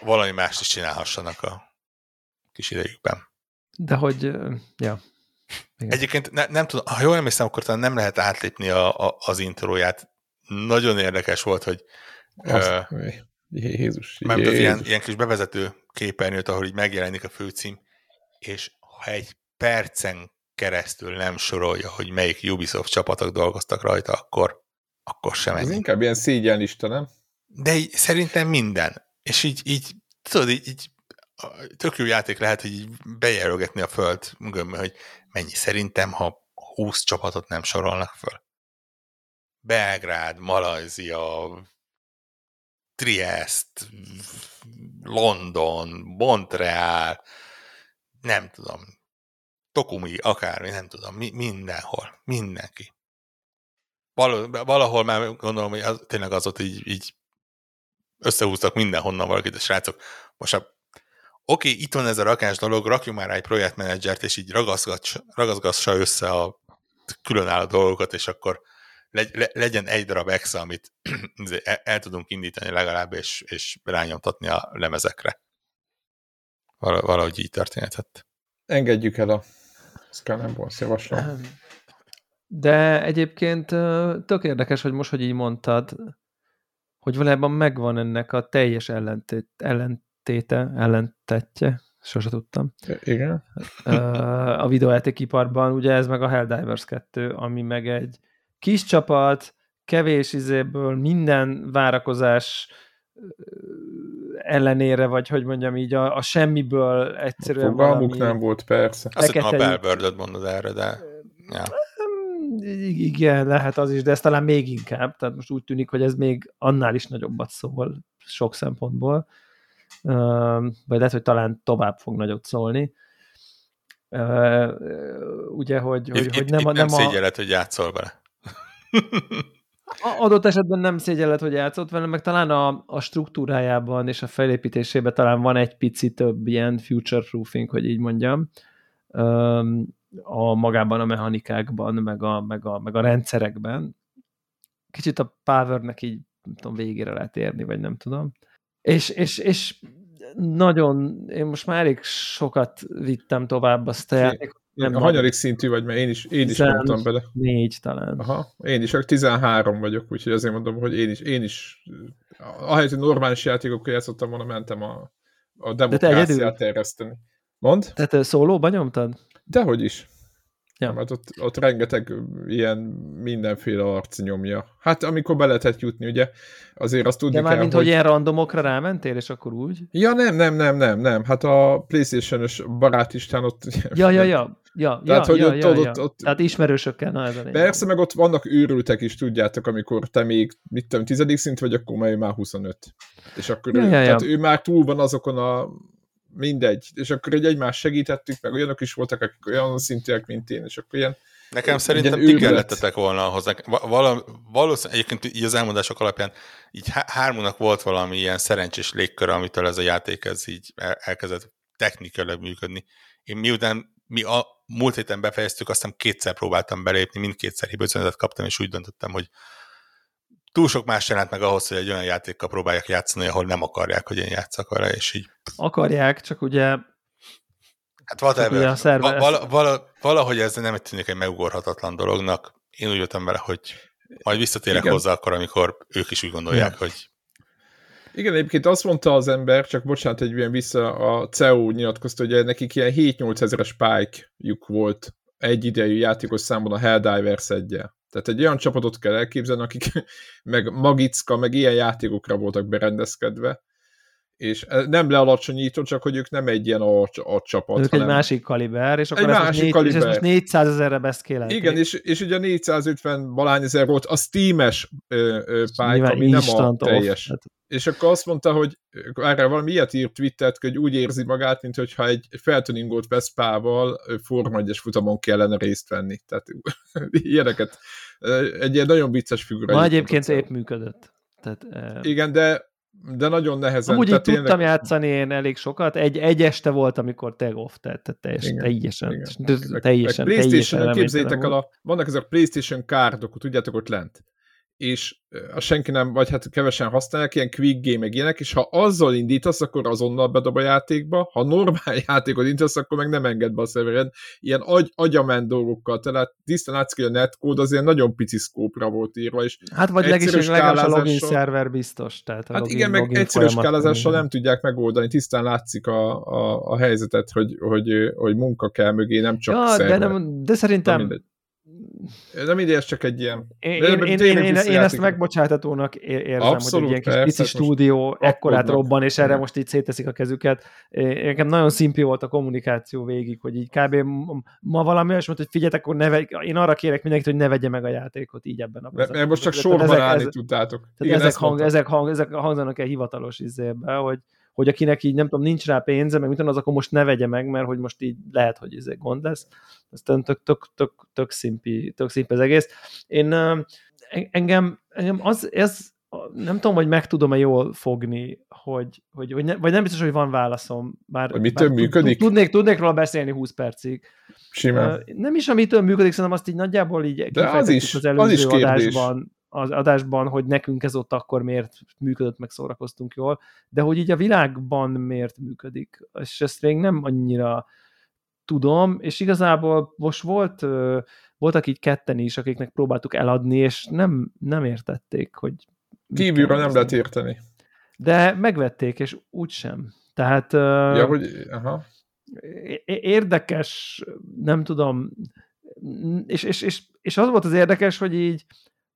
valami mást is csinálhassanak a kis idejükben. De hogy, ja. Igen. Egyébként ne, nem tudom, ha jól emlékszem, akkor talán nem lehet átlépni a, a, az intróját. Nagyon érdekes volt, hogy azt, uh, Jézus, Mert Jézus. Ilyen, ilyen kis bevezető képernyőt, ahol így megjelenik a főcím, és ha egy percen keresztül nem sorolja, hogy melyik Ubisoft csapatok dolgoztak rajta, akkor, akkor sem Ez inkább ilyen szégyenlista, nem? De így, szerintem minden. És így, így tudod, így, így tök jó játék lehet, hogy így bejelölgetni a föld gömbbe, hogy mennyi szerintem, ha 20 csapatot nem sorolnak föl. Belgrád, Malajzia, Triest, London, Montreal, nem tudom, Tokumi, akármi, nem tudom, mi, mindenhol, mindenki. Valahol már gondolom, hogy az, tényleg az ott így, így összehúztak mindenhonnan valakit, a srácok, most a oké, itt van ez a rakás dolog, rakjunk már egy projektmenedzsert, és így ragaszgassa össze a különálló dolgokat, és akkor legy, legyen egy darab exa, amit el, <clears throat> el tudunk indítani legalább, és, és rányomtatni a lemezekre. Valahogy így történhetett. Engedjük el a Bones, javaslom. De egyébként tök érdekes, hogy most, hogy így mondtad, hogy valójában megvan ennek a teljes ellentét, ellentéte, ellentetje, sose tudtam. Igen. A videójátékiparban, ugye ez meg a Helldivers 2, ami meg egy kis csapat, kevés izéből minden várakozás ellenére, vagy hogy mondjam így, a, a semmiből egyszerűen a valami... nem volt, persze. Azt hiszem, a Bellbird-öt mondod erre, de... Ja. Igen, lehet az is, de ez talán még inkább, tehát most úgy tűnik, hogy ez még annál is nagyobbat szól sok szempontból, vagy lehet, hogy talán tovább fog nagyot szólni. Ugye, hogy, hogy, itt, hogy nem, itt nem, nem a... szégyeled, hogy játszol vele. Adott esetben nem szégyellett, hogy játszott vele, meg talán a, a struktúrájában és a felépítésében talán van egy pici több ilyen future proofing, hogy így mondjam, a magában a mechanikákban, meg a, meg a, meg a rendszerekben. Kicsit a powernek így, nem tudom, végére lehet érni, vagy nem tudom. És, és, és nagyon, én most már elég sokat vittem tovább azt a játékot, nem a hanyadik szintű vagy, mert én is, én is mondtam bele. Négy talán. Aha, én is, csak 13 vagyok, úgyhogy azért mondom, hogy én is, én is ahelyett, hogy normális játékokkal játszottam volna, mentem a, a demokráciát terjeszteni. Mond? Tehát szólóba nyomtad? Dehogy is. Ja. Mert ott, ott rengeteg ilyen mindenféle arc nyomja. Hát amikor be lehetett jutni, ugye, azért azt tudni De már kell, mint hogy... hogy ilyen randomokra rámentél, és akkor úgy? Ja, nem, nem, nem, nem, nem. Hát a Playstation-ös barátistán ott... Ja, ja, ja. Ja, Tehát, ja, hogy ja, ott, ja, ott, ja. ott, ott, Tehát ismerősökkel, na ez a lényeg. Persze, meg ott vannak őrültek is, tudjátok, amikor te még, mit tudom, tizedik szint vagy, akkor már ő már 25. És akkor Ja, ő, ja, ja. tehát ő már túl van azokon a mindegy, és akkor egy egymást segítettük, meg olyanok is voltak, akik olyan szintűek, mint én, és akkor ilyen Nekem szerintem ti kellettetek volna ahhoz. Nekem- va- Vala, valószínűleg egyébként így az elmondások alapján így há- hármunknak volt valami ilyen szerencsés légkör, amitől ez a játék ez így el- elkezdett technikailag működni. Én miután mi a múlt héten befejeztük, aztán kétszer próbáltam belépni, mindkétszer hibőzenetet kaptam, és úgy döntöttem, hogy túl sok más jelent meg ahhoz, hogy egy olyan játékkal próbáljak játszani, ahol nem akarják, hogy én játszak vele, és így Akarják, csak ugye Hát whatever. ugye a szerver- Va- vala, vala, valahogy ez nem tűnik egy megugorhatatlan dolognak. Én úgy jöttem vele, hogy majd visszatérek Igen. hozzá akkor, amikor ők is úgy gondolják, Ja. hogy Igen, egyébként azt mondta az ember, csak bocsánat, egy ilyen vissza, a CEO nyilatkozta, hogy nekik ilyen 7-8 ezeres spike-juk volt egy idejű játékos számban a Helldivers egyel. Tehát egy olyan csapatot kell elképzelni, akik <laughs> meg Magicka, meg ilyen játékokra voltak berendezkedve, és nem lealacsonyító, csak hogy ők nem egy ilyen a, a csapat, ők egy hanem... másik kaliber, és akkor Egy most másik négy, és ezt kaliber. most 400 ezerre beszkélelték. Igen, és, és ugye 450 balány ezer volt a Steam-es Nyilván ami nem a instant off. teljes. Hát, És akkor azt mondta, hogy erre valami ilyet írt Twittert, hogy úgy érzi magát, mintha egy feltuningolt Veszpával Forma 1 futamon kellene részt venni. Tehát <laughs> ilyeneket. Egy ilyen nagyon vicces figura. ma egyébként épp működött. Tehát, eh, Igen, de, de nagyon nehezen. Amúgy így tehát tudtam játszani én elég sokat. Egy, egy este volt, amikor te off, tehát tehát teljes, Igen, teljesen, igen. teljesen, meg, teljesen, meg teljesen Playstation-on reménytelen képzeljétek el, a, vannak ezek a Playstation kárdok, tudjátok ott lent, és a senki nem, vagy hát kevesen használják, ilyen quick game, meg ilyenek, és ha azzal indítasz, akkor azonnal bedob a játékba, ha normál <laughs> játékot indítasz, akkor meg nem enged be a szerveren. Ilyen agy, agyament dolgokkal, tehát tisztán látszik, hogy a netcode az ilyen nagyon pici szkópra volt írva, és Hát vagy egyszerű legalábbis, a login szerver biztos. Tehát a Hát login, igen, meg login folyamat- skálázással nem tudják megoldani, tisztán látszik a, a, a helyzetet, hogy, hogy, hogy munka kell mögé, nem csak Ja, de, szerver. nem, de szerintem. De mindegy, ez csak egy ilyen... Én, én, én, én, én, én ezt megbocsátatónak érzem, Abszolút, hogy egy ilyen kis pici most stúdió ekkorát robban, és erre most így széteszik a kezüket. É- Nekem nagyon szimpi volt a kommunikáció végig, hogy így kb. ma valami olyasmit, hogy figyeljetek, akkor ne vegy, én arra kérek mindenkit, hogy ne vegye meg a játékot így ebben a Mert, most csak sorban állni tudtátok. Igen, ezek, hang, mondta. ezek, hang, ezek hangzanak el hivatalos izébe, hogy, hogy akinek így nem tudom, nincs rá pénze, meg mit tudom, az akkor most ne vegye meg, mert hogy most így lehet, hogy izé gond lesz. Aztán tök, tök, tök, tök, szimpi, tök szimpi az egész. Én engem, engem az, ez, nem tudom, hogy meg tudom-e jól fogni, hogy, hogy, hogy ne, vagy nem biztos, hogy van válaszom. Bár, Hogy mitől tud- működik? Tudnék, tudnék róla beszélni 20 percig. Simán. Nem is amitől működik, szerintem azt így nagyjából így De az is- az az előző is kérdés. adásban, az adásban, hogy nekünk ez ott akkor miért működött, meg szórakoztunk jól, de hogy így a világban miért működik, és ezt még nem annyira tudom, és igazából most volt, voltak így ketten is, akiknek próbáltuk eladni, és nem, nem értették, hogy Kívülről nem lehet érteni. De megvették, és úgysem. Tehát Ja, hogy, aha. érdekes, nem tudom, és, és, és, és az volt az érdekes, hogy így,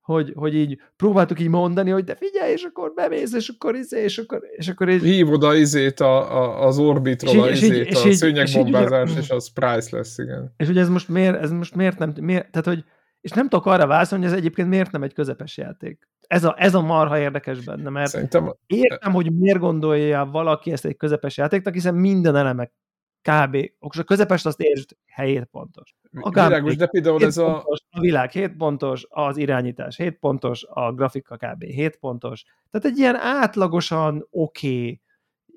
hogy, hogy így próbáltuk így mondani, hogy de figyelj, és akkor bemész, és akkor izé, és akkor, és akkor így, Hív oda izét a, a, az orbitról, És a és izét, és a szőnyegbombázás, és így- és az price lesz, igen. és hogy ez most miért, ez most miért nem, miért, tehát hogy, és nem tudok arra válaszolni, hogy ez egyébként miért nem egy közepes játék. Ez a, ez a marha érdekes benne, mert Szerintem értem, hogy miért gondolja valaki ezt egy közepes játéknak, hiszen minden eleme kb. Akkor a közepest azt értsd, helyét pontos. A világos, de például 7 ez a... pontos, a világ 7 pontos, az irányítás 7 pontos, a grafika kb. 7 pontos. Tehát egy ilyen átlagosan oké okay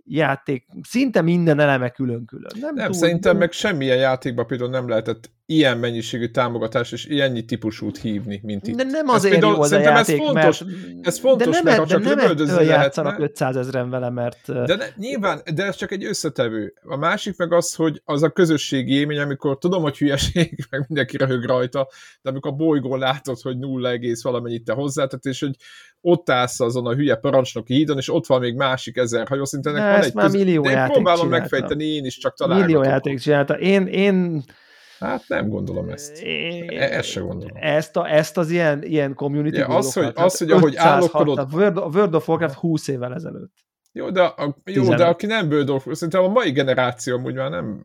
játék, szinte minden eleme külön-külön. Nem, Nem, túl, szerintem meg semmilyen játékban például nem lehetett ilyen mennyiségű támogatás és ilyennyi típusút hívni, mint itt. De nem Ez azért például jó az a szerintem ez játék, fontos- mert... ez fontos, de nem, mert ha de csak nem lövöldözni ettől lehetne- játszanak 500 ezeren vele, mert... De ne, nyilván, de ez csak egy összetevő. A másik meg az, hogy az a közösségi élmény, amikor tudom, hogy hülyeség, <laughs> meg mindenki röhög rajta, de amikor a bolygón látod, hogy nulla egész valamennyit te hozzátett, és hogy ott állsz azon a hülye parancsnoki hídon, és ott van még másik ezer hajó, szinte ennek De van egy már millió de én játék próbálom csinálta. megfejteni én is, csak Millió találgatok. játék csinálta. Én, én Hát nem gondolom ezt. E- ezt se gondolom. Ezt, a, ezt az ilyen, ilyen community Ja, az, hogy, az, hogy ahogy 506, állokkolod- A World, a World of Warcraft 20 évvel ezelőtt. Jó, de, a, jó, 15. de aki nem World szerintem a mai generáció úgy már nem...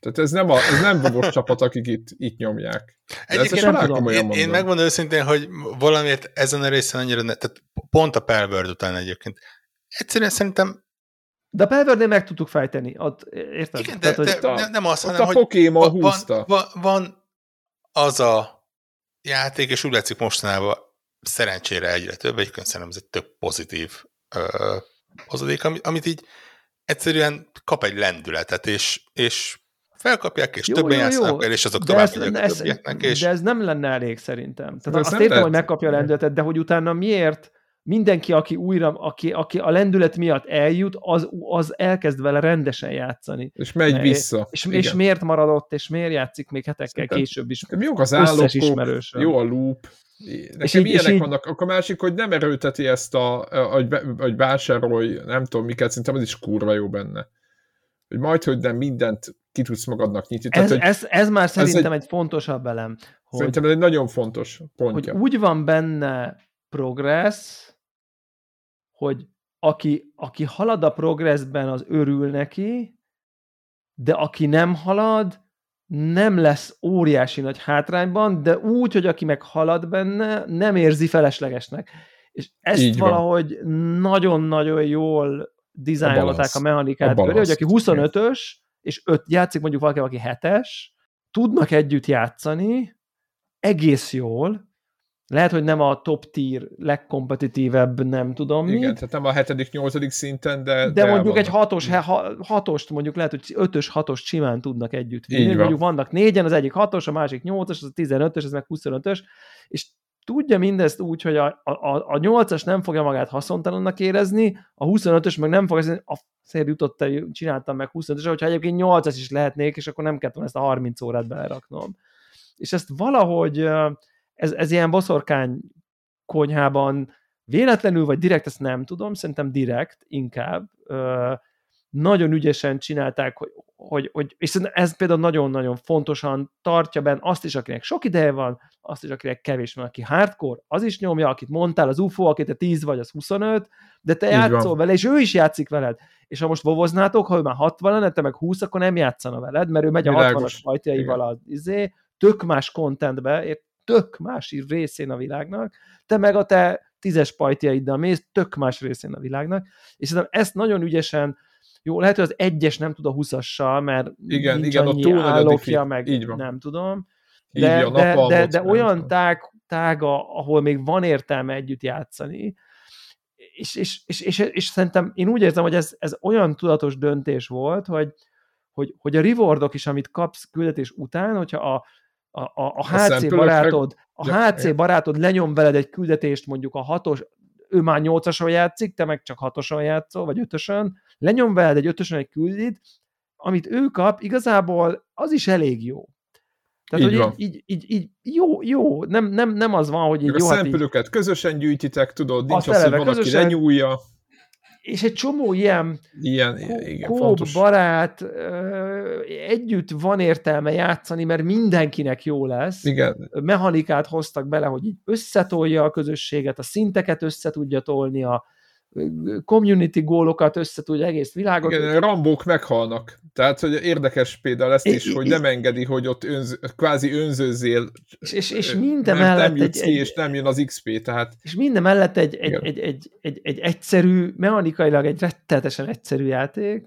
Tehát ez nem, a, ez nem vovos <laughs> csapat, akik itt, itt nyomják. De Egyébként nem tudom. Én, én mondom. megmondom őszintén, hogy valamiért ezen a részen annyira, ne, tehát pont a Pelverd után egyébként. Egyszerűen szerintem, De a Pelvernél meg tudtuk fejteni. Ott, érted? igen, de, Tehát, de a- nem, az, hanem, a hogy Pokémon van, húzta. van, van az a játék, és úgy látszik mostanában szerencsére egyre több, egyébként szerintem ez egy több pozitív ö, hozadék, ami- amit így egyszerűen kap egy lendületet, és, és felkapják, és Jó, többen jó, jó. játszanak el, és azok de tovább ez, megynek a ez, többieknek, és de ez nem lenne elég szerintem. Tehát ezt azt értem, lehet- hogy megkapja a lendületet, de hogy utána miért mindenki, aki újra, aki, aki a lendület miatt eljut, az, az elkezd vele rendesen játszani. És megy Ne, vissza. És, Igen. és miért maradott, és miért játszik még hetekkel Szerintem- később is. Jók az ismerősöm. jó a loop. Nekem És így- ilyenek és így- vannak. Akkor a másik, hogy nem erőlteti ezt a, hogy, hogy vásárolj, nem tudom miket, szerintem az is kurva jó benne. Hogy majd, hogy nem mindent ki tudsz magadnak nyitni. Tehát, Ez, hogy ez, ez már szerintem egy- egy, fontosabb elem, hogy, szerintem ez egy nagyon fontos hogy pontja. úgy van benne progress, hogy aki, aki halad a progressben, az örül neki, de aki nem halad, nem lesz óriási nagy hátrányban, de úgy, hogy aki meg halad benne, nem érzi feleslegesnek. És ezt Így valahogy nagyon-nagyon jól dizájnolták a A mechanikát köré, hogy balansz. aki 25-ös, és öt, játszik mondjuk valaki, aki 7-es, tudnak együtt játszani, egész jól, lehet, hogy nem a top tier, legkompetitívebb, nem tudom Igen, tehát nem a hetedik, nyolcadik szinten, de... de mondjuk egy vannak. hatos, ha- hatost mondjuk lehet, hogy ötös, hatos simán tudnak együtt vinni. Van. Mondjuk vannak négyen, az egyik hatos, a másik nyolcas, az a tizenötös, ez meg 25-ös, és tudja mindezt úgy, hogy a, a, a, a 8-as nem fogja magát haszontalannak érezni, a 25-ös meg nem fogja érezni, a szér jutott csináltam meg 25-ös, hogyha egyébként 8-as is lehetnék, és akkor nem kellett volna ezt a 30 órát beleraknom. És ezt valahogy, ez, ez ilyen boszorkány konyhában véletlenül, vagy direkt, ezt nem tudom, szerintem direkt inkább, ö, nagyon ügyesen csinálták, hogy, hogy, hogy és ez például nagyon-nagyon fontosan tartja benne azt is, akinek sok ideje van, azt is, akinek kevés van, aki hardcore, az is nyomja, akit mondtál, az UFO, akit te 10 vagy, az 25, de te Így játszol van. vele, és ő is játszik veled. És ha most vovoznátok, ha ő már 60 lenne, te meg 20, akkor nem játszana veled, mert ő megy a Világos. 60-as fajtjaival az izé, tök más contentbe, ért, tök más részén a világnak, te meg a te tízes pajtjaiddal mész, tök más részén a világnak, és szerintem ezt nagyon ügyesen jó, lehet, hogy az egyes nem tud a 20-assal, mert Igen, nincs igen, annyi a állókja, diffi- meg így van. nem tudom. De, a de, de, de nem olyan tudom. tág, tága, ahol még van értelme együtt játszani, és, és, és, és, és szerintem én úgy érzem, hogy ez, ez olyan tudatos döntés volt, hogy, hogy, hogy a rewardok is, amit kapsz küldetés után, hogyha a, a, a, a HC szempülös barátod, a Ja, HC barátod lenyom veled egy küldetést mondjuk a hatos, ő már nyolcason játszik, te meg csak hatoson játszol, vagy ötösön, lenyom veled egy ötösön egy küldit, amit ő kap, igazából az is elég jó. Tehát, Így hogy van. így, így, így, jó, jó, nem, nem, nem az van, hogy így Meg jó, a hát így, közösen gyűjtitek, tudod, nincs az, hogy eleve van, aki közösen- lenyúlja. És egy csomó ilyen Ilyen, igen, kóp fontos. barát együtt van értelme játszani, mert mindenkinek jó lesz. Igen, Mechanikát hoztak bele, hogy így összetolja a közösséget, a szinteket össze tudja tolni, a community gólokat össze tudja egész világot. igen, rambók meghalnak. Tehát, hogy érdekes például ezt is, i- hogy i- nem engedi, hogy ott önz, kvázi önzözzél, és, és, és minden mert mellett nem egy, ki, egy, és nem jön az XP, tehát és minden mellett egy, egy, egy, egy, egy, egy egyszerű, mechanikailag egy rettenetesen egyszerű játék,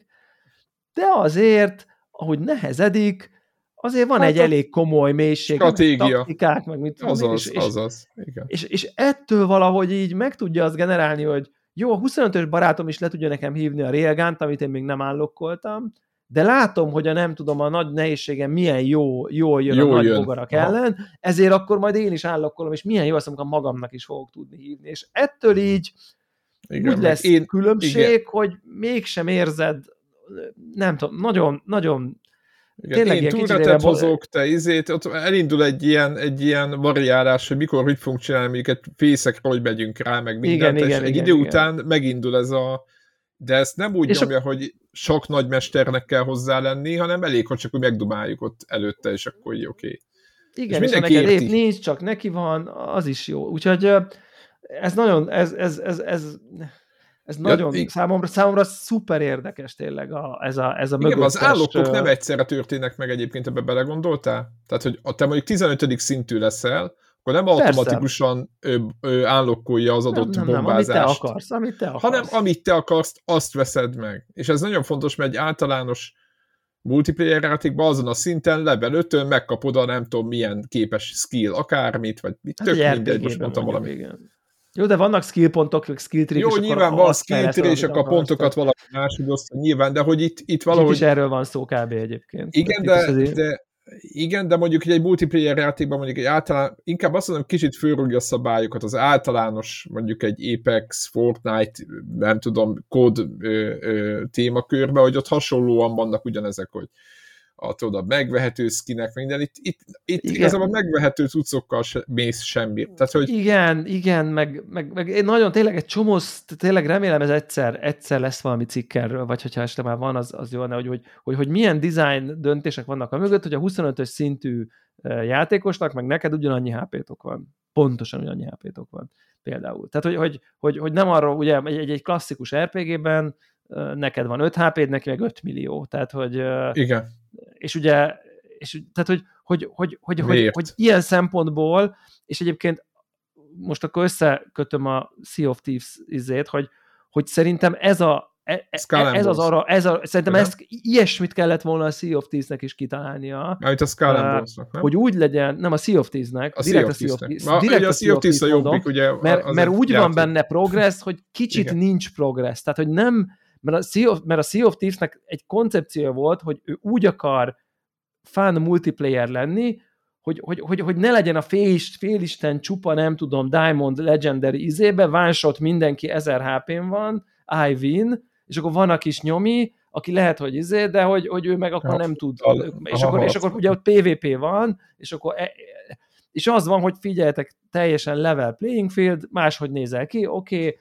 de azért, ahogy nehezedik, azért van Hát egy a elég komoly mélység, meg stratégia. taktikák, meg mit tudom azaz, és, és, azaz. Igen. és, és ettől valahogy így meg tudja azt generálni, hogy jó, a 25-ös barátom is le tudja nekem hívni a Railgunt, amit én még nem állokkoltam, de látom, hogy a nem tudom, a nagy nehézségem milyen jó, jól jön Jól a nagy jön. bogarak ellen, ezért akkor majd én is állokkolom, és milyen jó azt, amikor magamnak is fogok tudni hívni. És ettől így Igen, úgy lesz én, különbség, igen. hogy mégsem érzed, nem tudom, nagyon, nagyon Igen, Tényleg én túlretet hozok, te izét, ott elindul egy ilyen, egy ilyen variálás, hogy mikor mit fogunk csinálni, mondjuk egy fészekre, hogy megyünk rá, meg mindent, Igen, és igen, egy igen, idő igen. után megindul ez a de ezt nem úgy és nyomja, a... hogy sok nagy mesternek kell hozzá lenni, hanem elég, hogy csak úgy megdumáljuk ott előtte, és akkor oké. Okay. Igen, és, és ha neked épp nincs, csak neki van, az is jó. Úgyhogy ez nagyon, ez, ez, ez, ez, ez ja, nagyon, így... számomra, számomra szuper érdekes tényleg a, ez a, ez a Igen, mögöttes, az állokok nem egyszerre történnek meg egyébként, ebbe belegondoltál? Tehát, hogy te mondjuk 15. szintű leszel, akkor nem Persze. automatikusan ő, ő állokkolja az adott nem, nem, bombázást. Nem, amit te akarsz, amit te akarsz. Hanem amit te akarsz, azt veszed meg. És ez nagyon fontos, mert egy általános multiplayer játékban azon a szinten level 5 megkapod a nem tudom milyen képes skill, akármit, vagy hát tök mindegy, most mondtam valami. Igen. Jó, de vannak skill pontok, skill trick, Jó, nyilván van skill trick, és akkor a pontokat valami máshogy osztja, nyilván, de hogy itt, itt valahogy... Itt is erről van szó kb. egyébként. Igen, de, de, igen, de mondjuk egy multiplayer játékban mondjuk egy általán, inkább azt mondom, kicsit fölrúgja a szabályokat, az általános, mondjuk egy Apex, Fortnite, nem tudom, kód ö, ö, témakörbe, hogy ott hasonlóan vannak ugyanezek, hogy a, tudod, a megvehető skinek, minden, itt, itt, itt igazából megvehető cuccokkal se, mész semmit. Tehát, hogy... Igen, igen, meg, meg, meg én nagyon tényleg egy csomó, tényleg remélem ez egyszer, egyszer lesz valami cikkerről, vagy hogyha este már van, az, az jó lenne, hogy, hogy, hogy, hogy milyen design döntések vannak a mögött, hogy a 25-ös szintű játékosnak, meg neked ugyanannyi HP-tok van. Pontosan ugyanannyi HP-tok van például. Tehát, hogy, hogy, hogy, hogy nem arról, ugye egy, egy klasszikus RPG-ben neked van 5 HP-d, neki meg 5 millió. Tehát, hogy... Igen. És ugye, és, tehát, hogy, hogy, hogy, hogy, hogy, hogy ilyen szempontból, és egyébként most akkor összekötöm a Sea of Thieves izét, hogy, hogy szerintem ez a e, e, ez az arra, ez a, szerintem ezt, ilyesmit kellett volna a Sea of Thieves-nek is kitalálnia. Amit a Skull uh, nem? Hogy úgy legyen, nem a Sea of Thieves-nek, a direkt a Sea of Thieves. Ma, direkt a Sea of Thieves a jobbik, ugye. Mert, mert úgy játék. van benne progress, hogy kicsit Igen. nincs progress. Tehát, hogy nem, mert a Sea of, mert a sea of Thieves-nek egy koncepciója volt, hogy ő úgy akar fun multiplayer lenni, hogy, hogy, hogy, hogy ne legyen a félist, félisten csupa, nem tudom, Diamond Legendary izébe, shot mindenki 1000 HP-n van, I win, és akkor van a kis nyomi, aki lehet, hogy izé, de hogy, hogy ő meg akkor nem tud. A, és, a, akkor, és akkor ugye ott PvP van, és akkor e, és az van, hogy figyeljetek, teljesen level playing field, máshogy nézel ki, oké, okay,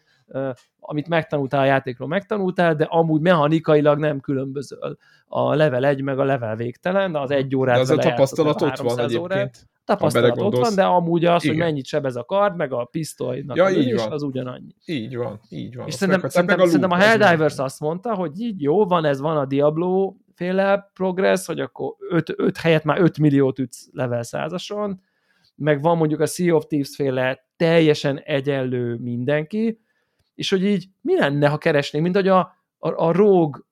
amit megtanultál a játékról, megtanultál, de amúgy mechanikailag nem különbözöl a level 1 meg a level végtelen, de az egy órát De az a tapasztalat ott van egyébként. Órát. Tapasztalat ott van, de amúgy az, Igen. hogy mennyit sebez a kard, meg a pisztolynak ja, így van. az ugyanannyi. Így van, így van. És szerintem, szerintem, a, szerintem a Helldivers azt mondta, hogy így jó, van ez, van a Diablo féle progress, hogy akkor 5 helyet már 5 milliót ütsz level százason, meg van mondjuk a Sea of Thieves féle teljesen egyenlő mindenki, és hogy így mi lenne, ha keresnénk, mint hogy a, a, a róg,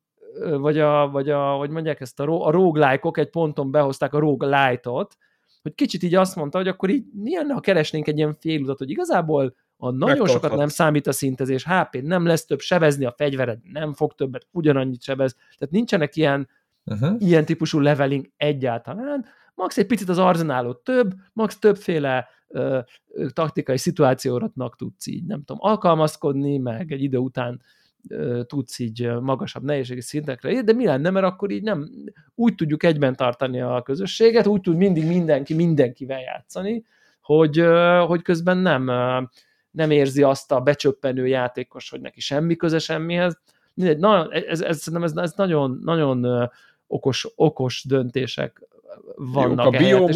vagy a, vagy a, hogy mondják ezt, a, a roguelike-ok egy ponton behozták a roguelite-ot, hogy kicsit így azt mondta, hogy akkor így mi lenne, ha keresnénk egy ilyen félutat, hogy igazából a nagyon sokat nem számít a szintezés, HP nem lesz több, sebezni a fegyvered nem fog többet, ugyanannyit sebez, tehát nincsenek ilyen, uh-huh. ilyen típusú leveling egyáltalán, max egy picit az arzenálot több, max többféle ö, ö, taktikai szituációratnak tudsz így, nem tudom, alkalmazkodni, meg egy idő után ö, tudsz így magasabb nehézségi szintekre de mi lenne, mert akkor így nem úgy tudjuk egyben tartani a közösséget, úgy tud mindig mindenki mindenkivel játszani, hogy, ö, hogy közben nem, ö, nem érzi azt a becsöppenő játékos, hogy neki semmi köze semmihez. Mindegy, na, ez, ez, ez, ez, ez nagyon, nagyon okos, okos döntések vannak Jók, a biom,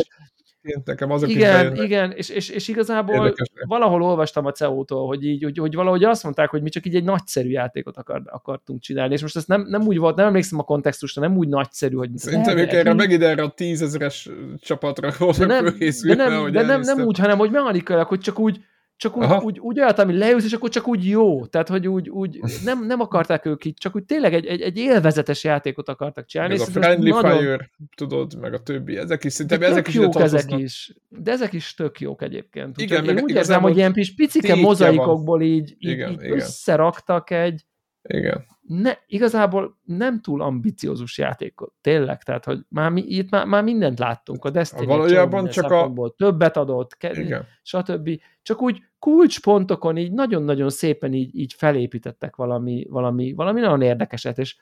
nekem azok igen, igen, és, és, és igazából Érdekesnek. valahol olvastam a CEO-tól, hogy, így, hogy, hogy valahogy azt mondták, hogy mi csak így egy nagyszerű játékot akar, akartunk csinálni, és most ez nem, nem úgy volt, nem emlékszem a kontextusra, nem úgy nagyszerű, hogy... Szerintem ők erre megint erre a tízezeres csapatra voltak de nem, de nem, de nem, nem úgy, hanem hogy mechanikailag, hogy csak úgy, csak úgy, úgy, úgy olyat, ami leülsz, és akkor csak úgy jó. Tehát, hogy úgy, úgy <laughs> nem, nem akarták ők itt, csak úgy tényleg egy, egy, egy élvezetes játékot akartak csinálni. Meg a Friendly nagyon... Fire, tudod, meg a többi, ezek is szinte, ezek is jók ezek is. De ezek is tök jók egyébként. Igen, én úgy érzem, hogy ilyen kis picike mozaikokból így, így, igen, így igen. összeraktak egy, igen. Ne, igazából nem túl ambiciózus játékot, tényleg, tehát, hogy már mi, itt már, már mindent láttunk, a Destiny valójában csak a... többet adott, ke- stb. Csak úgy kulcspontokon így nagyon-nagyon szépen így, így felépítettek valami, valami, valami nagyon érdekeset, és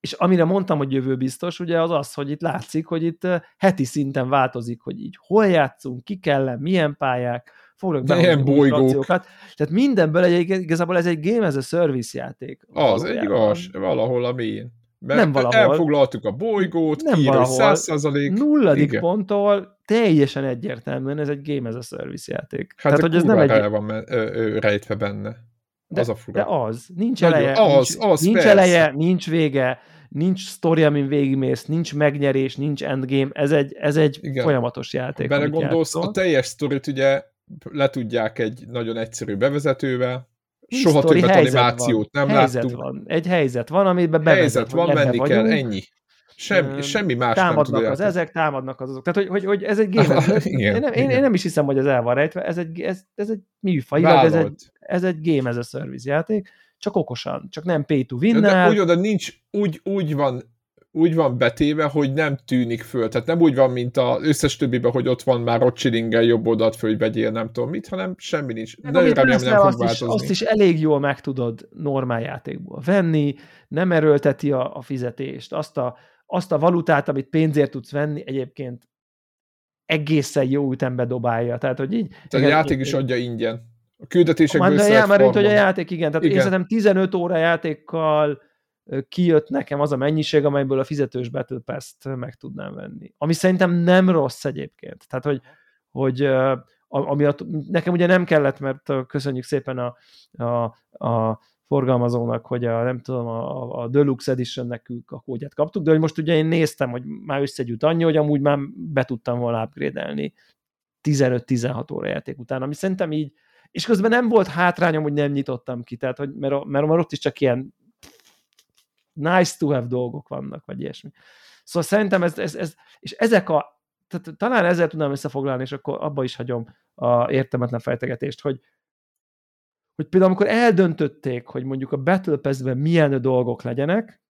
és amire mondtam, hogy jövő biztos, ugye az az, hogy itt látszik, hogy itt heti szinten változik, hogy így hol játszunk, ki kell, milyen pályák, fognak De be ilyen bolygók. Tehát mindenből egy, igazából ez egy game as a service játék. Az, egy igaz, valahol a mélyén. Mert Nem valahol. elfoglaltuk a bolygót, Nem valahol. 100%. Nulladik Igen. ponttól teljesen egyértelműen ez egy game as a service játék. Hát Tehát, hogy ez nem egy... van ö, ö, rejtve benne. De, az a fura. de az. Nincs Nagyon- eleje, az, nincs, az, nincs persze. eleje, nincs vége, nincs sztori, amin végigmész, nincs megnyerés, nincs endgame. Ez egy, ez egy Igen. folyamatos játék. Belegondolsz, a teljes sztorit ugye letudják egy nagyon egyszerű bevezetővel, Nincs soha többet animációt van. nem helyzet láttunk. Van. Egy helyzet van, amiben bevezet, Helyzet van, menni kell, vagyunk, ennyi. Semmi, semmi más nem támadnak a az játék. ezek, támadnak az azok. Tehát, hogy, hogy, hogy ez egy game. <laughs> ez, Igen, én, nem, én, igen. én, nem is hiszem, hogy ez el van rejtve. Ez egy, ez, ez egy műfajilag, ez egy, ez egy game as a service játék, csak okosan, csak nem pay to De win úgy oda nincs, úgy, úgy van úgy van betéve, hogy nem tűnik föl. Tehát nem úgy van, mint az összes többiben, hogy ott van már ott csilinggel jobb oldalt föl, hogy vegyél nem tudom mit, hanem semmi nincs. Meg De amit remélem nem fog azt, is, változni. azt is elég jól meg tudod normál játékból venni, nem erőlteti a, a fizetést, azt a, azt a valutát, amit pénzért tudsz venni, egyébként egészen jó ütembe dobálja. Tehát, hogy így... Tehát a játék is adja ingyen. A küldetésekből Már, már hogy a játék, igen. Tehát igen. Igen. én szerintem 15 óra játékkal kijött nekem az a mennyiség, amelyből a fizetős Battle Pass-t meg tudnám venni. Ami szerintem nem rossz egyébként. Tehát, hogy, hogy ami a, nekem ugye nem kellett, mert köszönjük szépen a, a, a forgalmazónak, hogy a, nem tudom, a, a Deluxe Editionnek a kódját kaptuk, de hogy most ugye én néztem, hogy már összegyűjt annyi, hogy amúgy már be tudtam volna upgrade-elni 15-16 óra játék után, ami szerintem így, és közben nem volt hátrányom, hogy nem nyitottam ki, tehát, hogy, mert, mert, mert ott is csak ilyen nice to have dolgok vannak, vagy ilyesmi. Szóval szerintem ez, ez, ez és ezek a, tehát talán ezzel tudnám összefoglalni, és akkor abba is hagyom a értelmetlen fejtegetést, hogy, hogy például amikor eldöntötték, hogy mondjuk a Battle Pass-ben milyen dolgok legyenek,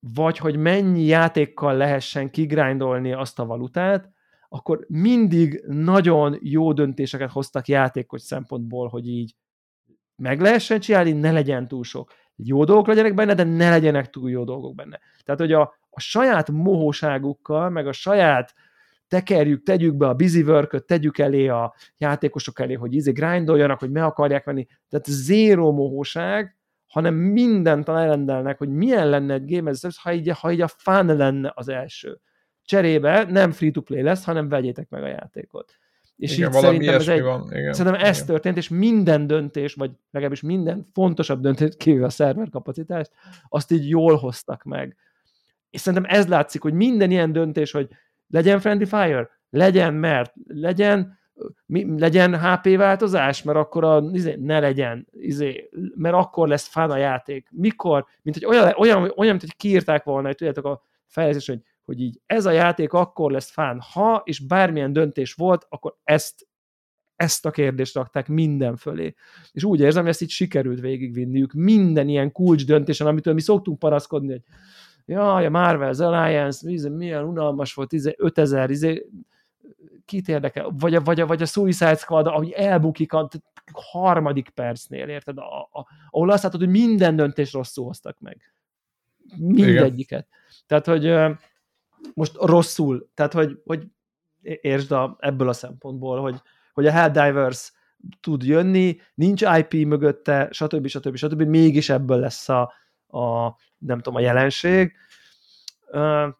vagy hogy mennyi játékkal lehessen kigrindolni azt a valutát, akkor mindig nagyon jó döntéseket hoztak játékos szempontból, hogy így meg lehessen csinálni, ne legyen túl sok. Jó dolgok legyenek benne, de ne legyenek túl jó dolgok benne. Tehát, hogy a, a saját mohóságukkal, meg a saját tekerjük, tegyük be a busy work tegyük elé a játékosok elé, hogy izé grindoljanak, hogy meg akarják venni. Tehát zéro mohóság, hanem mindent elrendelnek, hogy milyen lenne egy game service, ha így, ha így a fun lenne az első. Cserébe nem free-to-play lesz, hanem vegyétek meg a játékot. És Igen, így valami szerintem ez egy, van. Igen, Szerintem ez igen. történt, és minden döntés, vagy legalábbis minden fontosabb döntés, kivéve a szerver kapacitást, azt így jól hoztak meg. És szerintem ez látszik, hogy minden ilyen döntés, hogy legyen Friendly Fire, legyen, mert legyen, mi, legyen HP változás, mert akkor a, izé, ne legyen, izé, mert akkor lesz fán a játék. Mikor? Mint hogy olyan, olyan, olyan mint hogy kiírták volna, hogy tudjátok a fejlesztés, hogy, hogy így ez a játék akkor lesz fán, ha, és bármilyen döntés volt, akkor ezt ezt a kérdést rakták minden fölé. És úgy érzem, hogy ezt így sikerült végigvinniük minden ilyen kulcs döntésen, amitől mi szoktunk paraszkodni, hogy jaj, a Marvel's Alliance, izé, milyen unalmas volt, izé, 5000, izé, kit érdekel, vagy a, vagy a, vagy a Suicide Squad, ami elbukik a harmadik percnél, érted? A, a, ahol azt látod, hogy minden döntést rosszul hoztak meg. Mindegyiket. Tehát, hogy most rosszul, tehát, hogy, hogy értsd a, ebből a szempontból, hogy, hogy a Helldivers tud jönni, nincs IP mögötte, stb. stb. stb. mégis ebből lesz a, a nem tudom, a jelenség.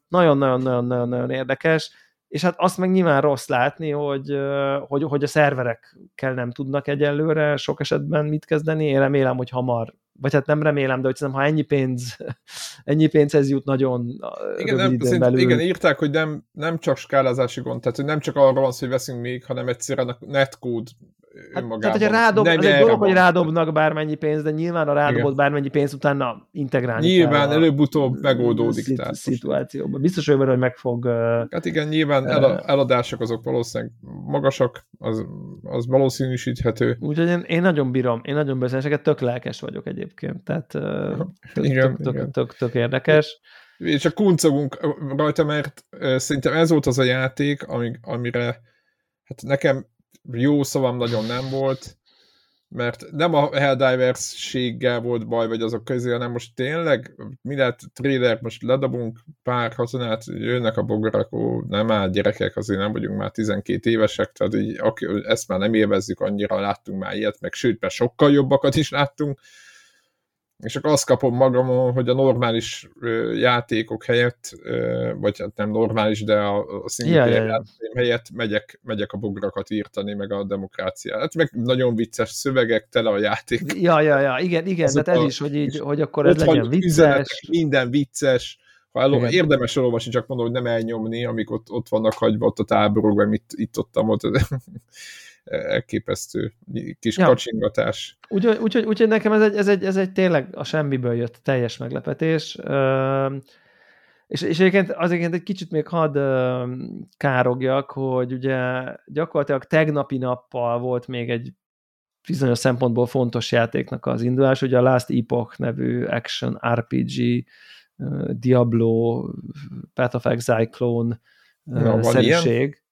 Nagyon-nagyon-nagyon-nagyon érdekes, és hát azt meg nyilván rossz látni, hogy, hogy, hogy a szerverekkel nem tudnak egyelőre sok esetben mit kezdeni. Én remélem, hogy hamar, vagy hát nem remélem, de hogy szerintem, ha ennyi pénz, <laughs> ennyi pénzhez jut nagyon Igen, nem, időn belül. igen, írták, hogy nem, nem csak skálázási gond, tehát hogy nem csak arról van szó, hogy veszünk még, hanem egyszerűen a netcode Hát, önmagában. tehát, hogyha rádob, nem az egy dolog, hogy rádobnak bármennyi pénzt, de nyilván a rádobott Igen. bármennyi pénzt utána integrálni Nyilván előbb-utóbb megoldódik. szit- tehát szituációban. Biztos vagyok benne, hogy meg fog... Hát igen, nyilván el, eladások azok valószínűleg magasak, az, az valószínűsíthető. Úgyhogy én, én nagyon bírom, én nagyon és tök lelkes vagyok egyébként, tehát <laughs> tök, Igen, tök, tök, igen. tök, tök érdekes. És a kuncogunk rajta, mert szerintem ez volt az a játék, ami, amire hát nekem jó szavam nagyon nem volt. mert nem a Helldivers-séggel volt baj, vagy azok közé, hanem most tényleg lehet trailer, most ledobunk pár hazonát, jönnek a bogarak, ó, nem áll gyerekek, azért nem vagyunk már 12 évesek, tehát így, ezt már nem élvezzük annyira, láttunk már ilyet, meg sőt, mert sokkal jobbakat is láttunk, és akkor azt kapom magamon, hogy a normális játékok helyett, vagy hát nem normális, de a, a single yeah, yeah. helyett megyek, megyek a bograkat írtani, meg a demokráciát. Hát meg nagyon vicces szövegek, tele a játék. Ja, ja, ja, igen, igen, de ez is, hogy, így, hogy akkor ez legyen vicces. Minden vicces, ha el, érdemes olvasni, csak mondom, hogy nem elnyomni, amik ott, ott vannak hagyva ott a táborokban, itt, itt ott, ott elképesztő kis ja. kacsingatás. Úgyhogy úgy, úgy, úgy, nekem ez egy, ez, egy, ez egy tényleg a semmiből jött teljes meglepetés. És, és egyébként azért egy kicsit még hadd károgjak, hogy ugye gyakorlatilag tegnapi nappal volt még egy bizonyos szempontból fontos játéknak az indulás, ugye a Last Epoch nevű action RPG Diablo, Path of Exile Na, szerűség.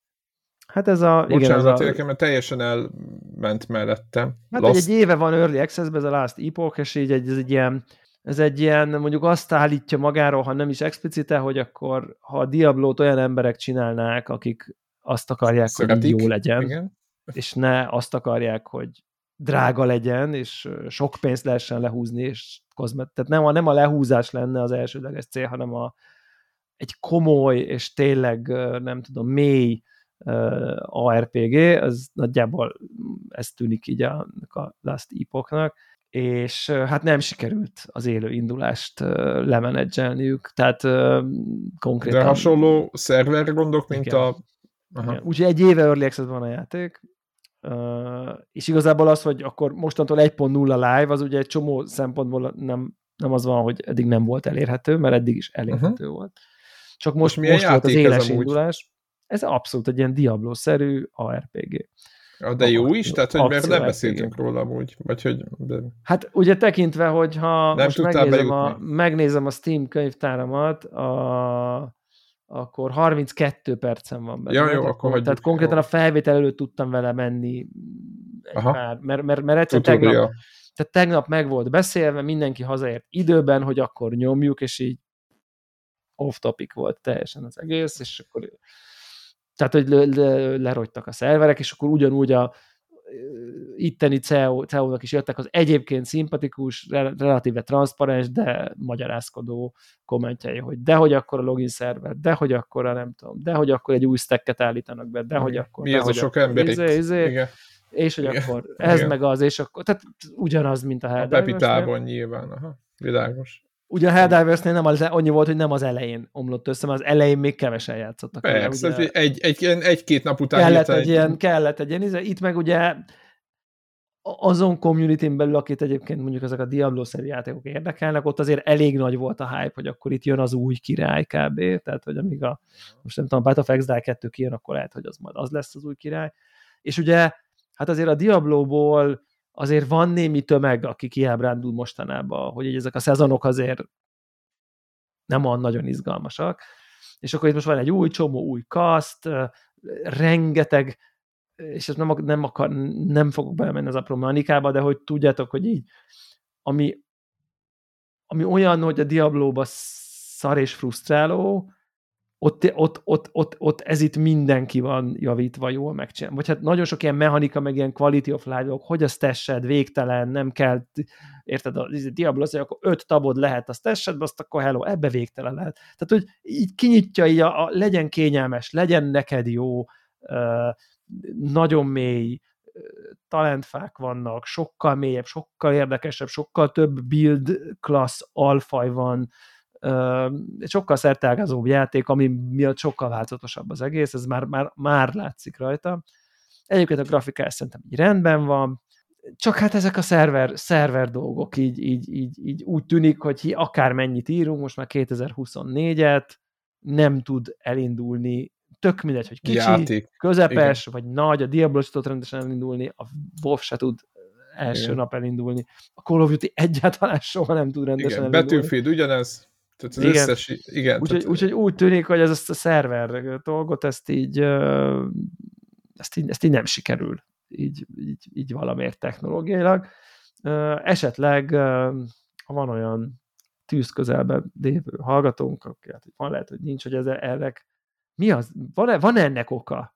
Hát ez a... Bocsánat, igen, ez a... nekem mert teljesen elment mellettem. Hát Last... egy, éve van Early access ez a Last Epoch, és így egy, ez egy ilyen ez egy ilyen, mondjuk azt állítja magáról, ha nem is explicite, hogy akkor, ha a Diablo-t olyan emberek csinálnák, akik azt akarják, Szeretik. hogy jó legyen, igen. és ne azt akarják, hogy drága legyen, és sok pénzt lehessen lehúzni, és kozmet. Tehát nem a, nem a lehúzás lenne az elsődleges cél, hanem a, egy komoly, és tényleg, nem tudom, mély ARPG, az nagyjából ez tűnik így a, a Last Epochnak, és hát nem sikerült az élő indulást lemenedzselniük, tehát konkrétan... De hasonló szerver gondok, mint igen. a... Aha. Úgyhogy egy éve Early Access van a játék, és igazából az, hogy akkor mostantól 1.0 live, az ugye egy csomó szempontból nem, nem az van, hogy eddig nem volt elérhető, mert eddig is elérhető uh-huh. volt. Csak most, most volt az éles indulás. Ez abszolút egy ilyen Diablo-szerű ARPG. Ja, de jó is? Tehát, hogy mert nem beszéltünk róla úgy, vagy hogy... De... Hát ugye tekintve, hogy ha nem most megnézem a, megnézem a Steam könyvtáramat, a, akkor 32 percem van benne. Ja, jó, akkor, akkor Tehát konkrétan jó. a felvétel előtt tudtam vele menni egy pár, mert, mert, mert egyszer tegnap, tehát tegnap meg volt beszélve, mindenki hazaért időben, hogy akkor nyomjuk, és így off topic volt teljesen az egész, és akkor tehát, hogy le, le, lerogytak a szerverek, és akkor ugyanúgy a itteni CEO, CEO-nak is jöttek az egyébként szimpatikus, relatíve transzparens, de magyarázkodó kommentjei, hogy dehogy akkor a login szerver, dehogy akkor a nem tudom, dehogy akkor egy új stacket állítanak be, dehogy akkor... Mi ez a sok ember izé, izé, Igen. És hogy Igen. akkor ez Igen. meg az, és akkor, tehát ugyanaz, mint a Helldivers. A Pepitában nyilván, aha, világos. Ugye a Helldiversnél nem az, annyi volt, hogy nem az elején omlott össze, mert az elején még kevesen játszottak. Persze, ugye, egy, egy, egy-két nap után kellett egy, egy, ilyen, kellett egy ilyen, itt meg ugye azon community belül, akit egyébként mondjuk ezek a Diablo-szerű játékok érdekelnek, ott azért elég nagy volt a hype, hogy akkor itt jön az új király kb. Tehát, hogy amíg a, most nem tudom, Battle of Exile 2 kijön, akkor lehet, hogy az majd az lesz az új király. És ugye, hát azért a Diablo-ból azért van némi tömeg, aki kiábrándul mostanában, hogy ezek a szezonok azért nem olyan nagyon izgalmasak. És akkor itt most van egy új csomó, új kaszt, rengeteg, és ezt nem, nem, akar, nem fogok belemenni az apró mechanikába, de hogy tudjátok, hogy így, ami, ami olyan, hogy a Diablo-ba szar és frusztráló, ott, ott, ott, ott, ott ez itt mindenki van javítva, jól megcsinálva. Vagy hát nagyon sok ilyen mechanika, meg ilyen quality of life hogy azt tessed, végtelen, nem kell, érted, a Diablo az, akkor öt tabod lehet, azt tessed, azt akkor hello, ebbe végtelen lehet. Tehát, hogy így kinyitja, így a, a legyen kényelmes, legyen neked jó, uh, nagyon mély, talentfák vannak, sokkal mélyebb, sokkal érdekesebb, sokkal több build class alfaj van, egy sokkal szertelgázóbb játék, ami miatt sokkal változatosabb az egész, ez már, már, már látszik rajta. Egyébként a grafikás szerintem így rendben van, csak hát ezek a szerver, szerver dolgok így, így, így, így úgy tűnik, hogy akár mennyit írunk, most már 2024-et, nem tud elindulni, tök mindegy, hogy kicsi, Játék. közepes, Igen. vagy nagy, a Diablo tud rendesen elindulni, a WoW se tud első Igen. nap elindulni, a Call of Duty egyáltalán soha nem tud rendesen Igen. elindulni. Battlefield ugyanez, tehát az igen. összes, igen. Úgyhogy tehát... úgy, úgy tűnik, hogy ez a szerver dolgot, ezt így, ezt így, ezt így nem sikerül így, így, így valamiért technológiailag. Esetleg, ha van olyan tűz közelben lévő hallgatónk, aki hát van lehet, hogy nincs, hogy ez ennek mi az? Van-e, van ennek oka?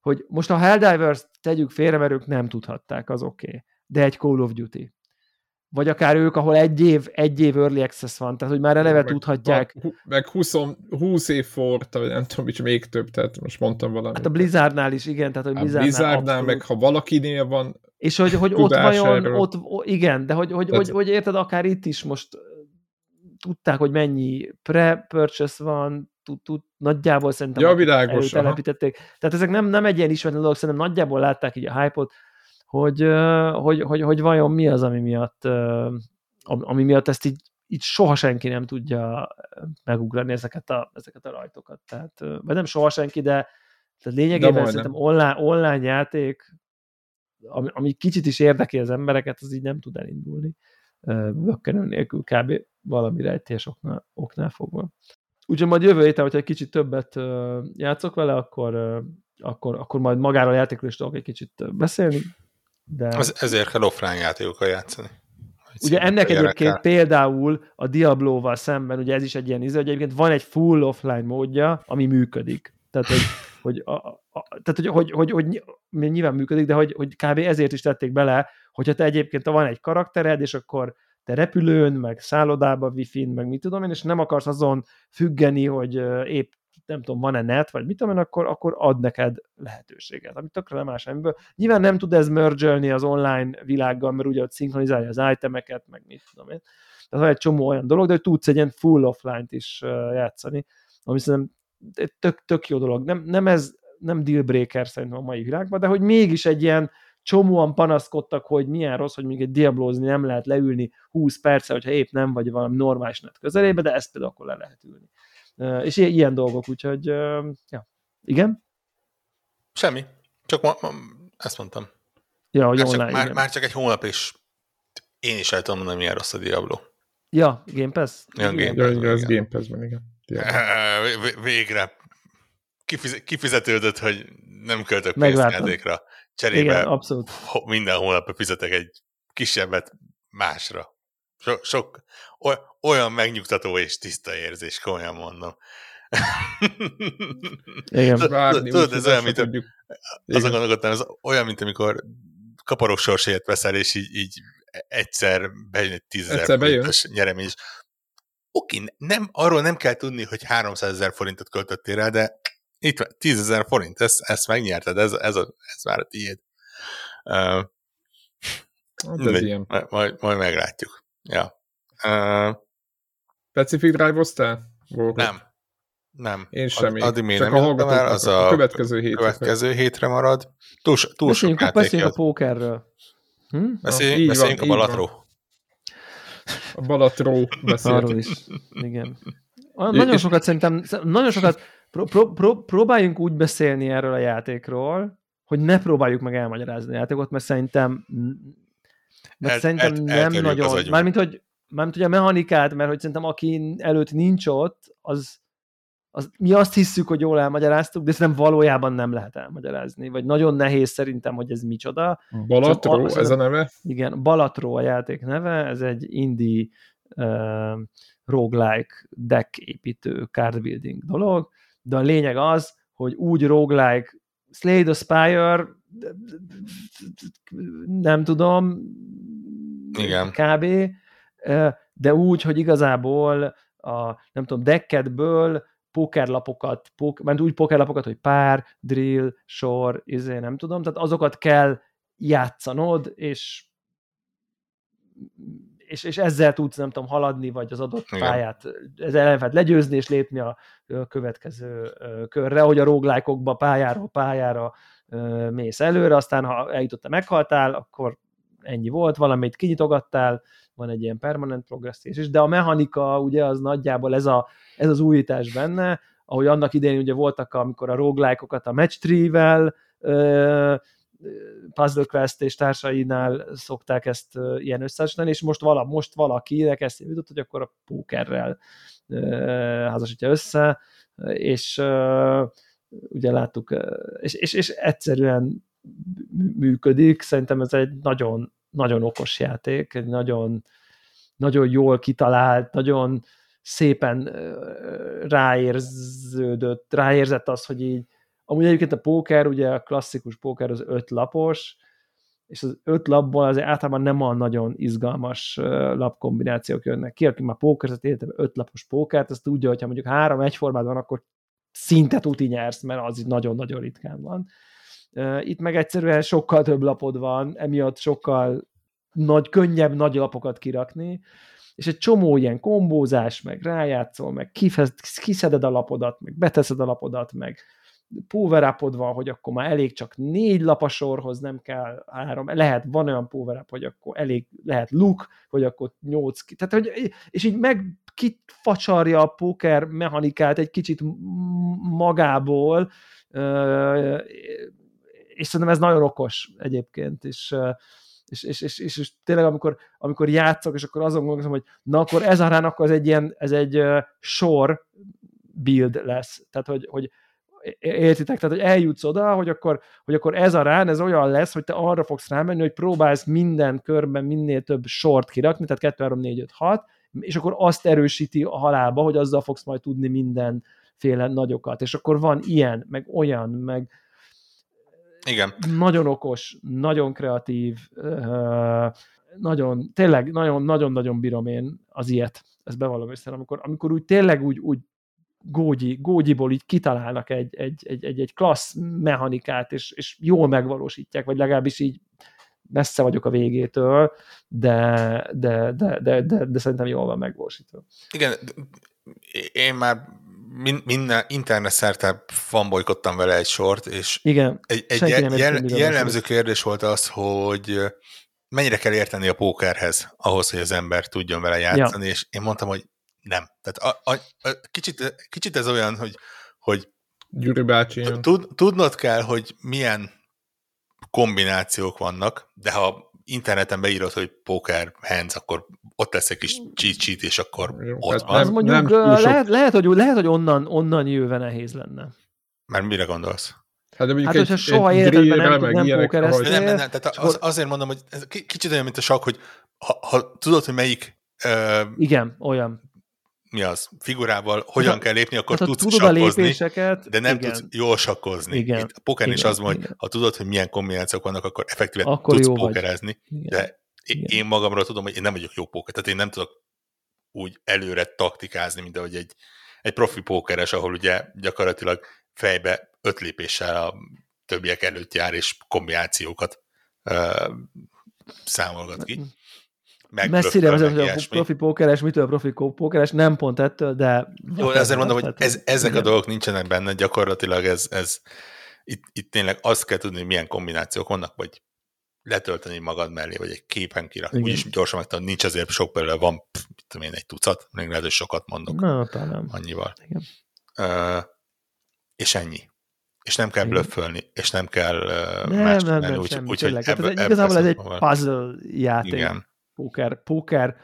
Hogy most a Helldivers tegyük félre, mert ők nem tudhatták, az oké. Okay. De egy Call of Duty vagy akár ők, ahol egy év, egy év early access van, tehát hogy már eleve meg, tudhatják. Meg 20, 20 év fort, vagy nem tudom, hogy még több, tehát most mondtam valamit. Hát a Blizzardnál is, igen, tehát hogy hát Blizzardnál, Blizzardnál meg ha valakinél van És hogy, hogy ott vajon, ott, igen, de hogy, hogy, tehát... hogy, hogy, érted, akár itt is most tudták, hogy mennyi pre-purchase van, tud, tud, nagyjából szerintem ja, világos, telepítették. Tehát ezek nem, nem egy ilyen ismeretlen dolog, szerintem nagyjából látták így a hype-ot, hogy, hogy, hogy, hogy vajon mi az, ami miatt, ami miatt ezt így, így soha senki nem tudja megugrani ezeket a, ezeket a rajtokat. Tehát, vagy nem soha senki, de tehát lényegében de szerintem online, online játék, ami, ami kicsit is érdekli az embereket, az így nem tud elindulni. Bökkenő nélkül kb. valami rejtés oknál, oknál fogva. Úgyhogy majd jövő héten, hogyha egy kicsit többet játszok vele, akkor, akkor, akkor majd magáról a játékról is tudok egy kicsit beszélni, de... Az, ezért kell offline játékokkal játszani. Ugye ennek egyébként például a Diablo-val szemben, ugye ez is egy ilyen íze, hogy egyébként van egy full offline módja, ami működik. Tehát, hogy, hogy, a, a, tehát, hogy, hogy, hogy, hogy, nyilván működik, de hogy, hogy kb. ezért is tették bele, hogyha te egyébként van egy karaktered, és akkor te repülőn, meg szállodába, wifi-n, meg mit tudom én, és nem akarsz azon függeni, hogy épp nem tudom, van-e net, vagy mit tudom akkor, akkor ad neked lehetőséget, amit tökre nem más semmiből. Nyilván nem tud ez merge az online világgal, mert ugye ott szinkronizálja az itemeket, meg mit tudom én. Tehát van egy csomó olyan dolog, de hogy tudsz egy ilyen full offline-t is játszani, ami szerintem tök, tök jó dolog. Nem, nem ez nem deal breaker szerintem a mai világban, de hogy mégis egy ilyen csomóan panaszkodtak, hogy milyen rossz, hogy még egy diablózni nem lehet leülni 20 perccel, hogyha épp nem vagy valami normális net közelébe, de ezt például akkor le lehet ülni. És ilyen dolgok, úgyhogy ja. Igen? Semmi. Csak ma, ma, ezt mondtam. Ja, hogy már, online, csak, már, már csak egy hónap, és én is el tudom mondani, milyen rossz a Diablo. Ja, Game Pass? Ja, Game Pass. Ja, az Game Pass-ben, igen. Végre kifizetődött, hogy nem költök pénzjátékra. Cserébe igen, abszolút. minden hónap fizetek egy kisebbet másra. So, sok, olyan megnyugtató és tiszta érzés, komolyan mondom. Igen. Tudod, ez olyan, mint azon gondolkodtam, ez olyan, mint amikor kaparok sorsért veszel, és így, így egyszer bejön egy tízezer forintos nyeremény, és oké, nem, arról nem kell tudni, hogy 300 ezer forintot költöttél rá, de itt van, 10 ezer forint, ezt, ezt megnyerted, ez, ez, a, ez már a tiéd. Uh, majd, majd meglátjuk. Ja. Uh, Pacific Drive-oztál? Nem. Nem. Én semmi. Addig még nem a el, az a, a következő hétre. Következő hétre marad. Túl, túl beszéljünk, sok beszéljünk a pókerről. Hm? Beszéljünk, ah, beszéljünk van, a Balatról. A Balatról beszéltünk. Arról is. Igen. Nagyon sokat szerintem, nagyon sokat pró, pró, pró, próbáljunk úgy beszélni erről a játékról, hogy ne próbáljuk meg elmagyarázni a játékot, mert szerintem mert el, szerintem el, nem nagyon, mármint hogy mármint ugye a mechanikát, mert hogy szerintem aki előtt nincs ott, az, az mi azt hisszük, hogy jól elmagyaráztuk, de szerintem valójában nem lehet elmagyarázni, vagy nagyon nehéz szerintem, hogy ez micsoda. Balatró, ez a neve? Igen, Balatró a játék neve, ez egy indie uh, roguelike deck építő card building dolog, de a lényeg az, hogy úgy roguelike Slay the Spire nem tudom, Igen. kb de úgy, hogy igazából a, nem tudom, decketből pókerlapokat, pók, mert úgy pókerlapokat, hogy pár, drill, sor, izé, nem tudom, tehát azokat kell játszanod, és és, és ezzel tudsz, nem tudom, haladni, vagy az adott Igen. pályát, ezzel lehet legyőzni, és lépni a következő körre, hogy a roguelike pályáról pályára mész előre, aztán ha eljutottál, meghaltál, akkor ennyi volt, valamit kinyitogattál, van egy ilyen permanent progresszés is, de a mechanika ugye az nagyjából ez, a, ez az újítás benne, ahogy annak idején ugye voltak, amikor a roguelike-okat a match tree-vel, Puzzle Quest és társainál szokták ezt ilyen összehasonlítani, és most, vala, most valakinek ezt jutott, hogy akkor a pókerrel házasítja össze, és ugye láttuk, és, és, és egyszerűen működik, szerintem ez egy nagyon, nagyon okos játék, egy nagyon, nagyon jól kitalált, nagyon szépen ráérződött, ráérzett az, hogy így, amúgy egyébként a póker, ugye a klasszikus póker az öt lapos, és az öt lapból azért általában nem a nagyon izgalmas lapkombinációk jönnek ki, aki már pókerzett életében öt lapos pókert, azt tudja, hogyha mondjuk három egyformában van, akkor szinte tuti nyersz, mert az nagyon-nagyon ritkán van. Itt meg egyszerűen sokkal több lapod van, emiatt sokkal nagy, könnyebb nagy lapokat kirakni, és egy csomó ilyen kombózás, meg rájátszol, meg kiszeded a lapodat, meg beteszed a lapodat, meg power van, hogy akkor már elég csak négy lap a sorhoz, nem kell három, lehet, van olyan power hogy akkor elég, lehet look, hogy akkor nyolc, tehát, hogy, és így meg kifacsarja a póker mechanikát egy kicsit magából, és szerintem ez nagyon okos egyébként, és és, és, és, és, és tényleg amikor, amikor játszok, és akkor azon gondolom, hogy na akkor ez arán akkor ez egy ilyen, ez egy uh, sor build lesz. Tehát, hogy, hogy értitek, tehát, hogy eljutsz oda, hogy akkor, hogy akkor ez a rán, ez olyan lesz, hogy te arra fogsz rámenni, hogy próbálsz minden körben minél több sort kirakni, tehát 2, 3, 4, 5, 6, és akkor azt erősíti a halálba, hogy azzal fogsz majd tudni mindenféle nagyokat. És akkor van ilyen, meg olyan, meg, igen. Nagyon okos, nagyon kreatív, nagyon, tényleg nagyon-nagyon bírom én az ilyet. Ezt bevallom össze, amikor, amikor úgy tényleg úgy, úgy gógyi, gógyiból így kitalálnak egy, egy, egy, egy, egy klassz mechanikát, és, és jól megvalósítják, vagy legalábbis így messze vagyok a végétől, de, de, de, de, de, de szerintem jól van megvalósítva. Igen, én már minden internet szerte fanbolykottam vele egy sort, és Igen, egy, egy jel, jel, jellemző kérdés volt az, hogy mennyire kell érteni a pókerhez ahhoz, hogy az ember tudjon vele játszani, ja. és én mondtam, hogy nem. Tehát a, a, a, kicsit, kicsit ez olyan, hogy, hogy Gyuri bácsi. Tud, tudnod kell, hogy milyen kombinációk vannak, de ha interneten beírod, hogy poker hands, akkor ott lesz egy kis cheat sheet, és akkor Jó, ott hát van. Az mondjuk nem lehet, lehet, hogy, lehet, hogy onnan, onnan jöve nehéz lenne. Mert mire gondolsz? Hát, de hát egy, hogyha soha életedben nem, nem, nem pókereztél. Nem, nem, nem, tehát az, azért mondom, hogy ez kicsit olyan, mint a sak, hogy ha, ha tudod, hogy melyik uh, igen, olyan mi az, figurával hogyan hát, kell lépni, akkor hát, tudsz tudod sakkozni, a lépéseket, de nem igen. tudsz jól sakkozni. Igen. Itt a pokeren is az van, hogy ha tudod, hogy milyen kombinációk vannak, akkor effektíven akkor tudsz pókerezni, de igen. én magamról tudom, hogy én nem vagyok jó póker, tehát én nem tudok úgy előre taktikázni, mint ahogy egy, egy profi pókeres, ahol ugye gyakorlatilag fejbe öt lépéssel a többiek előtt jár, és kombinációkat uh, számolgat ki. Messzire az, hogy a profi pókeres, mitől a profi pókeres, nem pont ettől, de... Jó, ezért mondom, hogy ez, ezek igen. a dolgok nincsenek benne, gyakorlatilag ez, ez itt, itt tényleg azt kell tudni, hogy milyen kombinációk vannak, vagy letölteni magad mellé, vagy egy képen kirakni. Úgyis gyorsan megtanulni, nincs azért sok belőle, van, mit tudom én, egy tucat, még lehet, hogy sokat mondok. Na, talán. Annyival. Igen. Uh, és ennyi. És nem kell blöffölni, és nem kell uh, nem, más nem, nem, úgy, úgy, hogy ebbe, ebbe igazából ez egy puzzle játék. Igen póker, póker,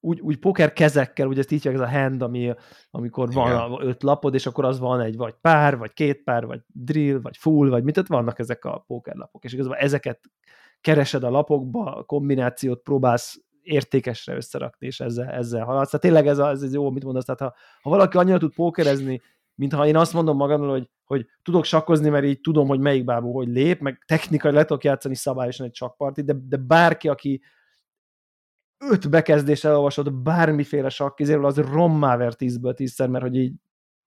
úgy, úgy póker kezekkel, ugye ezt így ez a hand, ami, amikor Igen. van öt lapod, és akkor az van egy vagy pár, vagy két pár, vagy drill, vagy full, vagy mit, vannak ezek a pókerlapok, és igazából ezeket keresed a lapokba, a kombinációt próbálsz értékesre összerakni, és ezzel, ezzel haladsz. Tehát tényleg ez, a, ez jó, mit mondasz, tehát ha, ha valaki annyira tud pókerezni, mintha én azt mondom magamról, hogy, hogy tudok sakkozni, mert így tudom, hogy melyik bábú hogy lép, meg technikai le tudok játszani szabályosan egy sakpartit, de, de bárki, aki, öt bekezdés elolvasod bármiféle sakkizéről, az rommá ver tízből tízszer, mert hogy így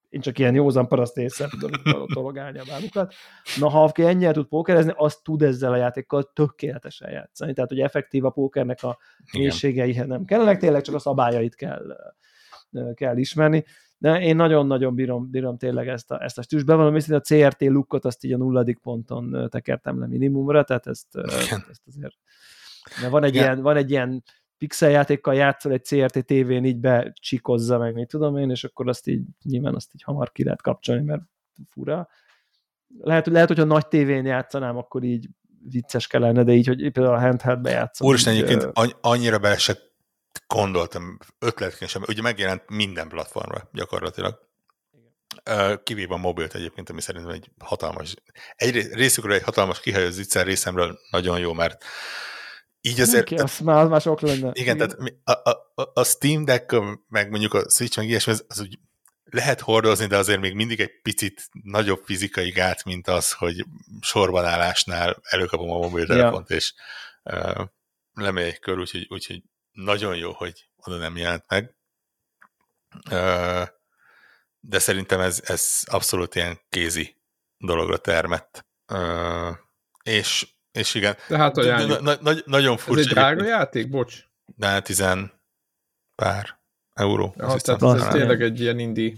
én csak ilyen józan paraszt észre tudom dologálni a bábukat. Na, ha aki ennyire tud pókerezni, az tud ezzel a játékkal tökéletesen játszani. Tehát, hogy effektív a pókernek a mélységeihez nem kellenek, tényleg csak a szabályait kell, kell ismerni. De én nagyon-nagyon bírom, bírom tényleg ezt a, ezt a stílus. Bevallom őszintén, a CRT lukkot azt így a nulladik ponton tekertem le minimumra, tehát ezt, ezt azért de van egy, ilyen, van egy ilyen pixel játékkal játszol egy CRT tévén, így becsikozza meg, mit tudom én, és akkor azt így, nyilván azt így hamar ki lehet kapcsolni, mert fura. Lehet, lehet hogyha nagy tévén játszanám, akkor így vicces kellene, de így, hogy például a handheldbe játszom. Úristen, egyébként annyira bele se gondoltam ötletként sem, ugye megjelent minden platformra gyakorlatilag. kivéve a mobilt egyébként, ami szerintem egy hatalmas, egy részükről egy hatalmas kihajó zicser részemről nagyon jó, mert így azért... Ki, az már, már sok lenne. Igen, igen. tehát a, a, a Steam Deck, meg mondjuk a Switch, meg ilyesmi, az, az úgy lehet hordozni, de azért még mindig egy picit nagyobb fizikai gát, mint az, hogy sorbanállásnál előkapom a mobiltelefont, ja. és uh, lemegyek kör, úgyhogy, úgyhogy nagyon jó, hogy oda nem jelent meg. Uh, de szerintem ez, ez abszolút ilyen kézi dologra termett. Uh, és, és igen. De hát na, na, na, nagyon furcsa. Ez egy drága játék? Bocs. De tizen pár euró. Ja, tehát ez, tényleg egy ilyen indi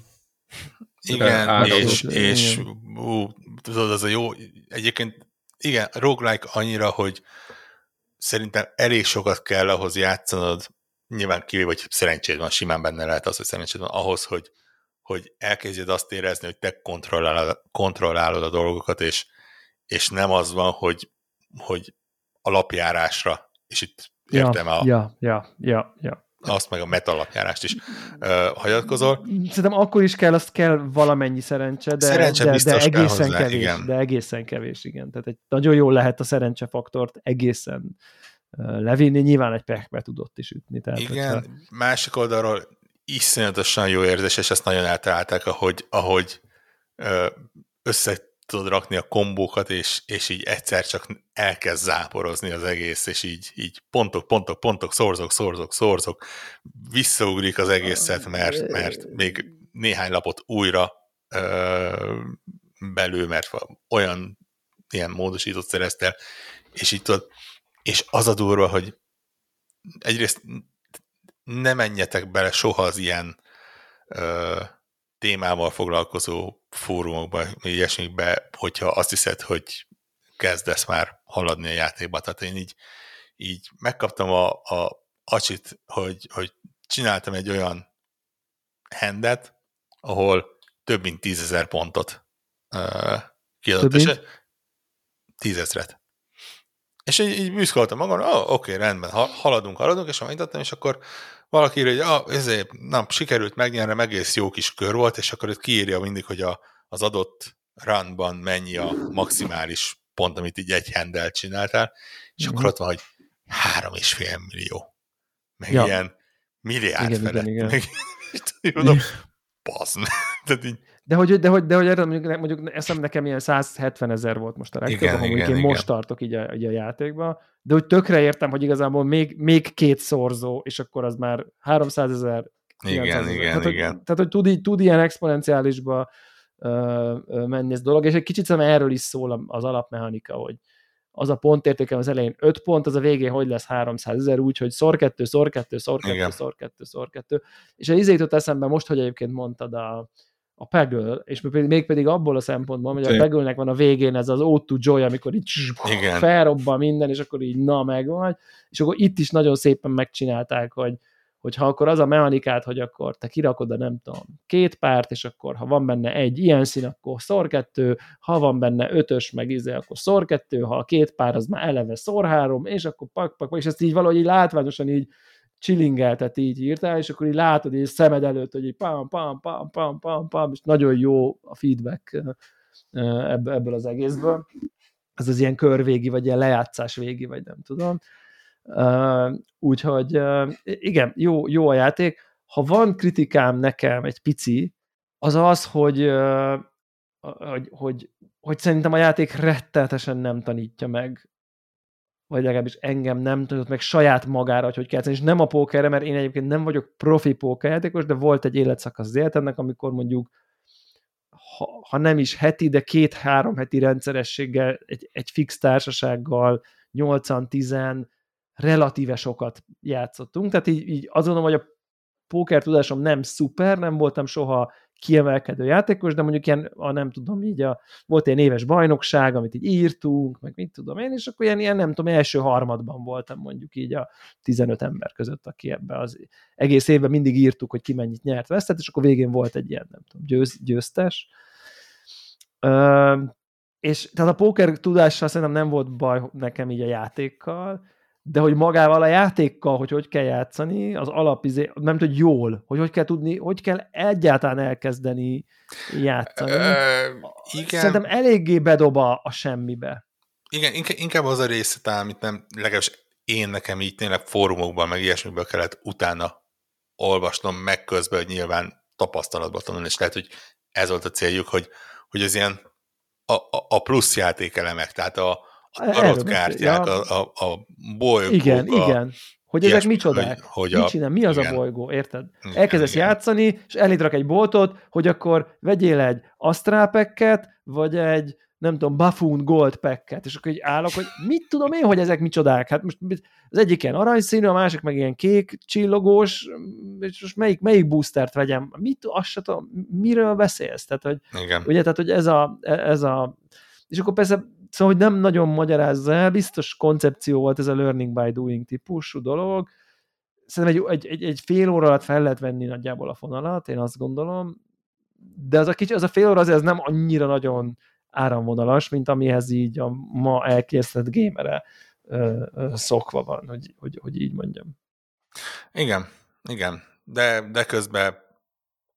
igen, és, és ú, tudod, az a jó, egyébként igen, roguelike annyira, hogy szerintem elég sokat kell ahhoz játszanod, nyilván kivéve, hogy szerencséd van, simán benne lehet az, hogy szerencséd van, ahhoz, hogy, hogy elkezdjed azt érezni, hogy te kontrollálod, kontrollálod a dolgokat, és, és nem az van, hogy, hogy alapjárásra, és itt értem ja, a... Ja, ja, ja, ja azt meg a metalapjárást is uh, hagyatkozol. Szerintem akkor is kell, azt kell valamennyi szerencse, de, szerencse de, de egészen hozzá, kevés. Igen. De egészen kevés, igen. Tehát egy, nagyon jól lehet a szerencsefaktort egészen levinni, nyilván egy pekbe tudott is ütni. Tehát, igen, hogyha... másik oldalról iszonyatosan jó érzés, és ezt nagyon eltalálták, ahogy, ahogy össze tudod rakni a kombókat, és, és így egyszer csak elkezd záporozni az egész, és így, így pontok, pontok, pontok, szorzok, szorzok, szorzok, visszaugrik az egészet, mert, mert még néhány lapot újra ö, belül, mert olyan ilyen módosítót szereztél, és így tudod, és az a durva, hogy egyrészt ne menjetek bele soha az ilyen ö, témával foglalkozó fórumokba, ilyesmikbe, hogyha azt hiszed, hogy kezdesz már haladni a játékba. Tehát én így, így megkaptam a, a acsit, hogy, hogy csináltam egy olyan hendet, ahol több mint tízezer pontot uh, kiadott. És tízezret. És így, így büszkoltam magam, oh, oké, okay, rendben, ha, haladunk, haladunk, és megnyitottam, és akkor valaki írja, hogy ah, ezért, na, sikerült megnyernem, egész jó kis kör volt, és akkor itt kiírja mindig, hogy a, az adott runban mennyi a maximális pont, amit így egy handel csináltál, és mm-hmm. akkor ott van, hogy három és fél millió. Meg ja. ilyen milliárd igen, felett. Igen, igen. Meg, <laughs> mondom, <laughs> bazd Tehát így, de hogy, de hogy, de hogy erre mondjuk, mondjuk eszem nekem ilyen 170 ezer volt most a legtöbb, igen, igen, én igen. most tartok így a, így a játékba, de hogy tökre értem, hogy igazából még, még két szorzó, és akkor az már 300 ezer, igen, igen, tehát, igen. Hogy, tehát, hogy tud, tud ilyen exponenciálisba uh, menni ez dolog, és egy kicsit szerintem erről is szól az alapmechanika, hogy az a pontértéke az elején 5 pont, az a végén hogy lesz 300 ezer, úgyhogy szor 2, szor 2, szor 2, szor 2, szor 2. És a izét jutott eszembe most, hogy egyébként mondtad a, a Peggle, és még pedig abból a szempontból, hogy a peggle van a végén ez az Ode to Joy, amikor így felrobban minden, és akkor így na meg vagy, és akkor itt is nagyon szépen megcsinálták, hogy hogyha akkor az a mechanikát, hogy akkor te kirakod a nem tudom, két párt, és akkor ha van benne egy ilyen szín, akkor szor kettő, ha van benne ötös, meg izé, akkor szor kettő, ha a két pár az már eleve szor három, és akkor pak, pak, pak és ezt így valahogy így látványosan így csilingeltet így írtál, és akkor így látod így szemed előtt, hogy így pam, pam, pam, pam, pam, pam, és nagyon jó a feedback ebből az egészből. Ez az ilyen körvégi, vagy ilyen lejátszás végi, vagy nem tudom. Úgyhogy igen, jó, jó a játék. Ha van kritikám nekem egy pici, az az, hogy, hogy, hogy, hogy szerintem a játék rettenetesen nem tanítja meg vagy legalábbis engem nem tudott meg saját magára, hogy hogy kell. És nem a pókerre, mert én egyébként nem vagyok profi pókerjátékos, de volt egy életszakasz az életemnek, amikor mondjuk ha, ha nem is heti, de két-három heti rendszerességgel, egy, egy fix társasággal, 8-10 relatíve sokat játszottunk, tehát így, így azt gondolom, hogy a póker tudásom nem szuper, nem voltam soha kiemelkedő játékos, de mondjuk ilyen, a nem tudom, így a, volt egy éves bajnokság, amit így írtunk, meg mit tudom én, és akkor ilyen, ilyen nem tudom, első harmadban voltam mondjuk így a 15 ember között, aki ebbe az egész évben mindig írtuk, hogy ki mennyit nyert, vesztett, és akkor végén volt egy ilyen, nem tudom, győz, győztes. Ö, és tehát a póker tudással szerintem nem volt baj nekem így a játékkal, de hogy magával a játékkal, hogy hogy kell játszani, az alapizé, nem tudod jól, hogy hogy kell tudni, hogy kell egyáltalán elkezdeni játszani. Ö, igen. Szerintem eléggé bedob a, a semmibe. Igen, inkább az a része talán, amit nem, legalábbis én nekem így tényleg fórumokban, meg ilyesmiből kellett utána olvasnom meg közben, hogy nyilván tapasztalatban tanulni, és lehet, hogy ez volt a céljuk, hogy, hogy az ilyen a, a plusz játékelemek, tehát a, a tarotkártyák, ja. a, a, a bolygók. Igen, a, igen. Hogy ezek micsodák? Hogy, hogy Mit csinál? Mi az igen. a bolygó? Érted? Elkezdesz igen. játszani, és elindrak egy boltot, hogy akkor vegyél egy Astrál vagy egy nem tudom, Buffoon Gold packet, és akkor így állok, hogy mit tudom én, hogy ezek micsodák? Hát most az egyik ilyen aranyszínű, a másik meg ilyen kék csillogós, és most melyik, melyik boostert vegyem? Mit, azt se tudom, miről beszélsz? Tehát, hogy, Igen. Ugye, tehát, hogy ez a, ez a, és akkor persze Szóval, hogy nem nagyon magyarázza el, biztos koncepció volt ez a learning by doing típusú dolog. Szerintem egy, egy, egy, egy fél óra alatt fel lehet venni nagyjából a fonalat, én azt gondolom, de az a, kicsi, az a fél óra azért ez nem annyira nagyon áramvonalas, mint amihez így a ma elkészített gémere ö, ö, szokva van, hogy, hogy, hogy így mondjam. Igen, igen, de, de közben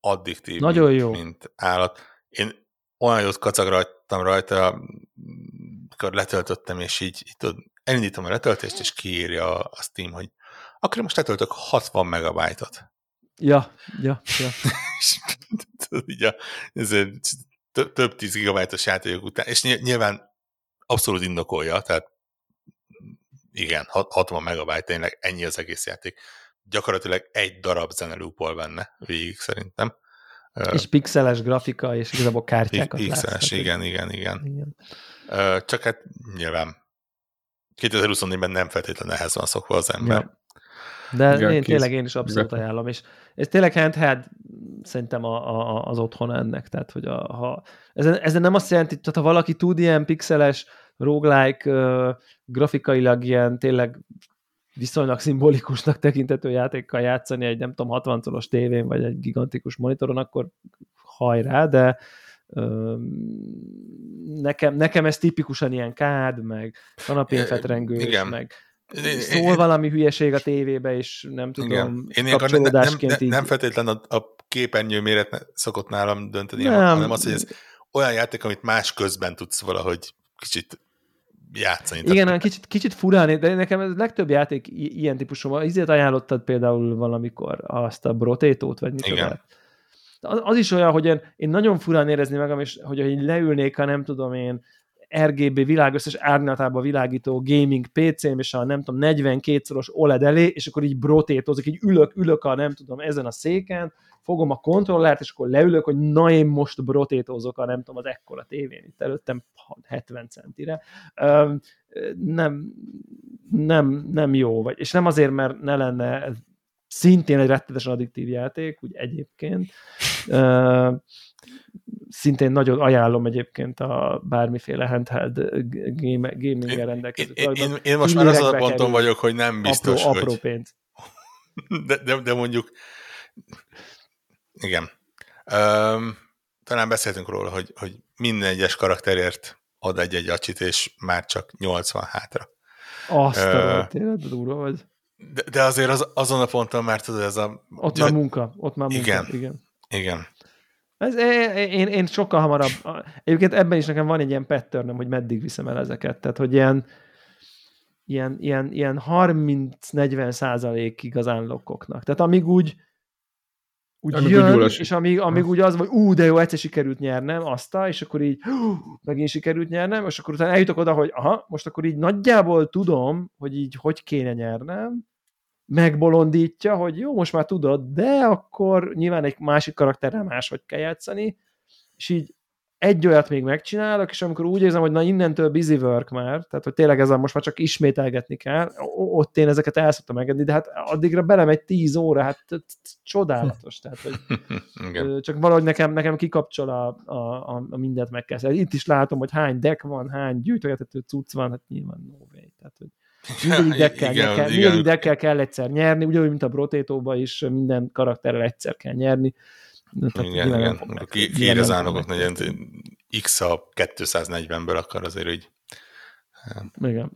addiktív, Nagyon mint, jó. mint állat. Én olyan jót kacagrajtam rajta, amikor letöltöttem, és így, így tudod, elindítom a letöltést, és kiírja a Steam, hogy akkor most letöltök 60 megabájtot. Ja, ja, ja. <laughs> és tudod, így a, ez több, több 10 gigabájtos játékok után, és nyilván abszolút indokolja, tehát igen, 60 megabájt tényleg ennyi az egész játék. Gyakorlatilag egy darab zene loopol benne végig szerintem. És pixeles grafika, és igazából kártyákat Pixeles, látsz, igen, igen, igen, igen. Csak hát nyilván 2024-ben nem feltétlenül ehhez van szokva az ember. Ja. De igen, én, tényleg én is abszolút ajánlom, és ez tényleg handheld szerintem a, a, az otthon ennek, tehát hogy a, ha, ezen, ezen nem azt jelenti, tehát ha valaki tud ilyen pixeles, roguelike, uh, grafikailag ilyen tényleg viszonylag szimbolikusnak tekintető játékkal játszani egy nem tudom 60 szoros tévén, vagy egy gigantikus monitoron, akkor hajrá, de nekem, nekem ez tipikusan ilyen kád, meg kanapénfetrengős, Igen. meg szól valami hülyeség a tévébe, és nem tudom, Igen. Én kapcsolódásként nem, nem, nem feltétlenül a, a képernyő méret szokott nálam dönteni, nem. hanem az, hogy ez olyan játék, amit más közben tudsz valahogy kicsit játszani. Igen, tehát... kicsit, kicsit furán, de nekem ez legtöbb játék ilyen típusú van. Ezért ajánlottad például valamikor azt a brotétót, vagy mit Igen. Az, az is olyan, hogy én, én nagyon furán érezni magam, és hogy én leülnék, ha nem tudom én, RGB világösszes árnyalatába világító gaming PC-m, és a nem tudom, 42-szoros OLED elé, és akkor így brotétozik, így ülök, ülök a nem tudom, ezen a széken, fogom a kontrollert, és akkor leülök, hogy na én most brotétozok a nem tudom, az ekkora tévén itt előttem 70 centire. Nem, nem, nem jó, vagy, és nem azért, mert ne lenne szintén egy rettetesen addiktív játék, úgy egyébként. Szintén nagyon ajánlom egyébként a bármiféle handheld gaming-el rendelkező. Én, én, én most már azon a ponton vagyok, hogy nem biztos, apró, hogy... Apró pénz. <laughs> De, de, de mondjuk igen. Um, talán beszéltünk róla, hogy, hogy minden egyes karakterért ad egy-egy acsit, és már csak 80 hátra. Azt uh, tényleg durva vagy. De, de azért az, azon a ponton már tudod, ez a... Ott már munka, ott már munka. Igen, igen. igen. Ez, én, én sokkal hamarabb, egyébként ebben is nekem van egy ilyen pattern hogy meddig viszem el ezeket, tehát hogy ilyen, ilyen, ilyen, ilyen 30-40 százalékig az unlockoknak. Tehát amíg úgy, úgy amíg jön, úgy és amíg, amíg úgy az, hogy ú, de jó, egyszer sikerült nyernem, azt, és akkor így hú, megint sikerült nyernem, és akkor utána eljutok oda, hogy aha, most akkor így nagyjából tudom, hogy így hogy kéne nyernem, megbolondítja, hogy jó, most már tudod, de akkor nyilván egy másik karakterrel máshogy kell játszani, és így egy olyat még megcsinálok, és amikor úgy érzem, hogy na innentől busy work már, tehát hogy tényleg ez a most már csak ismételgetni kell, ott én ezeket el szoktam engedni, de hát addigra belemegy tíz óra, hát csodálatos, tehát hogy <laughs> csak valahogy nekem, nekem kikapcsol a, a, a, mindent meg kell. Itt is látom, hogy hány deck van, hány gyűjtögethető cucc van, hát nyilván no way. Tehát, hogy mindegyik <laughs> deckkel, igen, kell, igen. mindegyik deckkel kell egyszer nyerni, ugyanúgy, mint a Brotétóban is minden karakterrel egyszer kell nyerni. Tehát igen, igen. Ki az állagot, hogy X a 240-ből akar azért hogy Igen. Igen.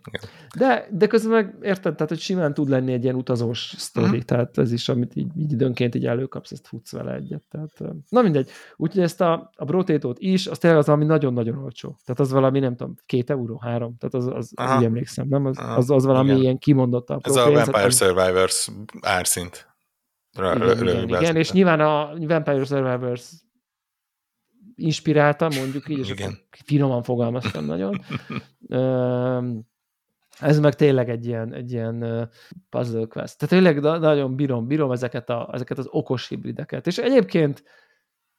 De, de közben meg érted, tehát hogy simán tud lenni egy ilyen utazós sztori, uh-huh. tehát ez is, amit így, így időnként így előkapsz, ezt futsz vele egyet. Tehát, na mindegy. Úgyhogy ezt a, a brotétót is, az tényleg az valami nagyon-nagyon olcsó. Tehát az valami, nem tudom, két euró, három. Tehát az, az úgy emlékszem, nem? Az, az, az valami igen. ilyen kimondottabb. Ez a Vampire Survivors árszint. igen, igen, igen, és nyilván a Vampire Survivors inspirálta, mondjuk így, és Igen. finoman fogalmaztam nagyon. Ez meg tényleg egy ilyen, egy ilyen puzzle quest. Tehát tényleg nagyon bírom, bírom ezeket, a, ezeket az okos hibrideket. És egyébként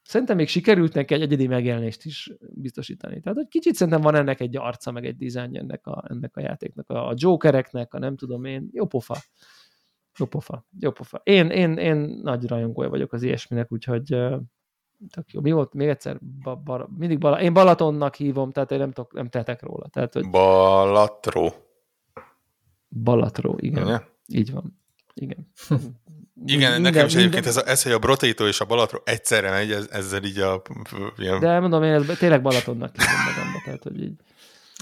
szerintem még sikerült neki egy egyedi megjelenést is biztosítani. Tehát, hogy kicsit szerintem van ennek egy arca, meg egy dizájn ennek a, ennek a játéknak, a, a jokereknek, a nem tudom én, jó pofa. Jó pofa, jó pofa. Én, én, én nagy rajongója vagyok az ilyesminek, úgyhogy tök jó. Mi volt még egyszer? Ba, ba, mindig Bala, én Balatonnak hívom, tehát én nem, tok, nem tehetek róla. Tehát, hogy... Balatró. Balatró, igen. Igen. Így van. Igen. <laughs> Igen, minden, nekem is egyébként ez, a, ez, hogy a Brotato és a Balatró egyszerre megy, ez, ezzel így a... Ilyen... De mondom, én ez tényleg Balatonnak hívom magamba, tehát hogy így.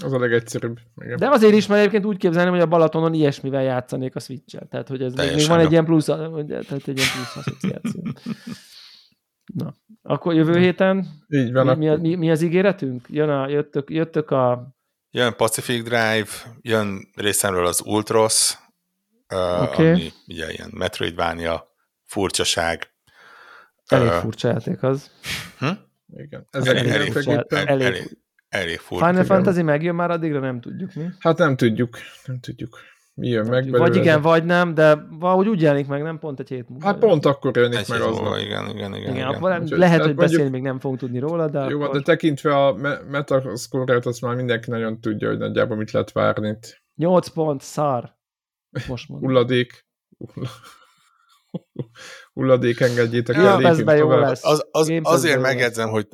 Az a legegyszerűbb. Igen. De azért is, mert egyébként úgy képzelném, hogy a Balatonon ilyesmivel játszanék a Switch-el. Tehát, hogy ez még van egy ilyen plusz, tehát egy ilyen plusz asszociáció. Na, akkor jövő héten Így van, mi, mi, mi az ígéretünk? Jön a, jöttök, jöttök a... Jön Pacific Drive, jön részemről az Ultros, okay. ami ugye ilyen Metroidvania furcsaság. Elég uh, furcsa játék az. Hm? Igen. Ez elég, elég, furcsa, elég, elég, elég furcsa. Final Fantasy megjön már, addigra nem tudjuk mi. Hát nem tudjuk, nem tudjuk mi jön meg belőle. Vagy igen, vagy nem, de valahogy úgy jelenik meg, nem pont egy hét múlva. Hát pont akkor jelenik egy meg az. Múlva, igen, igen, igen. igen, igen. Úgyhogy, lehet, hogy beszélni mondjuk, még nem fogunk tudni róla, de Jó, akkor... de tekintve a metascore-et, azt már mindenki nagyon tudja, hogy nagyjából mit lehet várni itt. 8 pont, szar. Most mondom. Hulladék. <laughs> Hulladék, engedjétek el, lépjünk jó lesz. Az, az, azért megjegyzem, hogy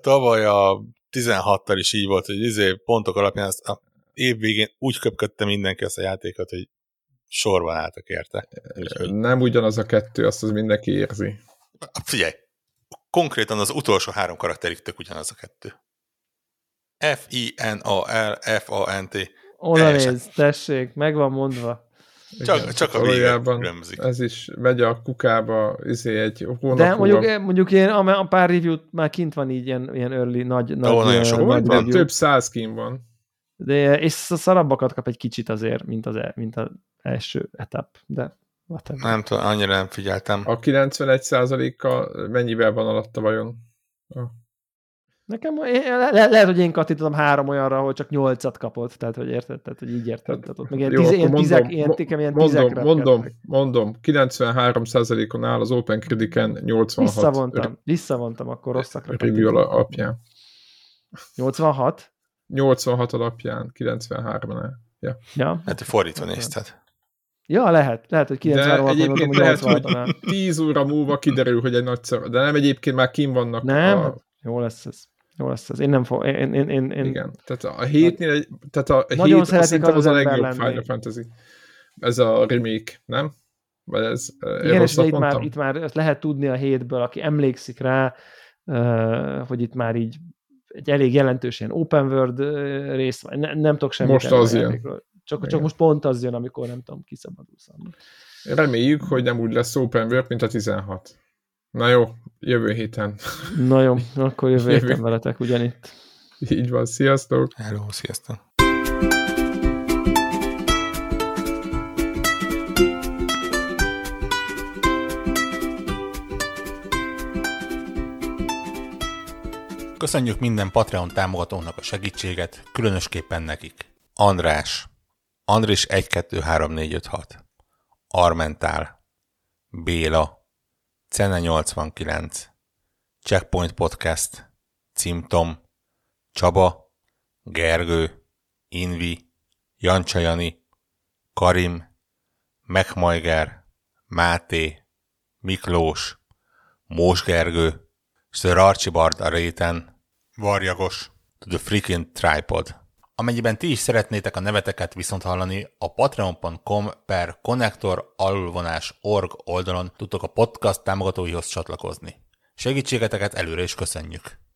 tavaly a 16-tal is így volt, hogy izé pontok alapján azt a év végén úgy köpködte mindenki azt a játékot, hogy sorban álltak érte. Úgyhogy... Nem ugyanaz a kettő, azt az mindenki érzi. Figyelj, konkrétan az utolsó három karakterik tök ugyanaz a kettő. F-I-N-A-L, F-A-N-T. Oda néz, tessék, meg van mondva. Csak, Igen, csak a végén Ez is megy a kukába, izé egy hónap De mondjuk, mondjuk én, a pár review már kint van így ilyen, ilyen early, nagy, nagy, oh, nagyon sok nagy van, több száz kint van. De, és szarabbakat kap egy kicsit azért, mint az, e- mint az első etap, de whatever. Nem tudom, annyira nem figyeltem. A 91%-kal mennyivel van alatta vajon? Ah. Nekem le, le, lehet, hogy én kattintottam három olyanra, ahol csak nyolcat kapott, tehát hogy érted, tehát hogy így érted. Tehát ott meg ilyen, Jó, tiz, ilyen, mondom, tizek, ilyen, ilyen mondom, mondom, mondom, 93%-on áll az Open Critic-en 86. Visszavontam, visszavontam, akkor rosszakra. Review alapján. 86? 86 alapján, 93-nál. Ja. ja. Hát fordítva nézted. Ja, lehet. Lehet, hogy 93 De egyébként lehet, hogy 10 óra múlva kiderül, hogy egy nagyszor. De nem egyébként már kim vannak. Nem, a... jó lesz ez. Jó lesz ez. Én nem fog... Én, én, én, én... Igen. Tehát a hétnél... Tehát a Nagyon hét az, az, az a legjobb lenni. Final Fantasy. Ez a remake, nem? Vagy ez... Igen, és itt már, itt már lehet tudni a hétből, aki emlékszik rá, hogy itt már így egy elég jelentős ilyen open world rész, ne, nem tudok semmit Most az jön. Csak, csak most pont az jön, amikor nem tudom, kiszabadulsz. Reméljük, hogy nem úgy lesz open world, mint a 16. Na jó, jövő héten. Na jó, akkor jövő, jövő. <laughs> héten veletek ugyanitt. Így van, sziasztok! Hello, sziasztok! Köszönjük minden Patreon támogatónak a segítséget, különösképpen nekik. András, Andris 1 2 3 4 5 6, Armentál, Béla, Cene 89, Checkpoint Podcast, Cimtom, Csaba, Gergő, Invi, Jancsajani, Karim, Megmajger, Máté, Miklós, Mós Gergő, Sir Archibald a réten, Varjagos, to the freaking tripod. Amennyiben ti is szeretnétek a neveteket viszont hallani, a patreon.com per connector alulvonás org oldalon tudtok a podcast támogatóihoz csatlakozni. Segítségeteket előre is köszönjük!